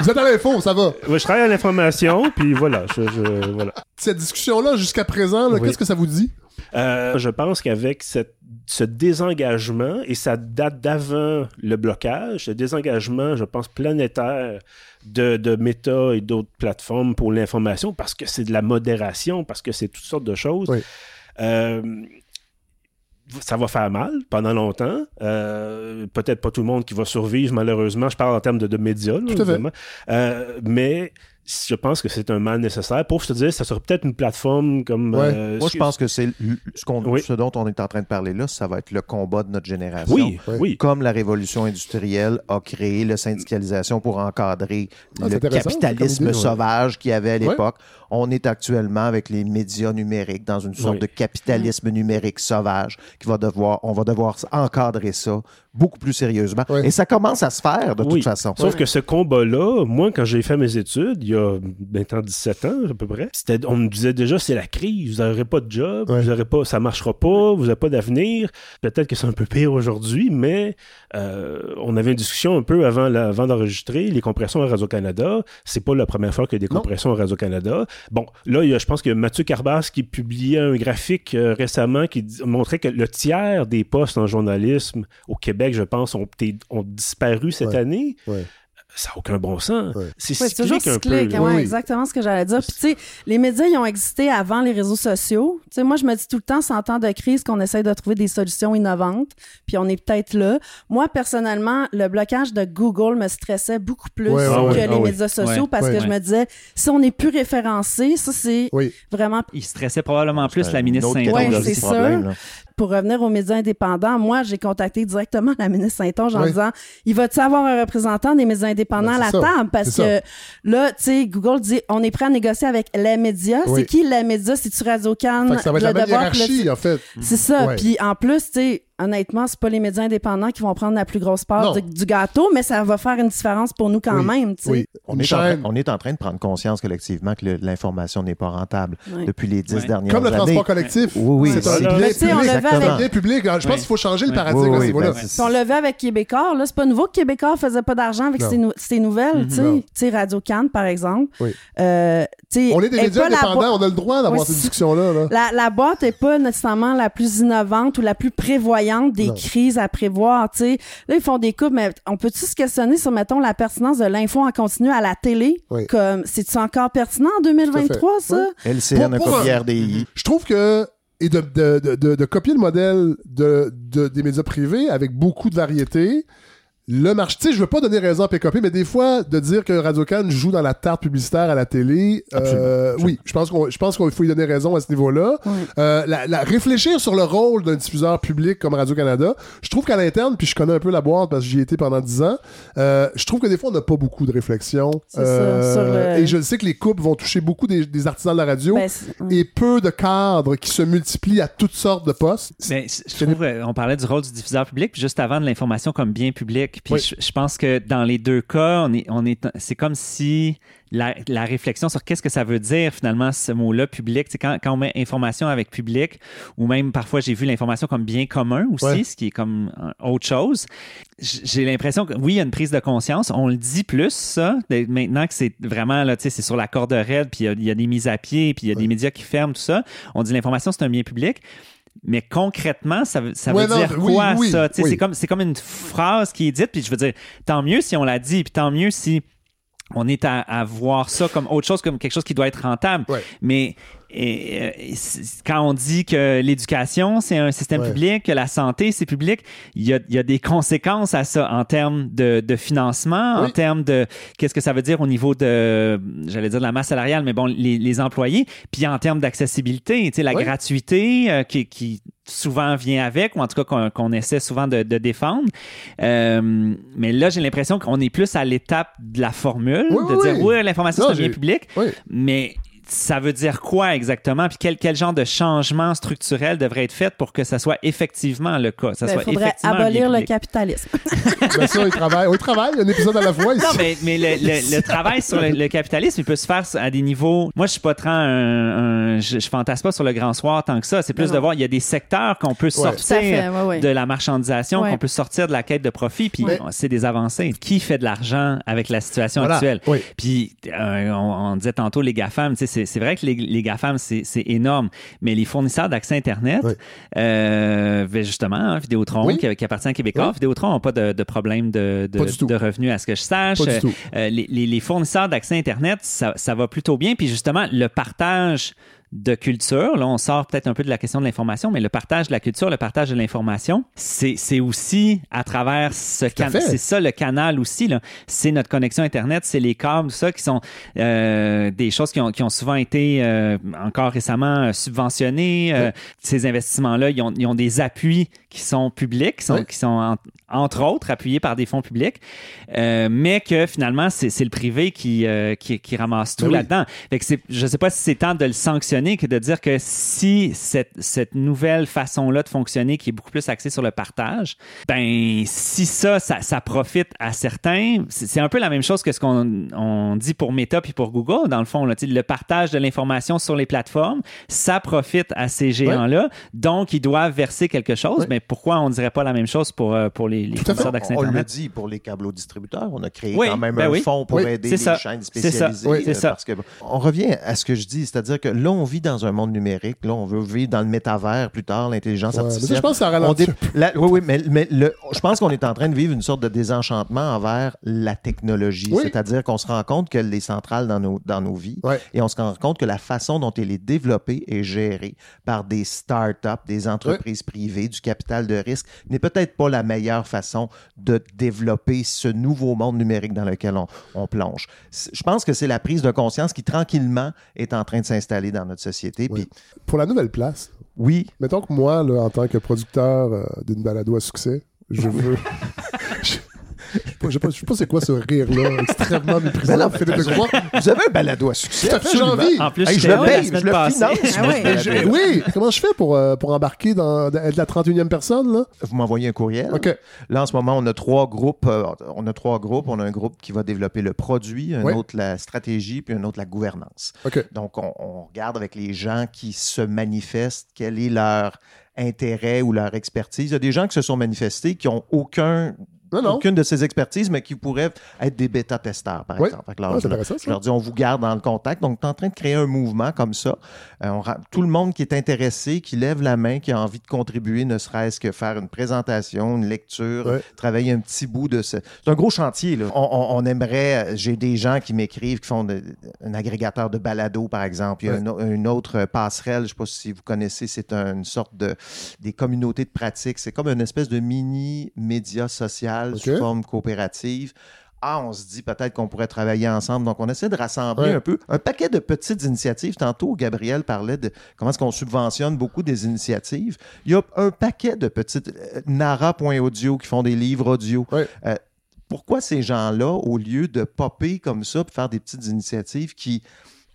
vous êtes à l'info, ça va. Ouais, je travaille à l'information, puis voilà. Je, je- voilà. Cette discussion-là, jusqu'à présent, là, Oui. qu'est-ce que ça vous dit? Euh, je pense qu'avec cette- ce désengagement, et ça date d'avant le blocage, ce désengagement, je pense, planétaire de, de Meta et d'autres plateformes pour l'information, parce que c'est de la modération, parce que c'est toutes sortes de choses. Euh, ça va faire mal pendant longtemps. Euh, Peut-être pas tout le monde qui va survivre, malheureusement. Je parle en termes de, de médias, là, Tout à fait. évidemment. Euh, mais je pense que c'est un mal nécessaire. Pour te dire, ça serait peut-être une plateforme comme. euh, Moi, je pense que c'est ce, dont on est en train de parler là, ça va être le combat de notre génération. Oui, oui. Comme la révolution industrielle a créé la syndicalisation pour encadrer Ah, le capitalisme idée, ouais. sauvage qu'il y avait à Ouais. On est actuellement avec les médias numériques dans une sorte Oui. de capitalisme numérique sauvage qui va devoir, on va devoir encadrer ça beaucoup plus sérieusement. Et ça commence à se faire de Oui. toute façon. Sauf que ce combat-là, moi, quand j'ai fait mes études, il y a maintenant 17 ans à peu près, c'était, on me disait déjà c'est la crise, vous n'aurez pas de job, vous aurez pas, ça marchera pas, vous n'avez pas d'avenir. Peut-être que c'est un peu pire aujourd'hui, mais euh, on avait une discussion un peu avant, la- avant d'enregistrer les compressions à Radio-Canada. C'est pas la première fois qu'il y a des compressions à Radio-Canada. Bon, là, il y a, je pense que Mathieu Carbas qui publiait un graphique euh, récemment qui montrait que le tiers des postes en journalisme au Québec, je pense, ont, disparu cette Ouais. année. Ouais. Ça n'a aucun bon sens. C'est Ouais, c'est toujours cyclique un cyclique, peu. ouais, exactement ce que j'allais dire. Puis tu sais, les médias, ils ont existé avant les réseaux sociaux. Tu sais, moi, je me dis tout le temps, c'est en temps de crise qu'on essaye de trouver des solutions innovantes, puis on est peut-être là. Moi, personnellement, le blocage de Google me stressait beaucoup plus Ouais, ouais, que ouais. les Ah oui. médias sociaux Ouais. parce Ouais. que je me disais, si on n'est plus référencé, ça, c'est vraiment Il stressait probablement plus la ministre autre Saint-Onge. Oui, c'est sûr. Pour revenir aux médias indépendants, moi, j'ai contacté directement la ministre Saint-Onge en Oui. disant il va-tu avoir un représentant des médias indépendants Ben, à la ça. table Parce que ça. là, tu sais, Google dit on est prêt à négocier avec les médias. Oui. C'est qui les médias? C'est-tu Radio-Can ça va être la Le Devoir, là, hiérarchie, en fait. C'est ça. Puis en plus, tu sais, honnêtement, c'est pas les médias indépendants qui vont prendre la plus grosse part du, du gâteau, mais ça va faire une différence pour nous quand Oui. même. Oui. On est, en train, chaîne. on est en train de prendre conscience collectivement que l'information n'est pas rentable Oui. depuis les dix dernières Comme le années. transport collectif. Oui, oui. c'est un c'est- bien public. public. Je pense qu'il faut changer le paradigme Oui, à ce oui, niveau-là. ben, on le fait avec Québécois. Là, c'est pas nouveau que Québécois faisait pas d'argent avec ses, nou- ses nouvelles. sais, Radio Can, par exemple. Oui. Euh, On est des médias indépendants, on a le droit d'avoir Oui, ces c'est- discussions-là. là. La, la boîte est pas nécessairement la plus innovante ou la plus prévoyante des Non. crises à prévoir. tu sais. Là, ils font des coupes, mais on peut-tu se questionner sur, mettons, la pertinence de l'info en continu à la télé? Oui. Comme, c'est-tu encore pertinent en 2023, Tout à fait. ça? LCN copié un- RDI. Je trouve que. Et de, de, de, de- de copier le modèle de, de- des médias privés avec beaucoup de variété. Le marché, tu sais, je veux pas donner raison à PKP, mais des fois, de dire que Radio-Can joue dans la tarte publicitaire à la télé, euh, oui, je pense qu'on, je pense qu'il faut y donner raison à ce niveau-là. Euh, la, la- réfléchir sur le rôle d'un diffuseur public comme Radio-Canada, je trouve qu'à l'interne, puis je connais un peu la boîte parce que j'y ai été pendant 10 ans, euh, je trouve que des fois, on n'a pas beaucoup de réflexion. C'est ça, le- Et je le sais que les coupes vont toucher beaucoup des, des artisans de la radio Ben, et peu de cadres qui se multiplient à toutes sortes de postes. Mais je trouve, euh, on parlait du rôle du diffuseur public, puis juste avant de l'information comme bien public. Puis Oui. je, je pense que dans les deux cas, on est, on est, c'est comme si la, la réflexion sur qu'est-ce que ça veut dire finalement ce mot-là public, c'est quand, quand on met information avec public, ou même parfois j'ai vu l'information comme bien commun aussi, Ouais. ce qui est comme euh, autre chose. J'ai l'impression que oui, il y a une prise de conscience. On le dit plus, ça, maintenant que c'est vraiment, là, tu sais, c'est sur la corde raide, puis il y a- il y, a des mises à pied, puis il y a des médias qui ferment, tout ça. On dit l'information, c'est un bien public. Mais concrètement, ça veut, ça Ouais, veut non, dire oui, quoi, oui, ça? Oui. C'est comme, c'est comme une phrase qui est dite, puis je veux dire, tant mieux si on l'a dit, puis tant mieux si on est à, à voir ça comme autre chose, comme quelque chose qui doit être rentable. Ouais. Mais et, euh, quand on dit que l'éducation, c'est un système Ouais. public, que la santé, c'est public, il y a, il y a des conséquences à ça en termes de, de financement, en termes de qu'est-ce que ça veut dire au niveau de, j'allais dire de la masse salariale, mais bon, les, les employés, puis en termes d'accessibilité, tu sais, la Oui. gratuité euh, qui, qui souvent vient avec, ou en tout cas qu'on essaie souvent de, de défendre. Euh, mais là, j'ai l'impression qu'on est plus à l'étape de la formule, Oui, de oui, dire, oui. l'information, public, Oui. mais ça veut dire quoi exactement? Puis quel, quel genre de changement structurel devrait être fait pour que ça soit effectivement le cas? Ça Ben, soit il faudrait effectivement un abolir bien le capitalisme. Ben ça, il travaille. On travaille, un épisode à la fois. ici. Non, mais, mais le, le- le travail sur le, le capitalisme, il peut se faire à des niveaux. Moi, je suis pas tant un. un- je, je fantasme pas sur le grand soir tant que ça. C'est plus Non, de voir, il y a des secteurs qu'on peut sortir fait, ouais, ouais. de la marchandisation, Ouais. qu'on peut sortir de la quête de profit, puis c'est des avancées. Qui fait de l'argent avec la situation Voilà. actuelle? Oui. Puis, euh, on, on disait tantôt les GAFAM, tu sais, c'est vrai que les, les GAFAM, c'est énorme, mais les fournisseurs d'accès Internet, Oui. euh, ben justement, hein, Vidéotron, Oui. qui, qui appartient à Québécois, Oui. Vidéotron n'a pas de, de problème de, revenus à ce que je sache. Pas du Euh, tout. euh, les, les- les fournisseurs d'accès Internet, ça, ça va plutôt bien. Puis justement, le partage de culture, là, on sort peut-être un peu de la question de l'information, mais le partage de la culture, le partage de l'information, c'est aussi à travers ce canal. C'est ça le canal aussi. C'est notre connexion Internet, c'est les câbles, tout ça, qui sont euh, des choses qui ont, qui ont souvent été euh, encore récemment euh, subventionnées. Euh, Ces investissements-là, ils ont, ils ont des appuis qui sont publics, qui sont, Oui. qui sont en- entre autres appuyés par des fonds publics, euh, mais que finalement, c'est le privé qui, euh, qui, qui ramasse tout Ben oui. là-dedans. Fait que c'est- je ne sais pas si c'est temps de le sanctionner que de dire que si cette, cette nouvelle façon-là de fonctionner, qui est beaucoup plus axée sur le partage, ben si ça, ça, ça profite à certains, c'est un peu la même chose que ce qu'on on dit pour Meta puis pour Google, dans le fond. Là, le partage de l'information sur les plateformes, ça profite à ces géants-là, donc ils doivent verser quelque chose. Mais pourquoi on ne dirait pas la même chose pour, euh, pour les, les fournisseurs d'accès On le Internet? dit pour les câbles distributeurs. On a créé Oui, quand même ben un oui. fonds pour Oui, aider les ça. chaînes C'est ça. spécialisées. Euh, ça. parce que, on revient à ce que je dis, c'est-à-dire que là, on vit dans un monde numérique. Là, on veut vivre dans le métavers plus tard, l'intelligence Ouais, mais ça, artificielle. je pense que ça ralentit dé- la- oui, oui, mais, mais le- je pense qu'on est en train de vivre une sorte de désenchantement envers la technologie. Oui. C'est-à-dire qu'on se rend compte qu'elle est centrale dans nos, dans nos vies et on se rend compte que la façon dont elle est développée et gérée par des start-up, des entreprises privées, du capital de risque, n'est peut-être pas la meilleure façon de développer ce nouveau monde numérique dans lequel on, on plonge. Je pense que c'est la prise de conscience qui, tranquillement, est en train de s'installer dans notre société. Pour la nouvelle place. Oui. Mettons que moi, là, en tant que producteur euh, d'une balado à succès, je veux. Je je sais pas, je sais pas c'est quoi ce rire-là, extrêmement méprisant, Ben non, Philippe vous- Legrand. vous avez un balado à succès, Tout à fait, j'ai envie. En plus, Hey, je le paye, je le finance, Ah moi, oui. comment je fais pour, euh, pour embarquer dans être la 31e personne, là? Vous m'envoyez un courriel. Là, en ce moment, on a trois groupes. euh, on a trois groupes. On a un groupe qui va développer le produit, un Oui. autre la stratégie, puis un autre la gouvernance. Donc, on, on regarde avec les gens qui se manifestent quel est leur intérêt ou leur expertise. Il y a des gens qui se sont manifestés qui n'ont aucun. Aucune de ces expertises, mais qui pourraient être des bêta-testeurs, par Oui. exemple. Fait que Ah, leur, intéressant, ça. je leur dis, on vous garde dans le contact. Donc, tu es en train de créer un mouvement comme ça. Euh, on tout le monde qui est intéressé, qui lève la main, qui a envie de contribuer, ne serait-ce que faire une présentation, une lecture, travailler un petit bout de ce. C'est un gros chantier. Là. On, on- on aimerait. J'ai des gens qui m'écrivent, qui font de- un agrégateur de balado, par exemple. Il y a une, une autre euh, passerelle, je ne sais pas si vous connaissez, c'est un- une sorte de des communautés de pratique. C'est comme une espèce de mini sous Ok. forme coopérative. Ah, on se dit peut-être qu'on pourrait travailler ensemble. Donc, on essaie de rassembler Ouais. un peu un paquet de petites initiatives. Tantôt, Gabriel parlait de comment est-ce qu'on subventionne beaucoup des initiatives. Il y a un paquet de petites... euh, Nara.audio qui font des livres audio. Euh, pourquoi ces gens-là, au lieu de popper comme ça, puis faire des petites initiatives qui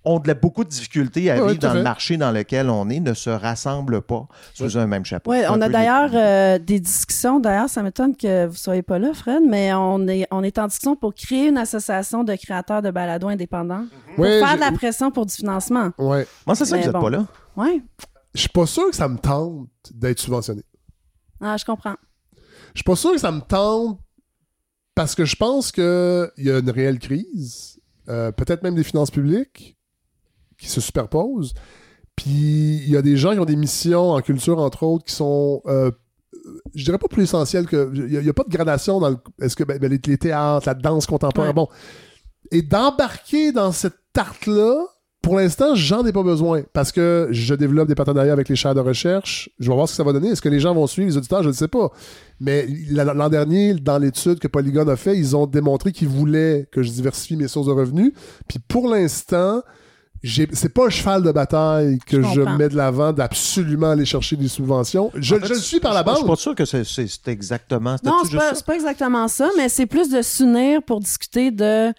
ont de la- beaucoup de difficultés à vivre dans le marché dans lequel on est, ne se rassemblent pas sous un même chapeau. Oui, on a d'ailleurs euh, des discussions. D'ailleurs, ça m'étonne que vous ne soyez pas là, Fred, mais on est, on est en discussion pour créer une association de créateurs de balados indépendants pour Ouais, faire de la pression pour du financement. Ouais. Moi, c'est ça Mais que vous n'êtes bon. pas là. Oui. Je suis pas sûr que ça me tente d'être subventionné. Ah, je comprends. Je suis pas sûr que ça me tente parce que je pense qu'il y a une réelle crise, euh, peut-être même des finances publiques qui se superposent. Puis il y a des gens qui ont des missions en culture, entre autres, qui sont, euh, je dirais pas plus essentielles que. Il n'y a, pas de gradation dans le. Est-ce que ben, ben, les, les théâtres, la danse contemporaine, Ouais. bon. Et d'embarquer dans cette tarte-là, pour l'instant, j'en ai pas besoin parce que je développe des partenariats avec les chaires de recherche. Je vais voir ce que ça va donner. Est-ce que les gens vont suivre les auditeurs? Je ne sais pas. Mais la- l'an dernier, dans l'étude que Polygon a fait, ils ont démontré qu'ils voulaient que je diversifie mes sources de revenus. Puis pour l'instant, c'est pas un cheval de bataille que Je je, mets de l'avant d'absolument aller chercher des subventions. Je, En fait, je le suis par la je- Je suis bande. pas sûr que c'est- exactement. Non, c'est pas, pas exactement ça, mais c'est plus de s'unir pour discuter de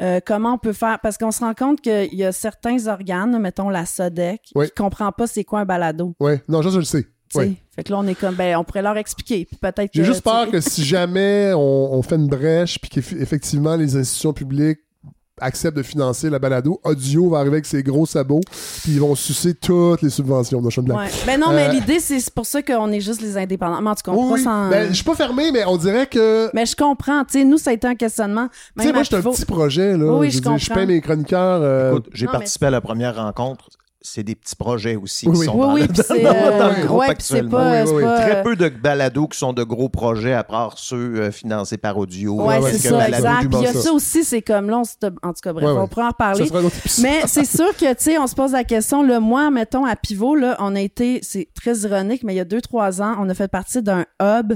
euh, comment on peut faire. Parce qu'on se rend compte qu'il y a certains organes, mettons la SODEC, Oui. qui ne comprend pas c'est quoi un balado. Ouais, non, ça, je le sais. Ouais. Fait que là, on est comme, ben, on pourrait leur expliquer. Peut-être J'ai que, juste peur que si jamais on, on fait une brèche puis qu'effectivement les institutions publiques acceptent de financer la balado, Audio va arriver avec ses gros sabots puis ils vont sucer toutes les subventions. Une blague. Ouais. Ben non, mais Euh, l'idée, c'est pour ça qu'on est juste les indépendants. Mais en tout cas, on oui, pourra s'en- ben, je suis pas fermé, mais on dirait que Mais je comprends. Tu sais, nous, ça a été un questionnement. Tu sais, moi, j'étais un petit projet, là. Oui, je, je dire, je comprends. paye mes chroniqueurs. euh, Écoute, j'ai mais participé à la première rencontre. C'est des petits projets aussi Oui, qui oui. sont Oui, dans, oui, le, dans c'est, le- euh, dans le groupe ouais, actuellement. pas- Oui, oui, Très euh, peu de balados qui sont de gros projets, à part ceux euh, financés par audio. Ouais, Parce c'est ça, exact. Puis il y a ça aussi, c'est comme là, on se- en tout cas, bref, Ouais, ouais. on pourra en reparler. Mais c'est sûr que, tu sais, on se pose la question, là, moi, mettons, à Pivot, là, on a été, c'est très ironique, mais il y a deux, trois ans, on a fait partie d'un hub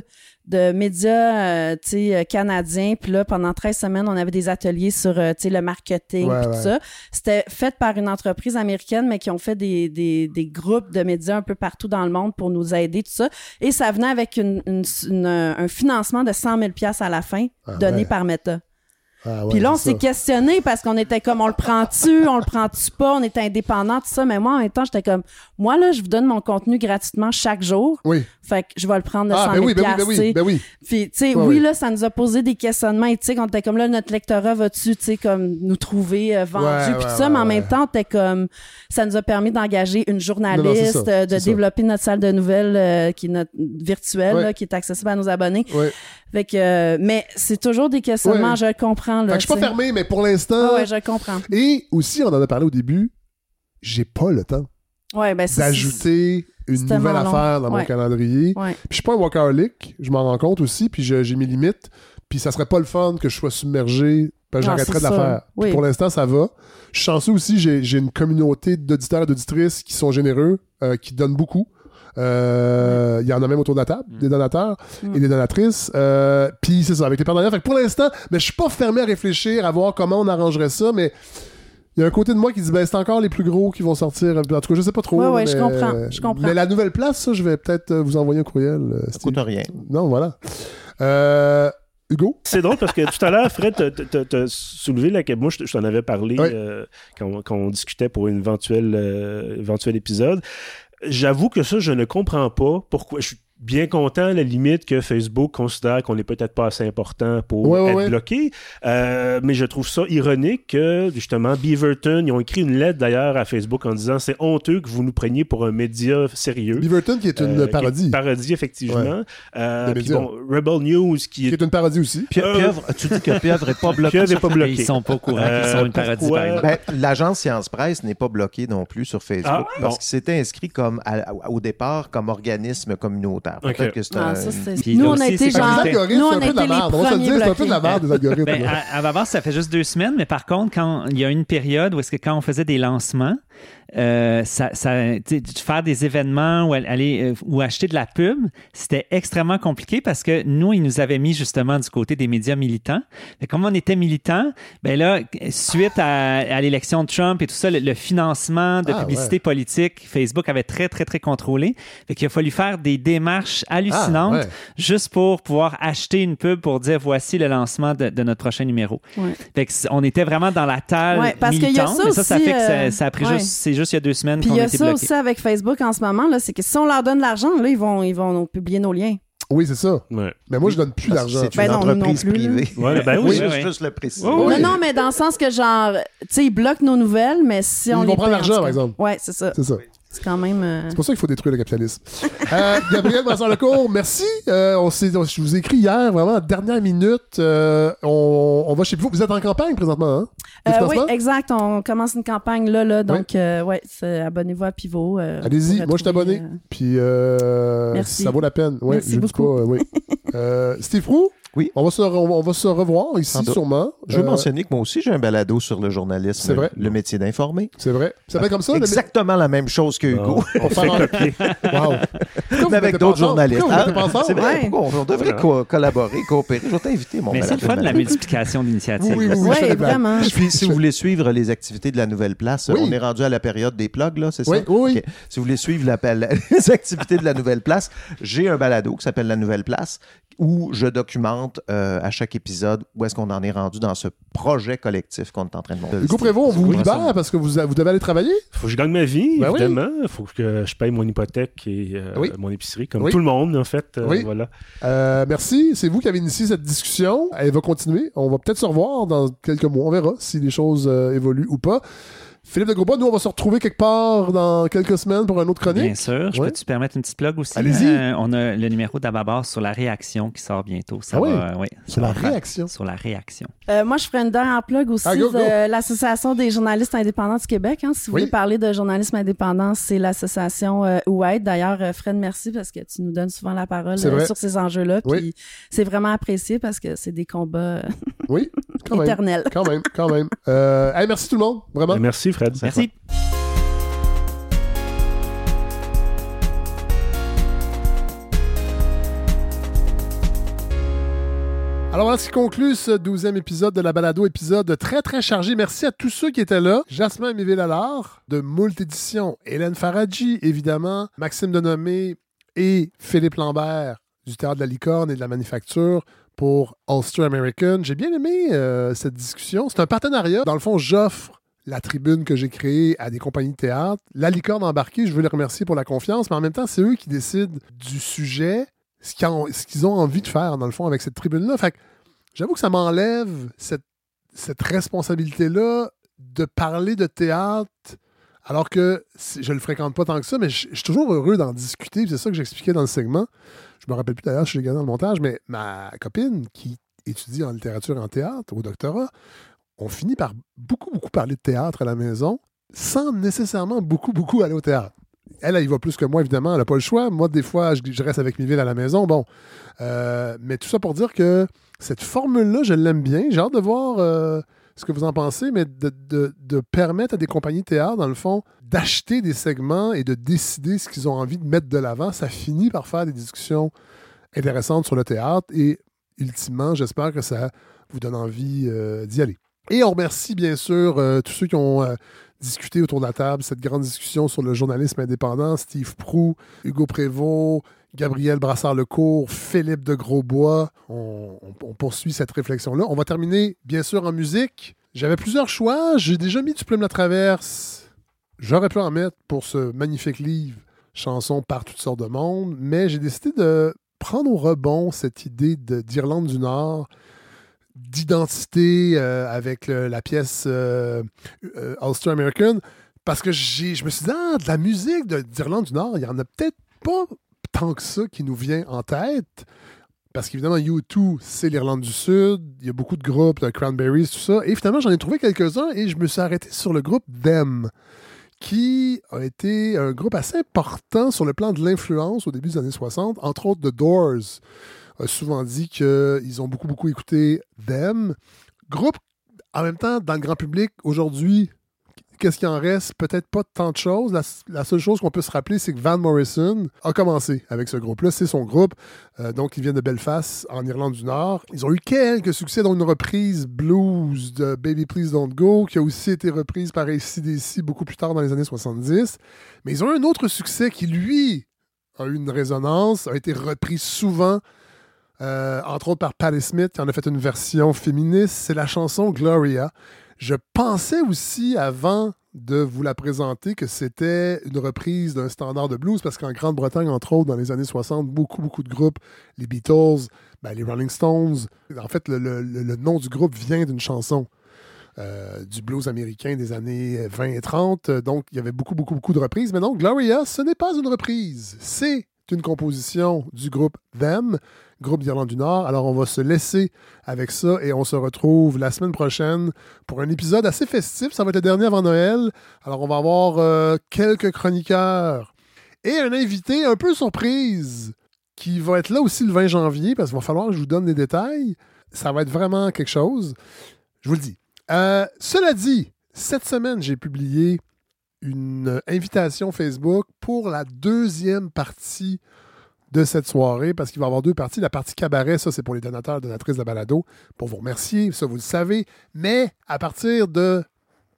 de médias, euh, euh, canadiens. Puis là, pendant 13 semaines, on avait des ateliers sur, euh, le marketing, Ouais, tout ouais. ça. C'était fait par une entreprise américaine, mais qui ont fait des, des, des groupes de médias un peu partout dans le monde pour nous aider, tout ça. Et ça venait avec une, une- une- un financement de 100 000 à la fin, Ah donné ouais. par Meta. Ah ouais, Puis là, on s'est questionné parce qu'on était comme, on le prend-tu, on le prend-tu pas, on était indépendant, tout ça. Mais moi, en même temps, j'étais comme, moi, là, je vous donne mon contenu gratuitement chaque jour. Oui. Fait que je vais le prendre de 100 Ah, 000 ben oui, ben oui, ben oui, ben oui. Puis, tu sais, oui, là, ça nous a posé des questionnements éthiques. On était comme, là, notre lectorat va-tu, tu sais, comme, nous trouver euh, vendus, Ouais, puis ouais, tout ça. mais en même temps, on comme, ça nous a permis d'engager une journaliste, ça, de ça. développer notre salle de nouvelles euh, qui est notre virtuelle, là, qui est accessible à nos abonnés. Fait que, euh, mais c'est toujours des questionnements, je le comprends. Là, Fait que je suis pas fermé, mais pour l'instant. Ouais, je comprends. Et aussi, on en a parlé au début, j'ai pas le temps Ouais, ben d'ajouter une nouvelle long. affaire dans mon Ouais. calendrier. Puis je suis pas un workaholic, je m'en rends compte aussi, puis j'ai mes limites. Puis ça serait pas le fun que je sois submergé, puis Ah, j'arrêterais de la faire. Oui. pour l'instant, ça va. Je suis chanceux aussi, j'ai j'ai une communauté d'auditeurs et d'auditrices qui sont généreux, euh, qui donnent beaucoup. Euh, Il y en a même autour de la table, des donateurs Mm. et des donatrices. Euh, Puis c'est ça, avec les partenaires. Fait que pour l'instant, mais je suis pas fermé à réfléchir, à voir comment on arrangerait ça, mais il y a un côté de moi qui dit ben c'est encore les plus gros qui vont sortir. En tout cas, je sais pas trop. Ouais, ouais, mais, je comprends, je comprends. Mais la nouvelle place, ça, je vais peut-être euh, vous envoyer un courriel. Ça coûte rien. Non, voilà. Euh, Hugo? C'est drôle parce que tout à l'heure, Fred, t'as- soulevé la Moi, je t'en avais parlé Oui. euh, quand, on- quand on discutait pour une éventuelle, euh, éventuel épisode. J'avoue que ça, je ne comprends pas pourquoi. Je bien content, à la limite, que Facebook considère qu'on n'est peut-être pas assez important pour Ouais, ouais, être ouais. bloqué. Euh, mais je trouve ça ironique que, justement, Beaverton, ils ont écrit une lettre d'ailleurs à Facebook en disant c'est honteux que vous nous preniez pour un média sérieux. Beaverton, qui est une Euh, qui parodie. une parodie, effectivement. Ouais. Euh, puis bon, Rebel News, qui Qui est est une parodie aussi. Pie- Euh, Pieuvre, tu dis que Pieuvre n'est pas bloqué. Pieuvre n'est pas bloqué. Ils sont pas au courant qu'ils sont une parodie, pourquoi? par exemple. Ben, L'agence Science Presse n'est pas bloquée non plus sur Facebook Ah, parce bon. qu'il s'était inscrit comme à- au départ comme organisme communautaire. Ok. Peut-être que c'est Ah, un- Puis Nous, on a été genre. Nous, c'est on a peu de la été les merde. On va se le premiers dire, c'est un peu de la bloqués. merde, des algorithmes. Ben, à, ça fait juste deux semaines, mais par contre, quand il y a une période où est-ce que quand on faisait des lancements, euh, ça, ça, faire des événements ou aller euh, ou acheter de la pub, c'était extrêmement compliqué parce que nous, ils nous avaient mis justement du côté des médias militants. Mais comme on était militants, ben là, suite à, à l'élection de Trump et tout ça, le, le financement de Ah, publicité ouais. politique, Facebook avait très, très, très contrôlé. Fait qu'il a fallu faire des démarches hallucinantes Ah, ouais. juste pour pouvoir acheter une pub pour dire voici le lancement de, de notre prochain numéro. Ouais. Fait que on était vraiment dans la table Ouais, parce qu'il y a militante, ça mais ça, ça aussi, fait que ça, euh, ça a pris ouais. juste, juste il y a deux semaines Puis il y a ça bloqués. aussi avec Facebook en ce moment, là, c'est que si on leur donne de l'argent, là, ils vont, ils vont nous publier nos liens. Oui, c'est ça. Ouais. Mais moi, je donne plus d'argent. C'est une Ben entreprise non privée. Ouais, ben oui, juste, oui, oui. juste le préciser. Ouais. Non, non, mais dans le sens que, genre, tu sais, ils bloquent nos nouvelles, mais si Ils on vont les prendre l'argent, par exemple. Ouais, c'est ça. C'est ça. C'est quand même. euh, C'est pour ça qu'il faut détruire le capitalisme. euh, Gabriel Brassard-Lecourt, merci. Euh, on je vous ai écrit hier, vraiment, à dernière minute. Euh, on, on va chez vous. Vous êtes en campagne présentement, hein? Euh, oui, exact. On commence une campagne là, là. Donc, euh, ouais, c'est- abonnez-vous à Pivot. euh, Allez-y, moi je suis abonné. euh, Puis euh, Merci. ça vaut la peine. Ouais, Merci je dis beaucoup. pas, euh, oui. Euh, Steve Roux, Oui. on va se, re- on va se revoir ici sûrement. Je veux Euh, mentionner que moi aussi, j'ai un balado sur le journalisme, C'est vrai. le métier d'informer. C'est vrai. Ça s'appelle comme ça? Exactement la même chose que Hugo, On fait un copier. Wow. Avec d'autres journalistes. Ah, ensemble? c'est vrai, on, devrait co- collaborer, coopérer? Je vais t'inviter, mon Mais c'est le fun de la multiplication d'initiatives. Oui, oui, vraiment. Puis, si vous voulez suivre les activités de la Nouvelle Place, Oui. on est rendu à la période des plugs, là, c'est ça? Oui, oui. Si vous voulez suivre la- la- les activités de la Nouvelle Place, j'ai un balado qui s'appelle La Nouvelle Place où je documente euh, à chaque épisode où est-ce qu'on en est rendu dans ce projet collectif qu'on est en train de monter. Hugo Prévost, on vous Oui, libère parce que vous, vous devez aller travailler? faut que je gagne ma vie, Ben oui. évidemment. Il faut que je paye mon hypothèque et euh, Oui. mon épicerie, comme Oui. tout le monde, en fait. Euh, Oui. Voilà. Euh, merci. C'est vous qui avez initié cette discussion. Elle va continuer. On va peut-être se revoir dans quelques mois. On verra si les choses euh, évoluent ou pas. Philippe de Grosbois, nous, on va se retrouver quelque part dans quelques semaines pour un autre chronique. Bien sûr. Je Ouais. peux-tu permettre une petite plug aussi? Allez-y. Euh, on a le numéro d'Ababar sur la réaction qui sort bientôt. Ça Ah oui? va, euh, oui, Sur la réaction. Sur la réaction. Euh, moi, je ferai une dernière plug aussi Ah, go, go. de l'Association des journalistes indépendants du Québec. hein. Si vous Oui. voulez parler de journalisme indépendant, c'est l'association euh, Ouaid. D'ailleurs, euh, Fred, merci parce que tu nous donnes souvent la parole euh, sur ces enjeux-là. Oui. Puis c'est vraiment apprécié parce que c'est des combats Oui, quand même. éternels. Quand même, quand même. Euh, hey, merci tout le monde, vraiment. Merci, Fred. Merci. Alors voilà ce qui conclut ce douzième épisode de la balado, épisode très très chargé. Merci à tous ceux qui étaient là. Jasmin Mévé-Lalard de Moult Édition, Hélène Faradji, évidemment, Maxime Denomé et Philippe Lambert du Théâtre de la Licorne et de la Manufacture pour Ulster American. J'ai bien aimé euh, cette discussion. C'est un partenariat. Dans le fond, j'offre la tribune que j'ai créée à des compagnies de théâtre. La licorne embarquée, je veux les remercier pour la confiance, mais en même temps, c'est eux qui décident du sujet, ce qu'ils ont, envie de faire, dans le fond, avec cette tribune-là. Fait j'avoue que ça m'enlève cette, responsabilité-là de parler de théâtre alors que je le fréquente pas tant que ça, mais je suis toujours heureux d'en discuter. C'est ça que j'expliquais dans le segment. Je me rappelle plus d'ailleurs, je suis gagné dans le montage, mais ma copine qui étudie en littérature et en théâtre au doctorat, on finit par beaucoup, beaucoup parler de théâtre à la maison sans nécessairement beaucoup, beaucoup aller au théâtre. Elle, elle y va plus que moi, évidemment, elle n'a pas le choix. Moi, des fois, je, reste avec mes villes à la maison. Bon. Euh, mais tout ça pour dire que cette formule-là, je l'aime bien. J'ai hâte de voir euh, ce que vous en pensez, mais de permettre à des compagnies de théâtre, dans le fond, d'acheter des segments et de décider ce qu'ils ont envie de mettre de l'avant, ça finit par faire des discussions intéressantes sur le théâtre et ultimement, j'espère que ça vous donne envie euh, d'y aller. Et on remercie bien sûr euh, tous ceux qui ont euh, discuté autour de la table, cette grande discussion sur le journalisme indépendant, Steve Prou, Hugo Prévost, Gabriel Brassard-Lecourt, Philippe de Grosbois. On, poursuit cette réflexion-là. On va terminer, bien sûr, en musique. J'avais plusieurs choix. J'ai déjà mis du Plume la Traverse. J'aurais pu en mettre pour ce magnifique livre, Chansons par toutes sortes de monde, mais j'ai décidé de prendre au rebond cette idée de- d'Irlande du Nord, d'identité euh, avec la pièce euh, euh, Ulster American, parce que je me suis dit, ah, de la musique de- d'Irlande du Nord, il n'y en a peut-être pas tant que ça qui nous vient en tête. Parce qu'évidemment, U2, c'est l'Irlande du Sud. Il y a beaucoup de groupes, de Cranberries, tout ça. Et finalement, j'en ai trouvé quelques-uns et je me suis arrêté sur le groupe Them, qui a été un groupe assez important sur le plan de l'influence au début des années 60. Entre autres, The Doors a souvent dit qu'ils ont beaucoup, beaucoup écouté Them. Groupe, en même temps, dans le grand public, aujourd'hui, qu'est-ce qu'il en reste? Peut-être pas tant de choses. La, seule chose qu'on peut se rappeler, c'est que Van Morrison a commencé avec ce groupe-là. C'est son groupe. Euh, donc, il vient de Belfast, en Irlande du Nord. Ils ont eu quelques succès, dont une reprise blues de Baby Please Don't Go, qui a aussi été reprise par ACDC beaucoup plus tard dans les années 70. Mais ils ont eu un autre succès qui, lui, a eu une résonance, a été repris souvent euh, entre autres par Patti Smith, qui en a fait une version féministe. C'est la chanson Gloria. Je pensais aussi, avant de vous la présenter, que c'était une reprise d'un standard de blues, parce qu'en Grande-Bretagne, entre autres, dans les années 60, beaucoup, beaucoup de groupes, les Beatles, ben, les Rolling Stones, en fait, le, nom du groupe vient d'une chanson. euh, du blues américain des années 20 et 30. Donc, il y avait beaucoup, beaucoup, beaucoup de reprises. Mais non, Gloria, ce n'est pas une reprise. C'est une composition du groupe Them, groupe d'Irlande du Nord. Alors, on va se laisser avec ça et on se retrouve la semaine prochaine pour un épisode assez festif. Ça va être le dernier avant Noël. Alors, on va avoir euh, quelques chroniqueurs et un invité un peu surprise qui va être là aussi le 20 janvier parce qu'il va falloir que je vous donne les détails. Ça va être vraiment quelque chose. Je vous le dis. Euh, cela dit, cette semaine, j'ai publié une invitation Facebook pour la deuxième partie de cette soirée, parce qu'il va y avoir deux parties. La partie cabaret, ça, c'est pour les donateurs, donatrices de balado, pour vous remercier, ça, vous le savez. Mais à partir de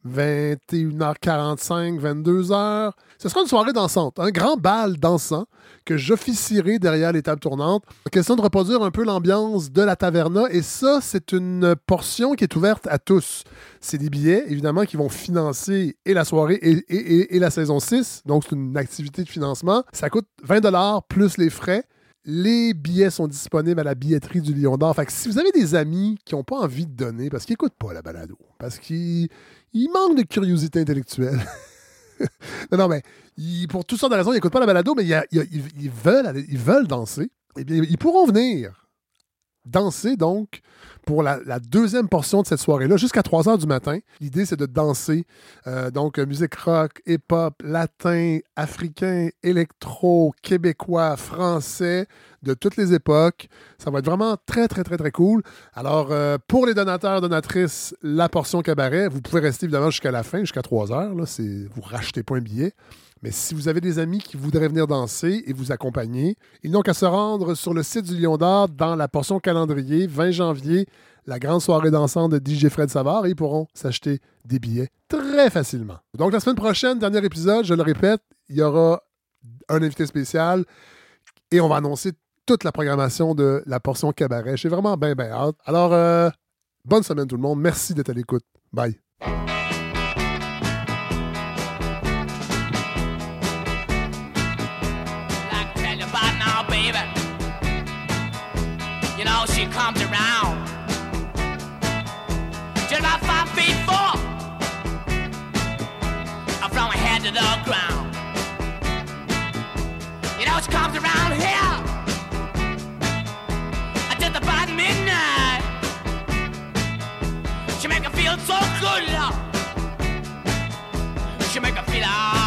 21h45, 22h, ce sera une soirée dansante, un grand bal dansant que j'officierai derrière les tables tournantes. Question de reproduire un peu l'ambiance de la taverna, et ça, c'est une portion qui est ouverte à tous. C'est des billets, évidemment, qui vont financer et la soirée et, la saison 6, donc c'est une activité de financement. Ça coûte 20 plus les frais. Les billets sont disponibles à la billetterie du Lion d'Or. Fait que si vous avez des amis qui n'ont pas envie de donner parce qu'ils n'écoutent pas la balado, parce qu'ils ils manquent de curiosité intellectuelle. non, non, mais pour toutes sortes de raisons, ils n'écoutent pas la balado, mais ils, veulent ils veulent danser. Eh bien, ils pourront venir danser donc pour la, deuxième portion de cette soirée-là jusqu'à 3 heures du matin. L'idée, c'est de danser. euh, donc, euh, musique rock, hip-hop, latin, africain, électro, québécois, français, de toutes les époques. Ça va être vraiment très, très, très, très cool. Alors, euh, pour les donateurs, donatrices, la portion cabaret, vous pouvez rester évidemment jusqu'à la fin, jusqu'à 3 heures. Là, vous rachetez pas un billet. Mais si vous avez des amis qui voudraient venir danser et vous accompagner, ils n'ont qu'à se rendre sur le site du Lion d'Or dans la portion calendrier, 20 janvier, la grande soirée dansante de DJ Fred Savard, et ils pourront s'acheter des billets très facilement. Donc la semaine prochaine, dernier épisode, je le répète, il y aura un invité spécial et on va annoncer toute la programmation de la portion cabaret. J'ai vraiment bien, bien hâte. Alors, euh, bonne semaine tout le monde. Merci d'être à l'écoute. Bye. son good enough. You.